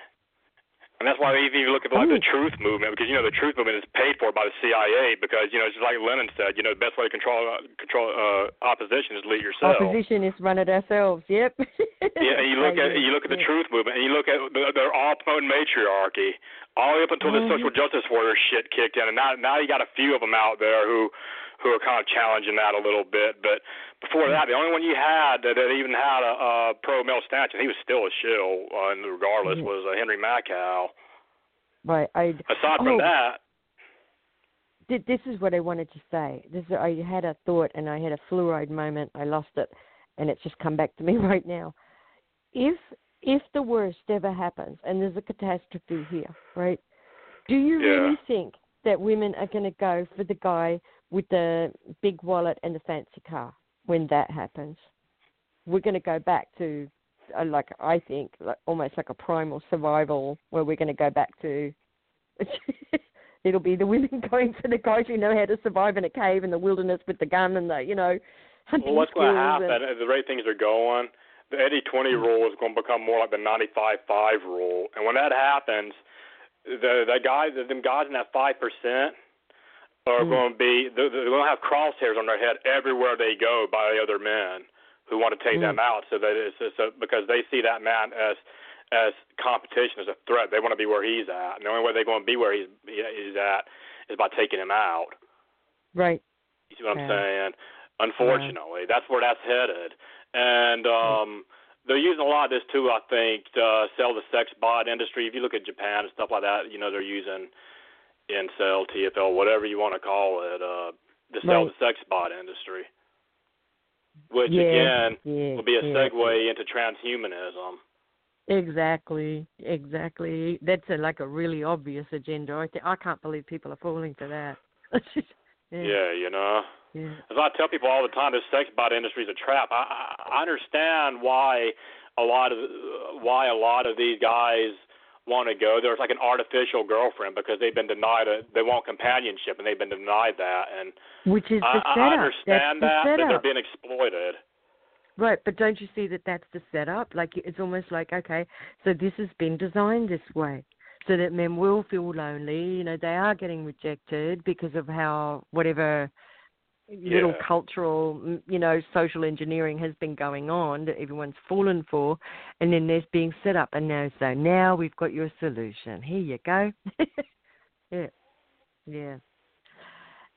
[SPEAKER 3] And that's why even you look at like the truth movement, because you know the truth movement is paid for by the CIA, because you know it's just like Lenin said, you know the best way to control uh, control uh, opposition is lead yourself.
[SPEAKER 1] Opposition is run it ourselves. Yep.
[SPEAKER 3] yeah, and you look at you look at the truth movement, and you look at they're all promoting matriarchy, all the way up until
[SPEAKER 1] mm-hmm.
[SPEAKER 3] the social justice warrior shit kicked in, and now now you got a few of them out there who who are kind of challenging that a little bit. But before that, the only one you had that, that even had a, a pro male stance, and he was still a shill, uh, regardless,
[SPEAKER 1] Yeah.
[SPEAKER 3] was uh, Henry Makow.
[SPEAKER 1] Right. I.
[SPEAKER 3] Aside from
[SPEAKER 1] oh,
[SPEAKER 3] that,
[SPEAKER 1] th- This is what I wanted to say. This is, I had a thought and I had a fluoride moment. I lost it, and it's just come back to me right now. If if the worst ever happens and there's a catastrophe here, right? Do you
[SPEAKER 3] Yeah.
[SPEAKER 1] really think that women are going to go for the guy with the big wallet and the fancy car when that happens? We're going to go back to, uh, like I think, like almost like a primal survival, where we're going to go back to. It'll be the women going for the guys who know how to survive in a cave in the wilderness with the gun and the, you know, hunting
[SPEAKER 3] well, what's going to happen
[SPEAKER 1] and-
[SPEAKER 3] at the rate things are going? The 80-20 rule is going to become more like the 95-5 rule, and when that happens, the the guys, them guys in that five percent are
[SPEAKER 1] Mm.
[SPEAKER 3] going to be they're, they're going to have crosshairs on their head everywhere they go by the other men who want to take
[SPEAKER 1] Mm.
[SPEAKER 3] them out. So that it's, it's a, because they see that man as as competition, as a threat. They want to be where he's at, and the only way they're going to be where he's he's at is by taking him out.
[SPEAKER 1] Right.
[SPEAKER 3] You see what I'm saying? Unfortunately, that's where that's headed. And um they're using a lot of this too, I think, to uh, sell the sex bot industry. If you look at Japan and stuff like that, you know, they're using incel, TFL, whatever you want to call it, uh to sell
[SPEAKER 1] Right.
[SPEAKER 3] the sex bot industry. Which
[SPEAKER 1] yeah,
[SPEAKER 3] again
[SPEAKER 1] yeah,
[SPEAKER 3] will be a
[SPEAKER 1] yeah.
[SPEAKER 3] segue into transhumanism.
[SPEAKER 1] Exactly, exactly. That's a, like a really obvious agenda. I, th- I can't believe people are falling for that. yeah,
[SPEAKER 3] Yeah, you know.
[SPEAKER 1] yeah.
[SPEAKER 3] As I tell people all the time, this sex bot industry is a trap. I, I, I understand why a lot of why a lot of these guys want to go There's like an artificial girlfriend because they've been denied a they want companionship and they've been denied that. And
[SPEAKER 1] Which is the
[SPEAKER 3] I,
[SPEAKER 1] setup.
[SPEAKER 3] I understand
[SPEAKER 1] that's
[SPEAKER 3] that,
[SPEAKER 1] the
[SPEAKER 3] but they're being exploited.
[SPEAKER 1] Right, but don't you see that that's the setup? Like it's almost like okay, so this has been designed this way, so that men will feel lonely. You know, they are getting rejected because of how whatever little
[SPEAKER 3] Yeah.
[SPEAKER 1] cultural, mm, you know, social engineering has been going on that everyone's fallen for, and then there's being set up, and now so now we've got your solution. Here you go. yeah, yeah.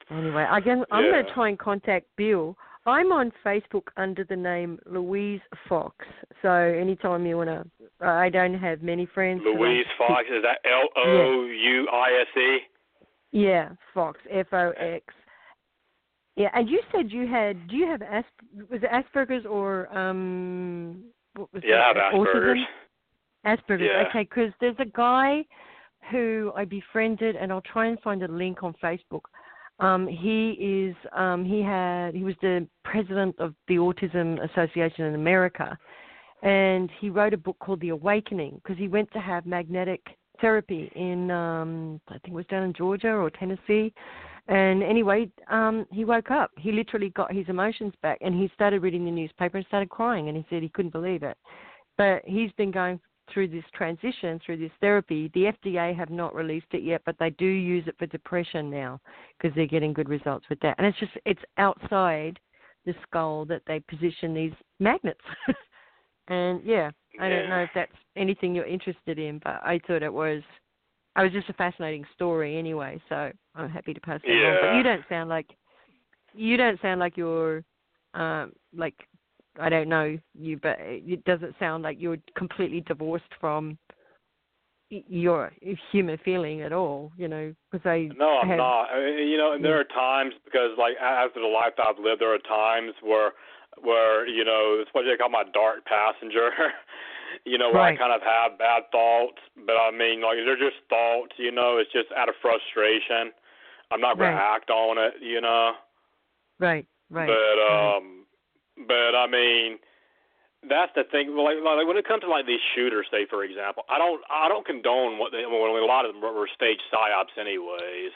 [SPEAKER 1] Anyway, I guess I'm going to try and contact Bill. I'm on Facebook under the name Louise Fox. So anytime you want to, I don't have many friends.
[SPEAKER 3] Louise Fox is that L O U I S E?
[SPEAKER 1] Yeah, Fox, F O X. Yeah, and you said you had. Do you have Asp- was it Asperger's or um? What was
[SPEAKER 3] Yeah, I have
[SPEAKER 1] that?
[SPEAKER 3] Asperger's.
[SPEAKER 1] Autism? Asperger's.
[SPEAKER 3] Yeah.
[SPEAKER 1] Okay, because there's a guy who I befriended, and I'll try and find a link on Facebook. Um, he is. Um, he had. He was the president of the Autism Association in America, and he wrote a book called The Awakening because he went to have magnetic therapy in. Um, I think it was down in Georgia or Tennessee. And anyway, um, he woke up. He literally got his emotions back, and he started reading the newspaper and started crying. And he said he couldn't believe it. But he's been going through this transition, through this therapy. The FDA have not released it yet, but they do use it for depression now because they're getting good results with that. And it's just it's outside the skull that they position these magnets. and yeah, I don't know if that's anything you're interested in, but I thought it was. I was just a fascinating story anyway, so I'm happy to pass it along. But you don't sound like you don't sound like you're um like I don't know you, but it doesn't sound like you're completely divorced from your human feeling at all. You know, because I
[SPEAKER 3] No, I'm
[SPEAKER 1] have,
[SPEAKER 3] not. I mean, you know, and there are times because, like, after the life I've lived, there are times where, where you know, it's what they call my dark passenger. you know, where
[SPEAKER 1] Right.
[SPEAKER 3] I kind of have bad thoughts, but I mean, like, they're just thoughts. You know, it's just out of frustration. I'm not going
[SPEAKER 1] Right.
[SPEAKER 3] to act on it. You know.
[SPEAKER 1] Right, right.
[SPEAKER 3] But
[SPEAKER 1] right.
[SPEAKER 3] um, but I mean, that's the thing. Like, like when it comes to like these shooters, say for example, I don't I don't condone what they. Well, a lot of them were, staged psyops, anyways.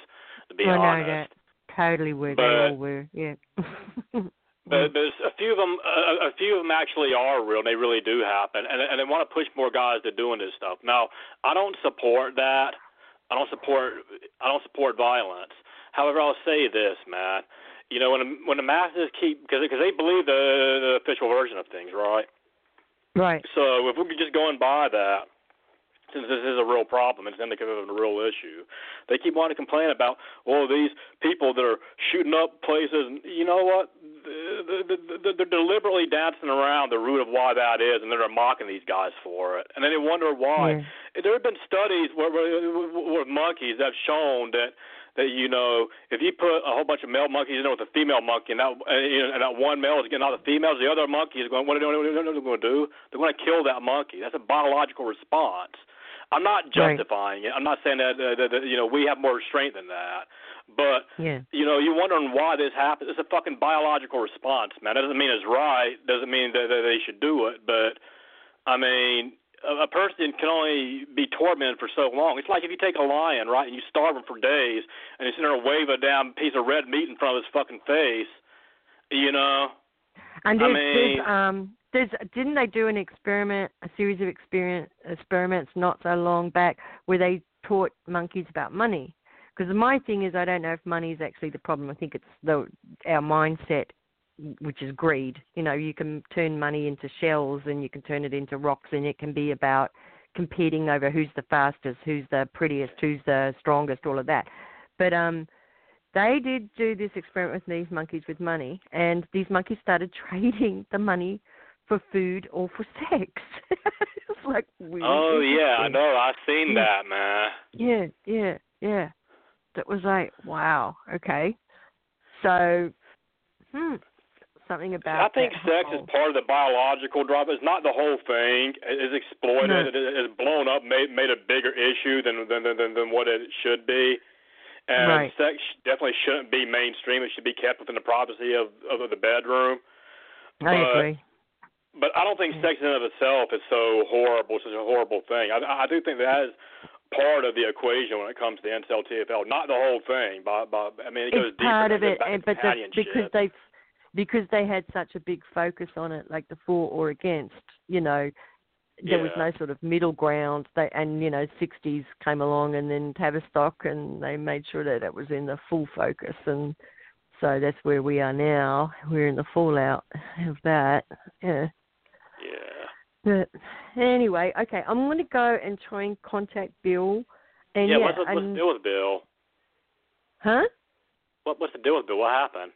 [SPEAKER 3] To be
[SPEAKER 1] I know
[SPEAKER 3] honest.
[SPEAKER 1] that. Totally were. they all were. Yeah.
[SPEAKER 3] But hmm. there's a few of them. A, a few of them actually are real. and They really do happen, and and they want to push more guys to doing this stuff. Now, I don't support that. I don't support. I don't support violence. However, I'll say this, Matt. You know, when when the masses keep because because they believe the the official version of things, right?
[SPEAKER 1] right.
[SPEAKER 3] So if we could just go and buy that, since this is a real problem, it's indicative of a real issue. They keep wanting to complain about, well, these people that are shooting up places. And you know what? They're, they're, they're deliberately dancing around the root of why that is, and they're mocking these guys for it. And then they wonder why.
[SPEAKER 1] Yeah.
[SPEAKER 3] There have been studies where, where, where monkeys that have shown that that you know if you put a whole bunch of male monkeys in there with a female monkey and that you know, and that one male is getting all the females, the other monkey is going what are they, what are they going to do? They're going to kill that monkey. That's a biological response. I'm not
[SPEAKER 1] Right.
[SPEAKER 3] justifying it. I'm not saying that, uh, that, that you know we have more restraint than that, but
[SPEAKER 1] Yeah.
[SPEAKER 3] you know you're wondering why this happens. It's a fucking biological response, man. That doesn't mean it's right. Doesn't mean that, that they should do it, but I mean a, a person can only be tormented for so long. It's like if you take a lion, right, and you starve him for days, and you sit there and wave a damn piece of red meat in front of his fucking face, you know.
[SPEAKER 1] And
[SPEAKER 3] I
[SPEAKER 1] there's,
[SPEAKER 3] mean-
[SPEAKER 1] there's um there's didn't they do an experiment, a series of experiment experiments not so long back where they taught monkeys about money? Because my thing is, I don't know if money is actually the problem. I think it's the our mindset, which is greed. You know, you can turn money into shells and you can turn it into rocks, and it can be about competing over who's the fastest, who's the prettiest, who's the strongest, all of that. But um, they did do this experiment with these monkeys with money, and these monkeys started trading the money for food or for sex. it's like really
[SPEAKER 3] Oh yeah, I know. I've seen
[SPEAKER 1] Yeah.
[SPEAKER 3] that, man.
[SPEAKER 1] Yeah, yeah, yeah. That was like, wow, okay. So, hmm, something about.
[SPEAKER 3] I think sex
[SPEAKER 1] whole-
[SPEAKER 3] is part of the biological drive. It's not the whole thing. It's exploited.
[SPEAKER 1] No.
[SPEAKER 3] It is blown up, made made a bigger issue than than than, than what it should be. And
[SPEAKER 1] Right.
[SPEAKER 3] sex definitely shouldn't be mainstream. It should be kept within the privacy of of the bedroom.
[SPEAKER 1] I
[SPEAKER 3] but-
[SPEAKER 1] agree.
[SPEAKER 3] But I don't think sex in and of itself is so horrible, such a horrible thing. I, I do think that is part of the equation when it comes to the incel TFL. Not the whole thing, but, but I mean it goes
[SPEAKER 1] it's
[SPEAKER 3] deeper.
[SPEAKER 1] part of it, and, but the, because they because they had such a big focus on it, like the for or against, you know, there was no sort of middle ground. They and you know, sixties came along, and then Tavistock, and they made sure that it was in the full focus, and so that's where we are now. We're in the fallout of that. Yeah.
[SPEAKER 3] yeah.
[SPEAKER 1] But anyway, okay, I'm going to go and try and contact Bill. And
[SPEAKER 3] yeah,
[SPEAKER 1] yeah,
[SPEAKER 3] what's, the- what's
[SPEAKER 1] and,
[SPEAKER 3] the deal with Bill?
[SPEAKER 1] huh?
[SPEAKER 3] What, what's the deal with Bill? What happened?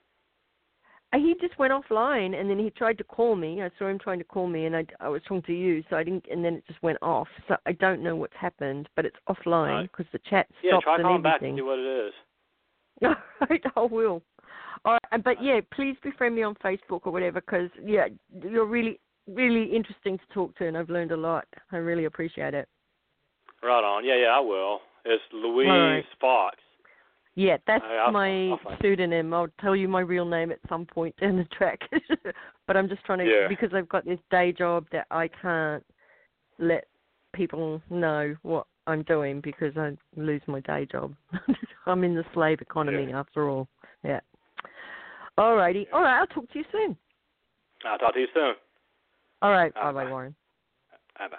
[SPEAKER 1] Uh, He just went offline, and then he tried to call me. I saw him trying to call me, and I, I was talking to you, so I didn't. And then it just went off. So I don't know what's happened, but it's offline
[SPEAKER 3] Right.
[SPEAKER 1] because the chat stopped Yeah,
[SPEAKER 3] try
[SPEAKER 1] and
[SPEAKER 3] calling back and
[SPEAKER 1] everything.
[SPEAKER 3] see what it is.
[SPEAKER 1] All right, I will. All right, but yeah, please befriend me on Facebook or whatever, because yeah, you're really, really interesting to talk to, and I've learned a lot. I really appreciate it.
[SPEAKER 3] Right on. Yeah, yeah, I will. It's Louise
[SPEAKER 1] right.
[SPEAKER 3] Fox.
[SPEAKER 1] Yeah, that's
[SPEAKER 3] I'll-
[SPEAKER 1] my
[SPEAKER 3] I'll
[SPEAKER 1] pseudonym. I'll tell you my real name at some point in the track. but I'm just trying to
[SPEAKER 3] Yeah.
[SPEAKER 1] because I've got this day job that I can't let people know what I'm doing because I lose my day job. I'm in the slave economy
[SPEAKER 3] Yeah.
[SPEAKER 1] after all. Yeah. All Alrighty. All right, I'll talk to you soon.
[SPEAKER 3] I'll talk to you soon.
[SPEAKER 1] All right. Bye,
[SPEAKER 3] bye.
[SPEAKER 1] Warren.
[SPEAKER 3] Bye bye.